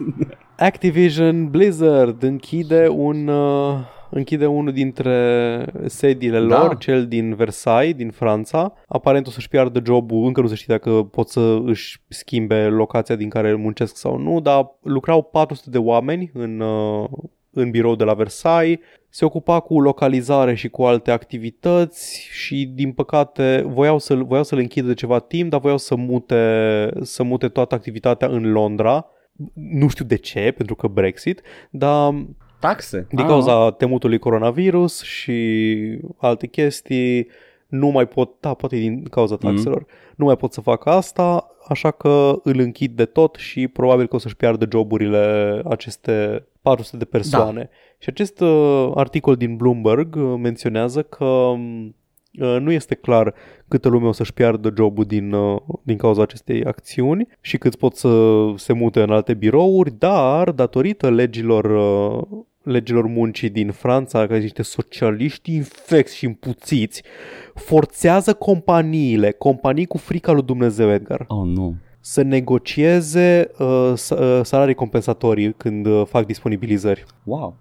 Activision Blizzard închide un uh, închide unul dintre sediile Da. lor, cel din Versailles, din Franța. Aparent o să-și piardă jobul, încă nu se știe dacă pot să își schimbe locația din care muncesc sau nu, dar lucrau 400 de oameni în, uh, în birou de la Versailles, se ocupa cu localizare și cu alte activități și din păcate voiau să-l, voiau să-l închidă de ceva timp, dar voiau să mute, să mute toată activitatea în Londra. Nu știu de ce, pentru că Brexit, dar Taxe? din Ah, cauza temutului coronavirus și alte chestii, nu mai pot, da, poate din cauza taxelor, nu mai pot să fac asta, așa că îl închid de tot și probabil că o să-și piardă joburile aceste 400 de persoane. Și acest uh, articol din Bloomberg uh, menționează că um, uh, nu este clar câtă lume o să-și piardă jobul din, uh, din cauza acestei acțiuni și câți pot să se mute în alte birouri, dar datorită legilor uh, legilor muncii din Franța, care sunt niște socialiști infecți și împuțiți, forțează companiile, companii cu frica lui Dumnezeu, Edgar, Oh, nu. să negocieze uh, s- uh, salarii compensatorii când uh, fac disponibilizări. Wow.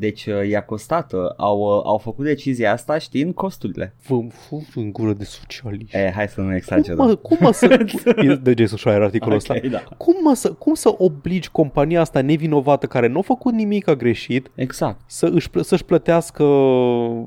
Deci uh, i-a costat, uh, au, uh, au făcut decizia asta știind costurile. Fă, fă în gură de socialiști. E, hai să nu Cum exagerăm. mă, cum mă să... E de Jason Schreier articolul ăsta. Ok, da. Cum, mă să, cum să obligi compania asta nevinovată care nu a făcut nimic a greșit Exact. să își, plă- să-și plătească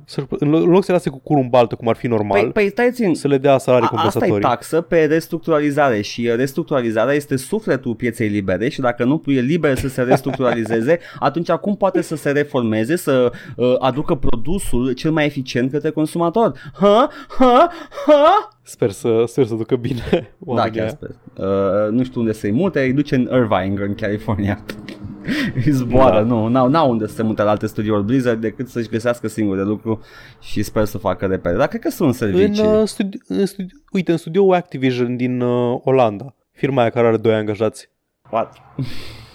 să în loc în loc să lase cu curul în baltă cum ar fi normal, Păi, păi stai țin, să le dea salarii A- Asta e compensatorii. taxă pe restructuralizare și uh, restructuralizarea este sufletul pieței libere și dacă nu e liber să se restructuralizeze, atunci cum poate să se reformeze, să uh, aducă produsul cel mai eficient către consumator? Ha? Ha? Ha? Sper să, sper să ducă bine Da, oamenii chiar aia. sper. Uh, nu știu unde să-i mute, îi duce în Irvine, în California. îi zboară, Da. nu, n-au, n-au unde să se mute la alte studiouri Blizzard decât să-și găsească singur de lucru și sper să facă repede. Dar cred că sunt În, servicii. uh, studi- în studi- uite, în studioul Activision din uh, Olanda, firma aia care are doi angajați. What?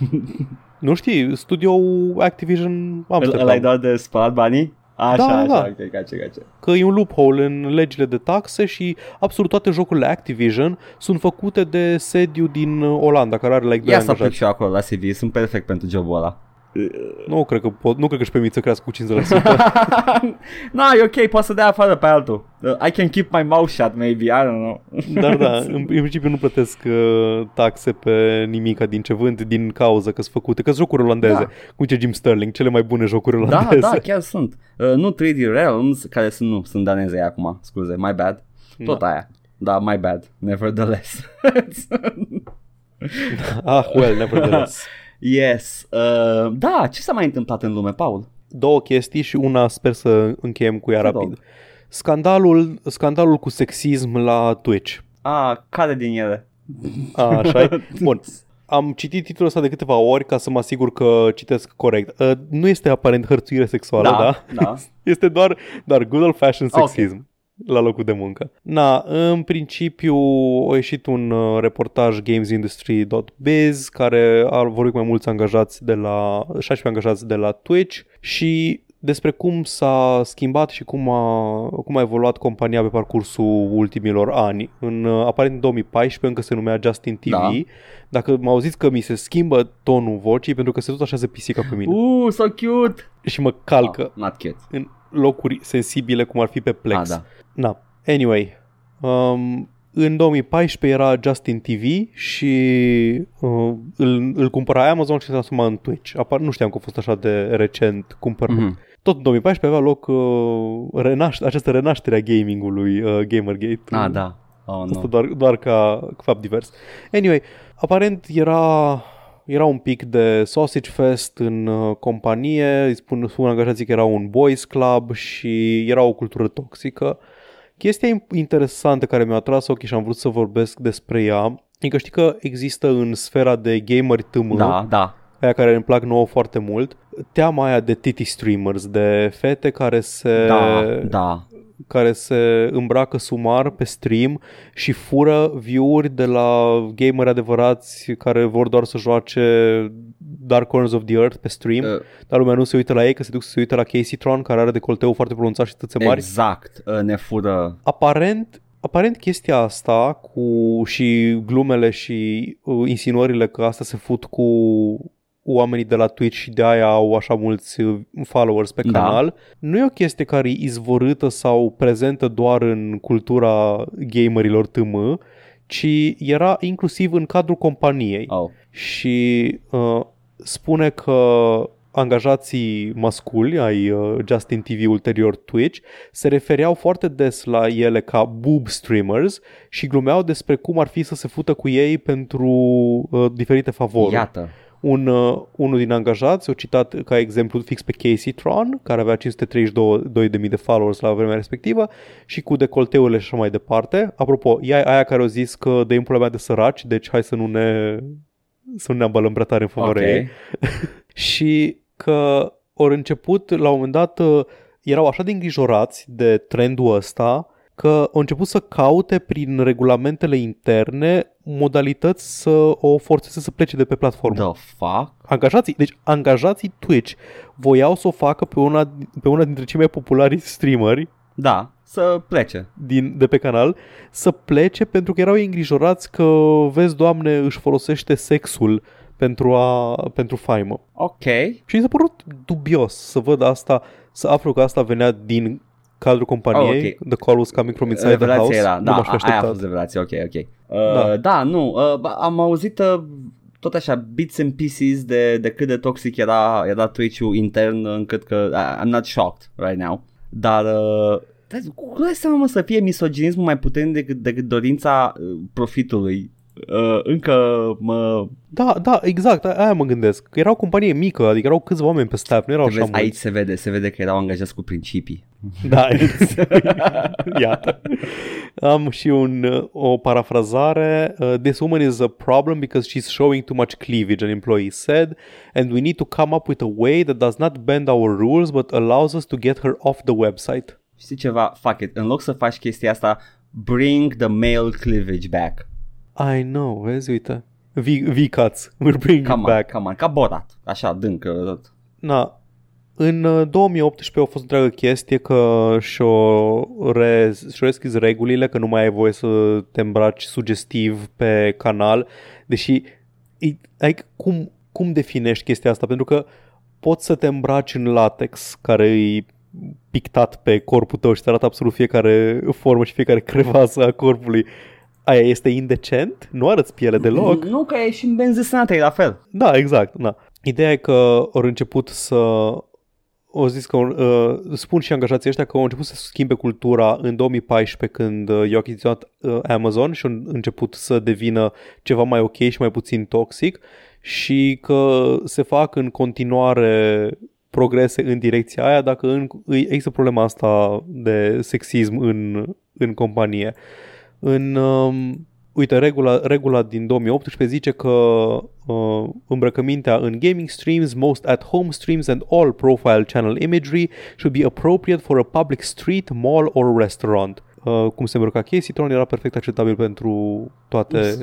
Nu știi, studioul Activision Îl, Amsterdam. îl ai dat de spălat banii? Așa, Da, așa, da. ok, gace, gace. că e un loophole în legile de taxe și absolut toate jocurile Activision sunt făcute de sediu din uh, Olanda, care are like doi Ia să aplic angajați. și eu acolo la CV, sunt perfect pentru jobul ăla. Nu cred că pot, nu cred că își permit să crească cu 50%. Na, e ok, poți să dea afară pe altul. Uh, I can keep my mouth shut, maybe, I don't know. Dar da, în, în principiu nu plătesc uh, taxe pe nimica din ce vând din cauza că sunt făcute, că sunt jocuri olandeze, Da. cum zice Jim Sterling, cele mai bune jocuri Da, olandeze. da, chiar sunt. Uh, nu 3D Realms, care sunt, nu, sunt daneze acum, scuze, my bad. Tot aia. Da, my bad, nevertheless. Ah, well, nevertheless. Yes. Uh, da, ce s-a mai întâmplat în lume, Paul? Două chestii și una sper să încheiem cu ea Te rapid. rog. Scandalul, scandalul cu sexism la Twitch. A, care din ele? A, așa Bun. Am citit titlul ăsta de câteva ori ca să mă asigur că citesc corect. Uh, nu este aparent hărțuire sexuală, da? da, da. Este doar, doar good old-fashioned Ok. sexism la locul de muncă. Na, în principiu a ieșit un uh, reportaj gamesindustry.biz care a vorbit cu mai mulți angajați de la 16 angajați de la Twitch și despre cum s-a schimbat și cum a, cum a evoluat compania pe parcursul ultimilor ani. În, uh, aparent în 2014 încă se numea Justin TV. Da. Dacă mă auziți că mi se schimbă tonul vocii pentru că se tot așează pisica pe mine Uh, so cute! și mă calcă Oh, not cute. în locuri sensibile cum ar fi pe Plex. Ah, da. Na, anyway, um, în 2014 era Justin TV și uh, îl, îl cumpăra Amazon și se transforma în Twitch. Apar, nu știam că a fost așa de recent cumpărat. Mhm. Tot în 2014 avea loc uh, renaș- această renaștere a gamingului, uh, Gamergate. Ah, da. Oh, Asta nu. doar, doar ca fapt divers. Anyway, aparent era, era un pic de sausage fest în uh, companie, îi spun, spun angajații că era un boys club și era o cultură toxică. Chestia im- interesantă care mi-a atras ochii și am vrut să vorbesc despre ea e că știi că există în sfera de gameri tâmă, Da, da. aia care îmi plac nouă foarte mult, teama aia de titty streamers, de fete care se Da, da. Care se îmbracă sumar pe stream și fură view-uri de la gameri adevărați care vor doar să joace Dark Corners of the Earth pe stream, Uh, dar lumea nu se uită la ei, că se duc să se uită la Casey Tron, care are decolteu foarte pronunțat și tățe mari. exact. Uh, ne fură. Aparent, aparent chestia asta cu și glumele și uh, insinuările că asta se fut cu oamenii de la Twitch și de aia au așa mulți uh, followers pe Da. canal, nu e o chestie care e izvorâtă sau prezentă doar în cultura gamerilor TM, ci era inclusiv în cadrul companiei Oh. și uh, spune că angajații masculi ai uh, Justin TV ulterior Twitch se refereau foarte des la ele ca boob streamers și glumeau despre cum ar fi să se fută cu ei pentru uh, diferite favoruri. Iată. Un, uh, unul din angajați, o citat ca exemplu fix pe Casey Tron, care avea 532.000 de followers la vremea respectivă și cu decolteurile și așa mai departe. Apropo, ea e aia care a zis că de pula mea de săraci, deci hai să nu ne să nu ne ambălăm prea tare în favoarea Ok. ei. Și că ori început, la un moment dat, uh, erau așa de îngrijorați de trendul ăsta că au început să caute prin regulamentele interne modalități să o forțeze să plece de pe platformă. The fuck? Angajații, deci angajații Twitch voiau să o facă pe una, pe una dintre cei mai populari streameri Da, să plece. din, de pe canal să plece pentru că erau ei îngrijorați că, vezi, doamne, își folosește sexul pentru, a, pentru faimă. Ok. Și mi s-a părut dubios să văd asta, să aflu că asta venea din cadrul companiei, Oh, ok. the call was coming from inside the Revelația house. era, nu da, m-aș fi a- aia a așteptat. fost revelația, ok, ok. Uh, da. Da. da, nu, uh, ba- am auzit uh, tot așa bits and pieces de, de cât de toxic era, era Twitch-ul intern încât că uh, I'm not shocked right now. Dar uh, dar cum dai seama mă, să fie misoginismul mai puternic decât, decât dorința uh, profitului? Uh, încă mă Da, da, exact, a- aia mă gândesc. Că era o companie mică, adică erau câțiva oameni pe staff, nu erau te așa vezi, mulți. aici se vede, se vede că erau angajați cu principii. Da, iată. Am și un, uh, o parafrazare. Uh, This woman is a problem because she's showing too much cleavage, an employee said, and we need to come up with a way that does not bend our rules but allows us to get her off the website. Știi ceva? Fuck it. În loc să faci chestia asta, bring the male cleavage back. I know, vezi, uite. V- V-cuts, we're bringing Come it on, back. come on, ca Borat. Așa, dâncă tot. Na, în uh, 2018 a fost întreagă chestie că și-o, re, și-o reschis regulile, că nu mai ai voie să te îmbraci sugestiv pe canal, deși e, like, cum, cum definești chestia asta? Pentru că poți să te îmbraci în latex care e pictat pe corpul tău și te arată absolut fiecare formă și fiecare crevasă a corpului. Aia este indecent? Nu arăți piele deloc? Nu, că e și în benzesanată, e la fel. Da, exact. Da. Ideea e că au început să o zis că uh, spun și angajații ăștia că au început să schimbe cultura în 2014 când uh, i-au achiziționat uh, Amazon și au început să devină ceva mai ok și mai puțin toxic și că se fac în continuare progrese în direcția aia dacă în, există problema asta de sexism în, în companie. În, um, uite, regula, regula din 2018 zice că uh, îmbrăcămintea în gaming streams, most at-home streams and all profile channel imagery should be appropriate for a public street, mall or restaurant. Uh, cum se îmbrăca Casey Tron era perfect acceptabil pentru toate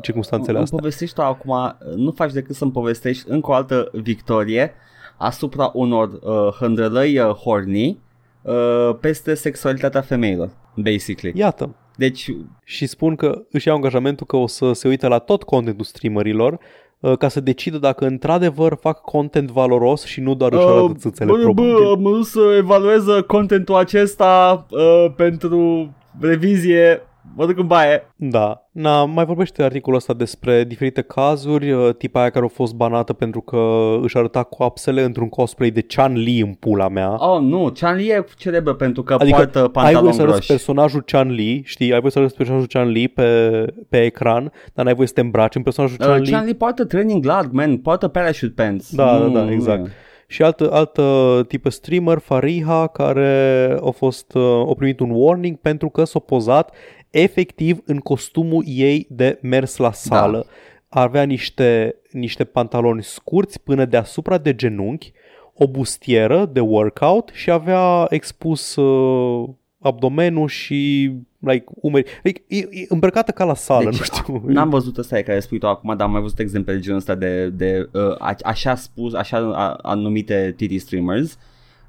circunstanțele Îmi astea. povestești tu acum, nu faci decât să-mi povestești încă o altă victorie asupra unor uh, hândrălăi uh, horny uh, peste sexualitatea femeilor, basically. Iată. Deci, Și spun că își iau angajamentul că o să se uite la tot contentul streamerilor uh, ca să decidă dacă într-adevăr fac content valoros și nu doar își arată țâțele Uh, bă, probabil. bă, am vrut să evaluez contentul acesta uh, pentru revizie, mă duc în baie. Da. Na, mai vorbește articolul ăsta despre diferite cazuri, uh, tipa aia care a fost banată pentru că își arăta coapsele într-un cosplay de Chan Li în pula mea. Oh, nu, Chan Li e celebră pentru că Adică poartă ai voie pantaloni să arăți groși. personajul Chan Li, știi, ai voie să arăți personajul Chan Li pe, pe ecran, dar n-ai voie să te îmbraci în personajul Chan Uh, Li. Chan Li poartă training glad, man, poartă parachute pants. Da, Nu, da, da, nu exact. e. Și altă, altă tipă streamer, Fariha, care a fost uh, a primit un warning pentru că s-a pozat efectiv în costumul ei de mers la sală. Da. Avea niște, niște pantaloni scurți până deasupra de genunchi, o bustieră de workout și avea expus uh, abdomenul și like, umeri. Like, e, e îmbrăcată ca la sală, Deci, nu știu. N-am văzut ăsta care spui tu acum, dar am mai văzut exemple de genul ăsta de, de uh, a, așa spus, așa a, anumite TD streamers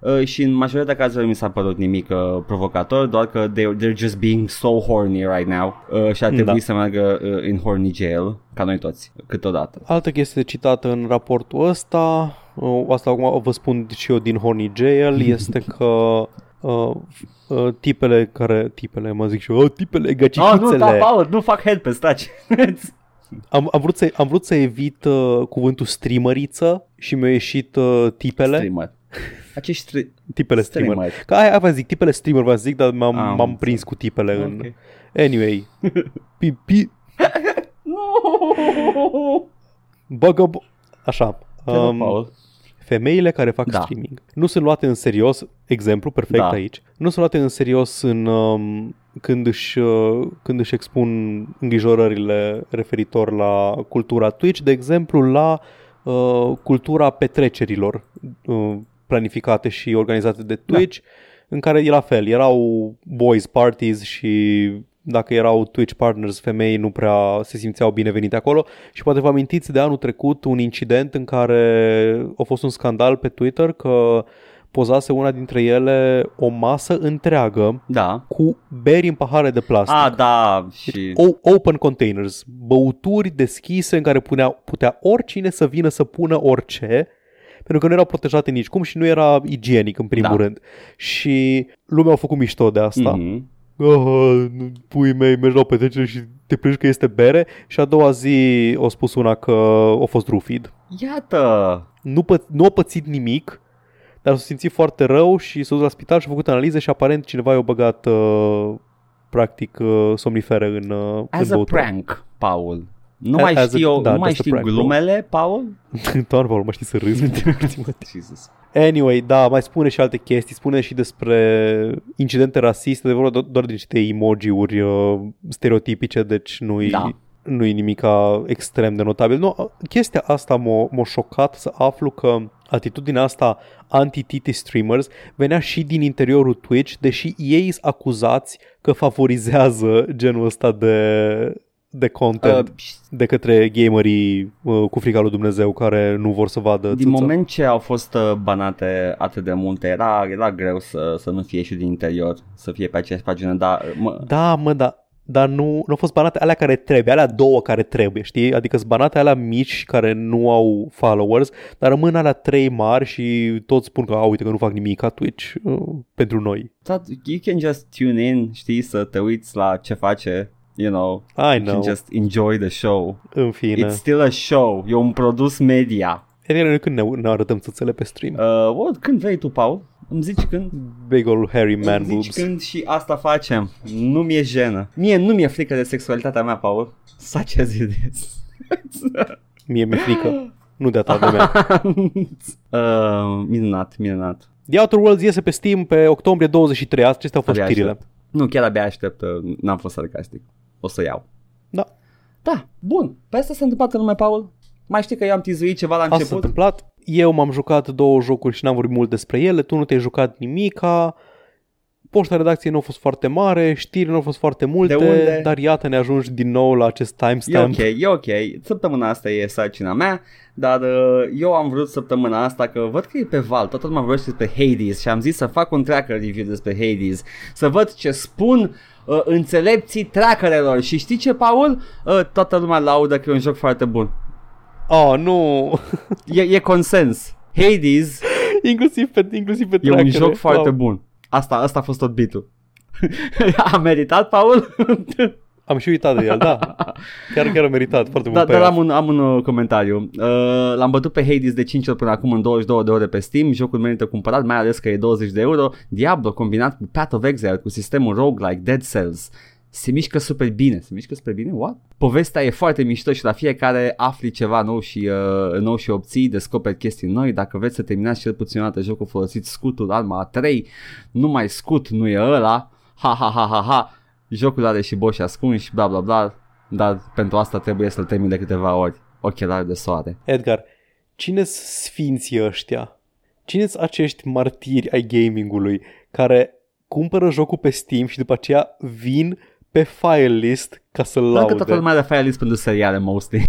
uh, și în majoritatea cazurilor mi s-a părut nimic uh, provocator, doar că they, they're just being so horny right now uh, și ar trebui Da. să meargă uh, in horny jail, ca noi toți, câteodată. Altă chestie citată în raportul ăsta, uh, asta acum vă spun și eu din Horny Jail, este că uh, uh, tipele care, tipele, mă zic și eu, oh, tipele, Ah, nu, da, găcicuțele, Paul, nu fac head pe staci. am, am, vrut să, am vrut să evit uh, cuvântul streameriță și mi-a ieșit uh, tipele, Streamer. Acești stri- tipele streamer. streamer. Că aia, aia v zic, tipele streamer v zic, dar m-am, Am m-am înțeles. prins cu tipele în... Ok. Anyway, pi, pi, Nu! băgă, așa. Te rog, Um, Paul. femeile care fac Da. streaming nu sunt luate în serios, exemplu perfect Da. aici, nu sunt luate în serios în, um, când, își, uh, când își expun îngrijorările referitor la cultura Twitch, de exemplu la uh, cultura petrecerilor uh, planificate și organizate de Twitch, în care e la fel, erau boys parties și dacă erau Twitch partners femei nu prea se simțeau binevenite acolo și poate vă amintiți de anul trecut un incident în care a fost un scandal pe Twitter că pozase una dintre ele o masă întreagă Da. cu beri în pahare de plastic. A, da, și... O- open containers, băuturi deschise în care punea, putea oricine să vină să pună orice, pentru că nu erau protejate nici cum și nu era igienic în primul Da. rând. Și lumea a făcut mișto de asta. Mhm. Oh, pui mei mergi la o petrecere și te plângi că este bere și a doua zi a spus una că a fost rufid. Iată! Nu, pă- nu a pățit nimic, dar s-a simțit foarte rău și s-a dus la spital și a făcut analize și aparent cineva i-a băgat uh, practic uh, somnifere în, uh, As în a băutură. prank, Paul. Nu A- mai as a- știi, eu, da, nu mai just a știi prank, glumele, Paul? Doar Paul, mă știi să râzi. Jesus. Anyway, da, mai spune și alte chestii. Spune și despre incidente rasiste, de vorba do- doar de niște emoji-uri uh, stereotipice, deci nu-i, Da. nu-i nimica extrem de notabil. Nu, chestia asta m-a, m-a șocat să aflu că atitudinea asta anti-titi streamers venea și din interiorul Twitch, deși ei sunt acuzați că favorizează genul ăsta de, de content Uh, de către gamerii uh, cu frica lui Dumnezeu care nu vor să vadă din țâță. moment ce au fost uh, banate atât de multe, era, era greu să, să nu fie și din interior, să fie pe aceeași pagină, dar mă, Da, mă, da, dar nu, nu au fost banate alea care trebuie, alea două care trebuie, știi? Adică sunt banate alea mici care nu au followers, dar rămân alea trei mari și toți spun că, a, uite că nu fac nimic ca Twitch uh, pentru noi. that, you can just tune in, știi, să te uiți la ce face, you know, I you know, can just enjoy the show. în fine. It's still a show, e un produs media. Adică noi când ne, ne arătăm țățele pe stream. Uh, what, când vrei tu, Paul? Îmi zici când? Big old hairy man Îmi zici boobs. când și asta facem. Nu mi-e jenă. Mie nu mi-e frică de sexualitatea mea, Paul. Such as it is. Mie mi-e frică. Nu de ta de mea. uh, minunat, minunat. The Outer Worlds iese pe Steam pe octombrie 23. Acestea au fost Abia știrile. aștept. Nu, chiar abia aștept. uh, N-am fost sarcastic. O să iau. Da. Da, bun. Pe asta s-a întâmplat în lume, Paul. Mai știi că eu am tizuit ceva la Asta s-a început? întâmplat. Eu m-am jucat două jocuri și n-am vorbit mult despre ele. Tu nu te-ai jucat nimica. Poșta redacției nu a fost foarte mare, știrile nu au fost foarte multe, De unde? dar iată ne ajungi din nou la acest E timestamp. ok, e ok. Săptămâna asta e sarcina mea, dar uh, eu am vrut săptămâna asta că văd că e pe val, toată lumea vorbește despre Hades și am zis să fac un tracker review despre Hades, să văd ce spun uh, înțelepții trackerelor și știi ce, Paul? Uh, toată lumea laudă că e un joc foarte bun. Oh, nu! E, e consens. Hades inclusiv pe, inclusiv pe e un trackere. joc foarte Wow. bun. Asta, asta a fost tot bitul. a meritat, Paul? Am și uitat de el, da. Chiar, chiar a meritat, foarte Da, mult dar am payoff. un, am un uh, comentariu. Uh, l-am bătut pe Hades de 5 ori până acum în 22 de ore pe Steam. Jocul merită cumpărat, mai ales că e 20 de euro. Diablo combinat cu Path of Exile, cu sistemul roguelike, Dead Cells. Se mișcă super bine. Se mișcă super bine? What? Povestea e foarte mișto și la fiecare afli ceva nou și, uh, nou și obții, descoperi chestii noi. Dacă vreți să terminați cel puțin o dată jocul, folosiți scutul Alma 3. Numai scut nu e ăla. Ha ha ha ha ha. Jocul are și boși ascunși, bla bla bla. Dar pentru asta trebuie să-l termin de câteva ori. Ochelari de soare. Edgar, cine sunt sfinții ăștia? cine sunt acești martiri ai gamingului care cumpără jocul pe Steam și după aceea vin pe file list ca să-l Doar că laude? toată lumea are file list pentru seriale, mostly.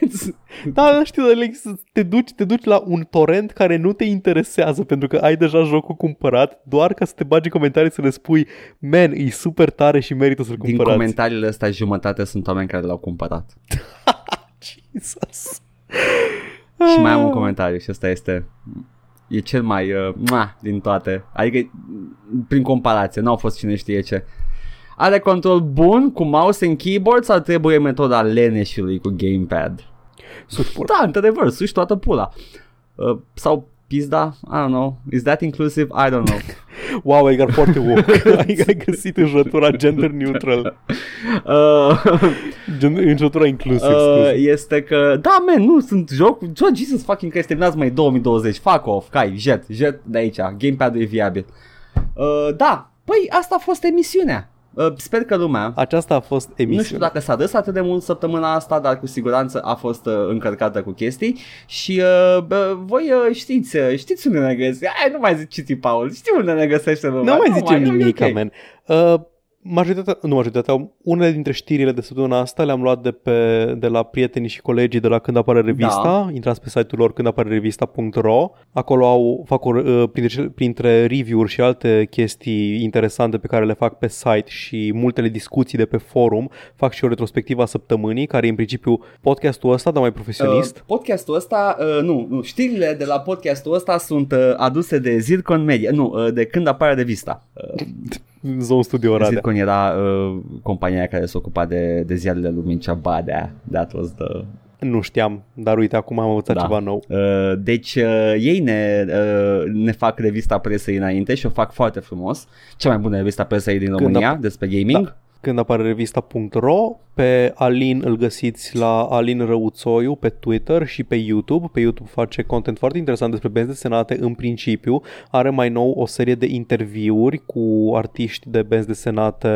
Da, da, știu, dar like, să te duci, te duci la un torrent care nu te interesează pentru că ai deja jocul cumpărat doar ca să te bagi în comentarii să le spui man, e super tare și merită să-l Din cumpărați. comentariile astea jumătate sunt oameni care l-au cumpărat. Jesus. Și mai am un comentariu și ăsta este e cel mai uh, mua, din toate. Adică prin comparație, n-au fost cine știe ce. Are control bun cu mouse and keyboard sau trebuie metoda leneșului cu gamepad? Suci pula. Da, într-adevăr, suși toată pula. Uh, sau pizda? I don't know. Is that inclusive? I don't know. Wow, Edgar, foarte woke. ai, ai găsit înjătura gender neutral. Uh, Gen, înjătura inclusiv, uh, scuze. este că, da, man, nu, sunt joc, joc Jesus fucking Christ, terminați mai 2020, fuck off, cai, jet, jet de aici, gamepad-ul e viabil. Uh, da, păi asta a fost emisiunea. Uh, sper că lumea Aceasta a fost emisiunea. Nu știu dacă s-a râs atât de mult săptămâna asta, dar cu siguranță a fost uh, încărcată cu chestii și uh, bă, voi uh, știți, uh, știți unde ne găsiți. Hai, nu mai zici Paul, știi unde ne găsește lumea. Nu mai zicem e nimic, ok. man. Uh, majoritatea, nu majoritatea, unele dintre știrile de săptămâna asta le-am luat de, pe, de la prietenii și colegii de la Când apare revista. Da. Intrați pe site-ul lor când apare revista.ro. Acolo au, fac o, uh, printre, printre review-uri și alte chestii interesante pe care le fac pe site și multele discuții de pe forum, fac și o retrospectivă a săptămânii, care e în principiu podcastul ăsta, dar mai profesionist. Uh, podcastul ăsta, uh, nu, nu, știrile de la podcastul ăsta sunt uh, aduse de Zircon Media, nu, uh, de când apare revista. Uh, Zone Studio Oradea. Zircon era uh, compania care se ocupa de, de ziarele lui Mincea Badea. That was the nu știam, dar uite, acum am învățat da. ceva nou. Uh, deci uh, ei ne, uh, ne fac revista presei înainte și o fac foarte frumos. Cea mai bună revista presei din România ap- despre gaming. Da când apare revista.ro, pe Alin îl găsiți la Alin Răuțoiu pe Twitter și pe YouTube. Pe YouTube face content foarte interesant despre benzi desenate în principiu. Are mai nou o serie de interviuri cu artiști de benzi desenate.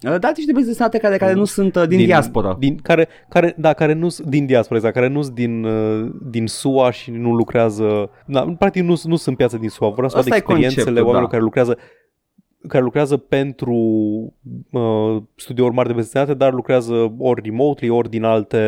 Da, artiști de benzi desenate care, care nu sunt uh, din, din diaspora. Din, care, care, da, care nu sunt din diaspora, exact, care nu sunt din, uh, din SUA și nu lucrează, da, practic nu, nu sunt piață din SUA, vreau să vadă experiențele oamenilor da. care lucrează care lucrează pentru uh, studiouri mari de desenate, dar lucrează ori remotely, ori din alte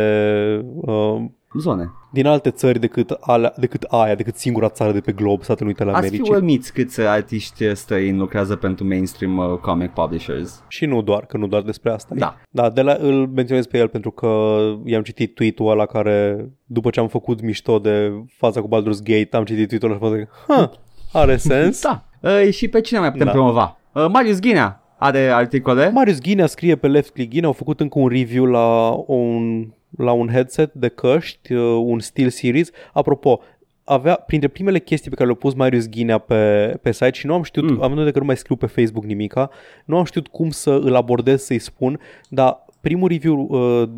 uh, zone. Din alte țări decât, alea, decât aia, decât singura țară de pe glob, Statele Unite ale Americii. Ați fi uimiți câți artiști străini lucrează pentru mainstream uh, comic publishers. Și nu doar, că nu doar despre asta. Da. Da, de la, îl menționez pe el pentru că i-am citit tweet-ul ăla care, după ce am făcut mișto de fața cu Baldur's Gate, am citit tweet-ul ăla și am huh, are sens. da. Uh, și pe cine mai putem da. promova? Uh, Marius Ghinea are articole. Marius Ghinea scrie pe Left Click Ghinea, au făcut încă un review la un, la un headset de căști, uh, un Steel Series. Apropo, avea printre primele chestii pe care le-a pus Marius Ghinea pe, pe site și nu am știut, mm. am de că nu mai scriu pe Facebook nimica, nu am știut cum să îl abordez să-i spun, dar primul review uh,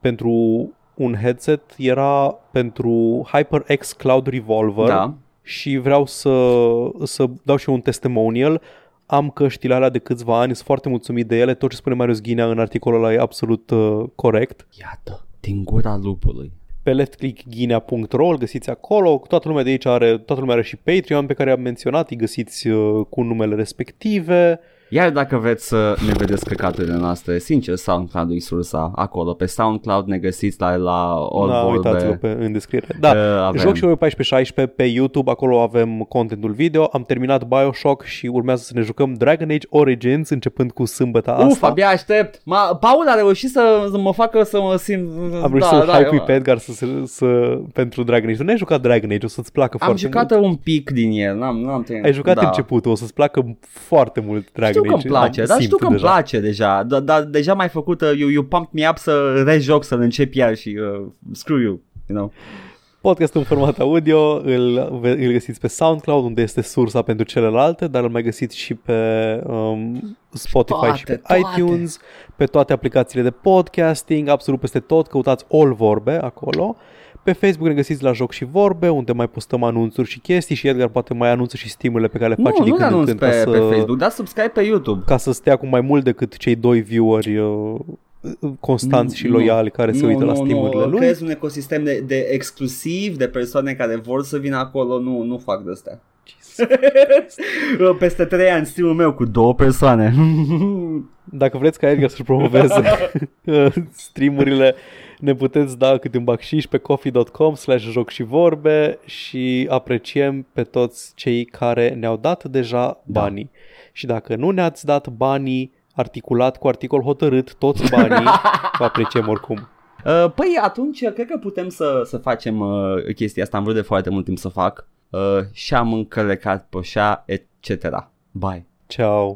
pentru un headset era pentru HyperX Cloud Revolver da. Și vreau să, să dau și un testimonial am căștile alea de câțiva ani, sunt foarte mulțumit de ele, tot ce spune Marius Ghinea în articolul ăla e absolut uh, corect. Iată, din gura lupului. Pe leftclickghinea.ro îl găsiți acolo, toată lumea de aici are, toată lumea are și Patreon pe care am menționat, îi găsiți uh, cu numele respective. Iar dacă vreți să ne vedeți căcaturile noastre, sincer, SoundCloud e sursa acolo. Pe SoundCloud ne găsiți la, la All da, Vorbe. uitați-vă pe, în descriere. Da, uh, avem. joc și 14-16 pe YouTube, acolo avem contentul video. Am terminat Bioshock și urmează să ne jucăm Dragon Age Origins începând cu sâmbătă asta. Uf, abia aștept. Ma, Paul a reușit să, să mă facă să mă simt... Am reușit da, să da, hype pe Edgar să, să, să, pentru Dragon Age. Tu n-ai jucat Dragon Age, o să-ți placă am foarte mult. Am jucat un pic din el, n-am, n-am Ai jucat da. începutul, o să-ți placă foarte mult Dragon Știu Age. Știu că îmi place, dar știu că îmi place deja, dar da, deja mai făcut, uh, you, you pumped me up să rejoc, să-l încep iar și uh, screw you, you know. Podcast în format audio îl, îl găsiți pe SoundCloud, unde este sursa pentru celelalte, dar îl mai găsiți și pe um, Spotify toate, și pe toate. iTunes, pe toate aplicațiile de podcasting, absolut peste tot, căutați All Vorbe acolo. Pe Facebook ne găsiți la Joc și Vorbe, unde mai postăm anunțuri și chestii și Edgar poate mai anunță și stimurile pe care le face nu, din când în când. pe, să, pe Facebook, dar subscribe pe YouTube. Ca să stea cu mai mult decât cei doi vieweri uh, constanți și loiali care nu, se uită nu, la stimurile nu. lui. Creezi un ecosistem de, de exclusiv de persoane care vor să vină acolo, nu, nu fac de astea. Peste trei ani stream meu cu două persoane. Dacă vreți ca Edgar să-și promoveze streamurile, ne puteți da câte un bacșiș pe coffee.com slash joc și vorbe și apreciem pe toți cei care ne-au dat deja da. banii. Da. Și dacă nu ne-ați dat banii articulat cu articol hotărât, toți banii, vă apreciem oricum. Uh, păi atunci cred că putem să, să facem uh, chestia asta, am vrut de foarte mult timp să fac uh, și am încălecat pe șa, etc. Bye! Ciao!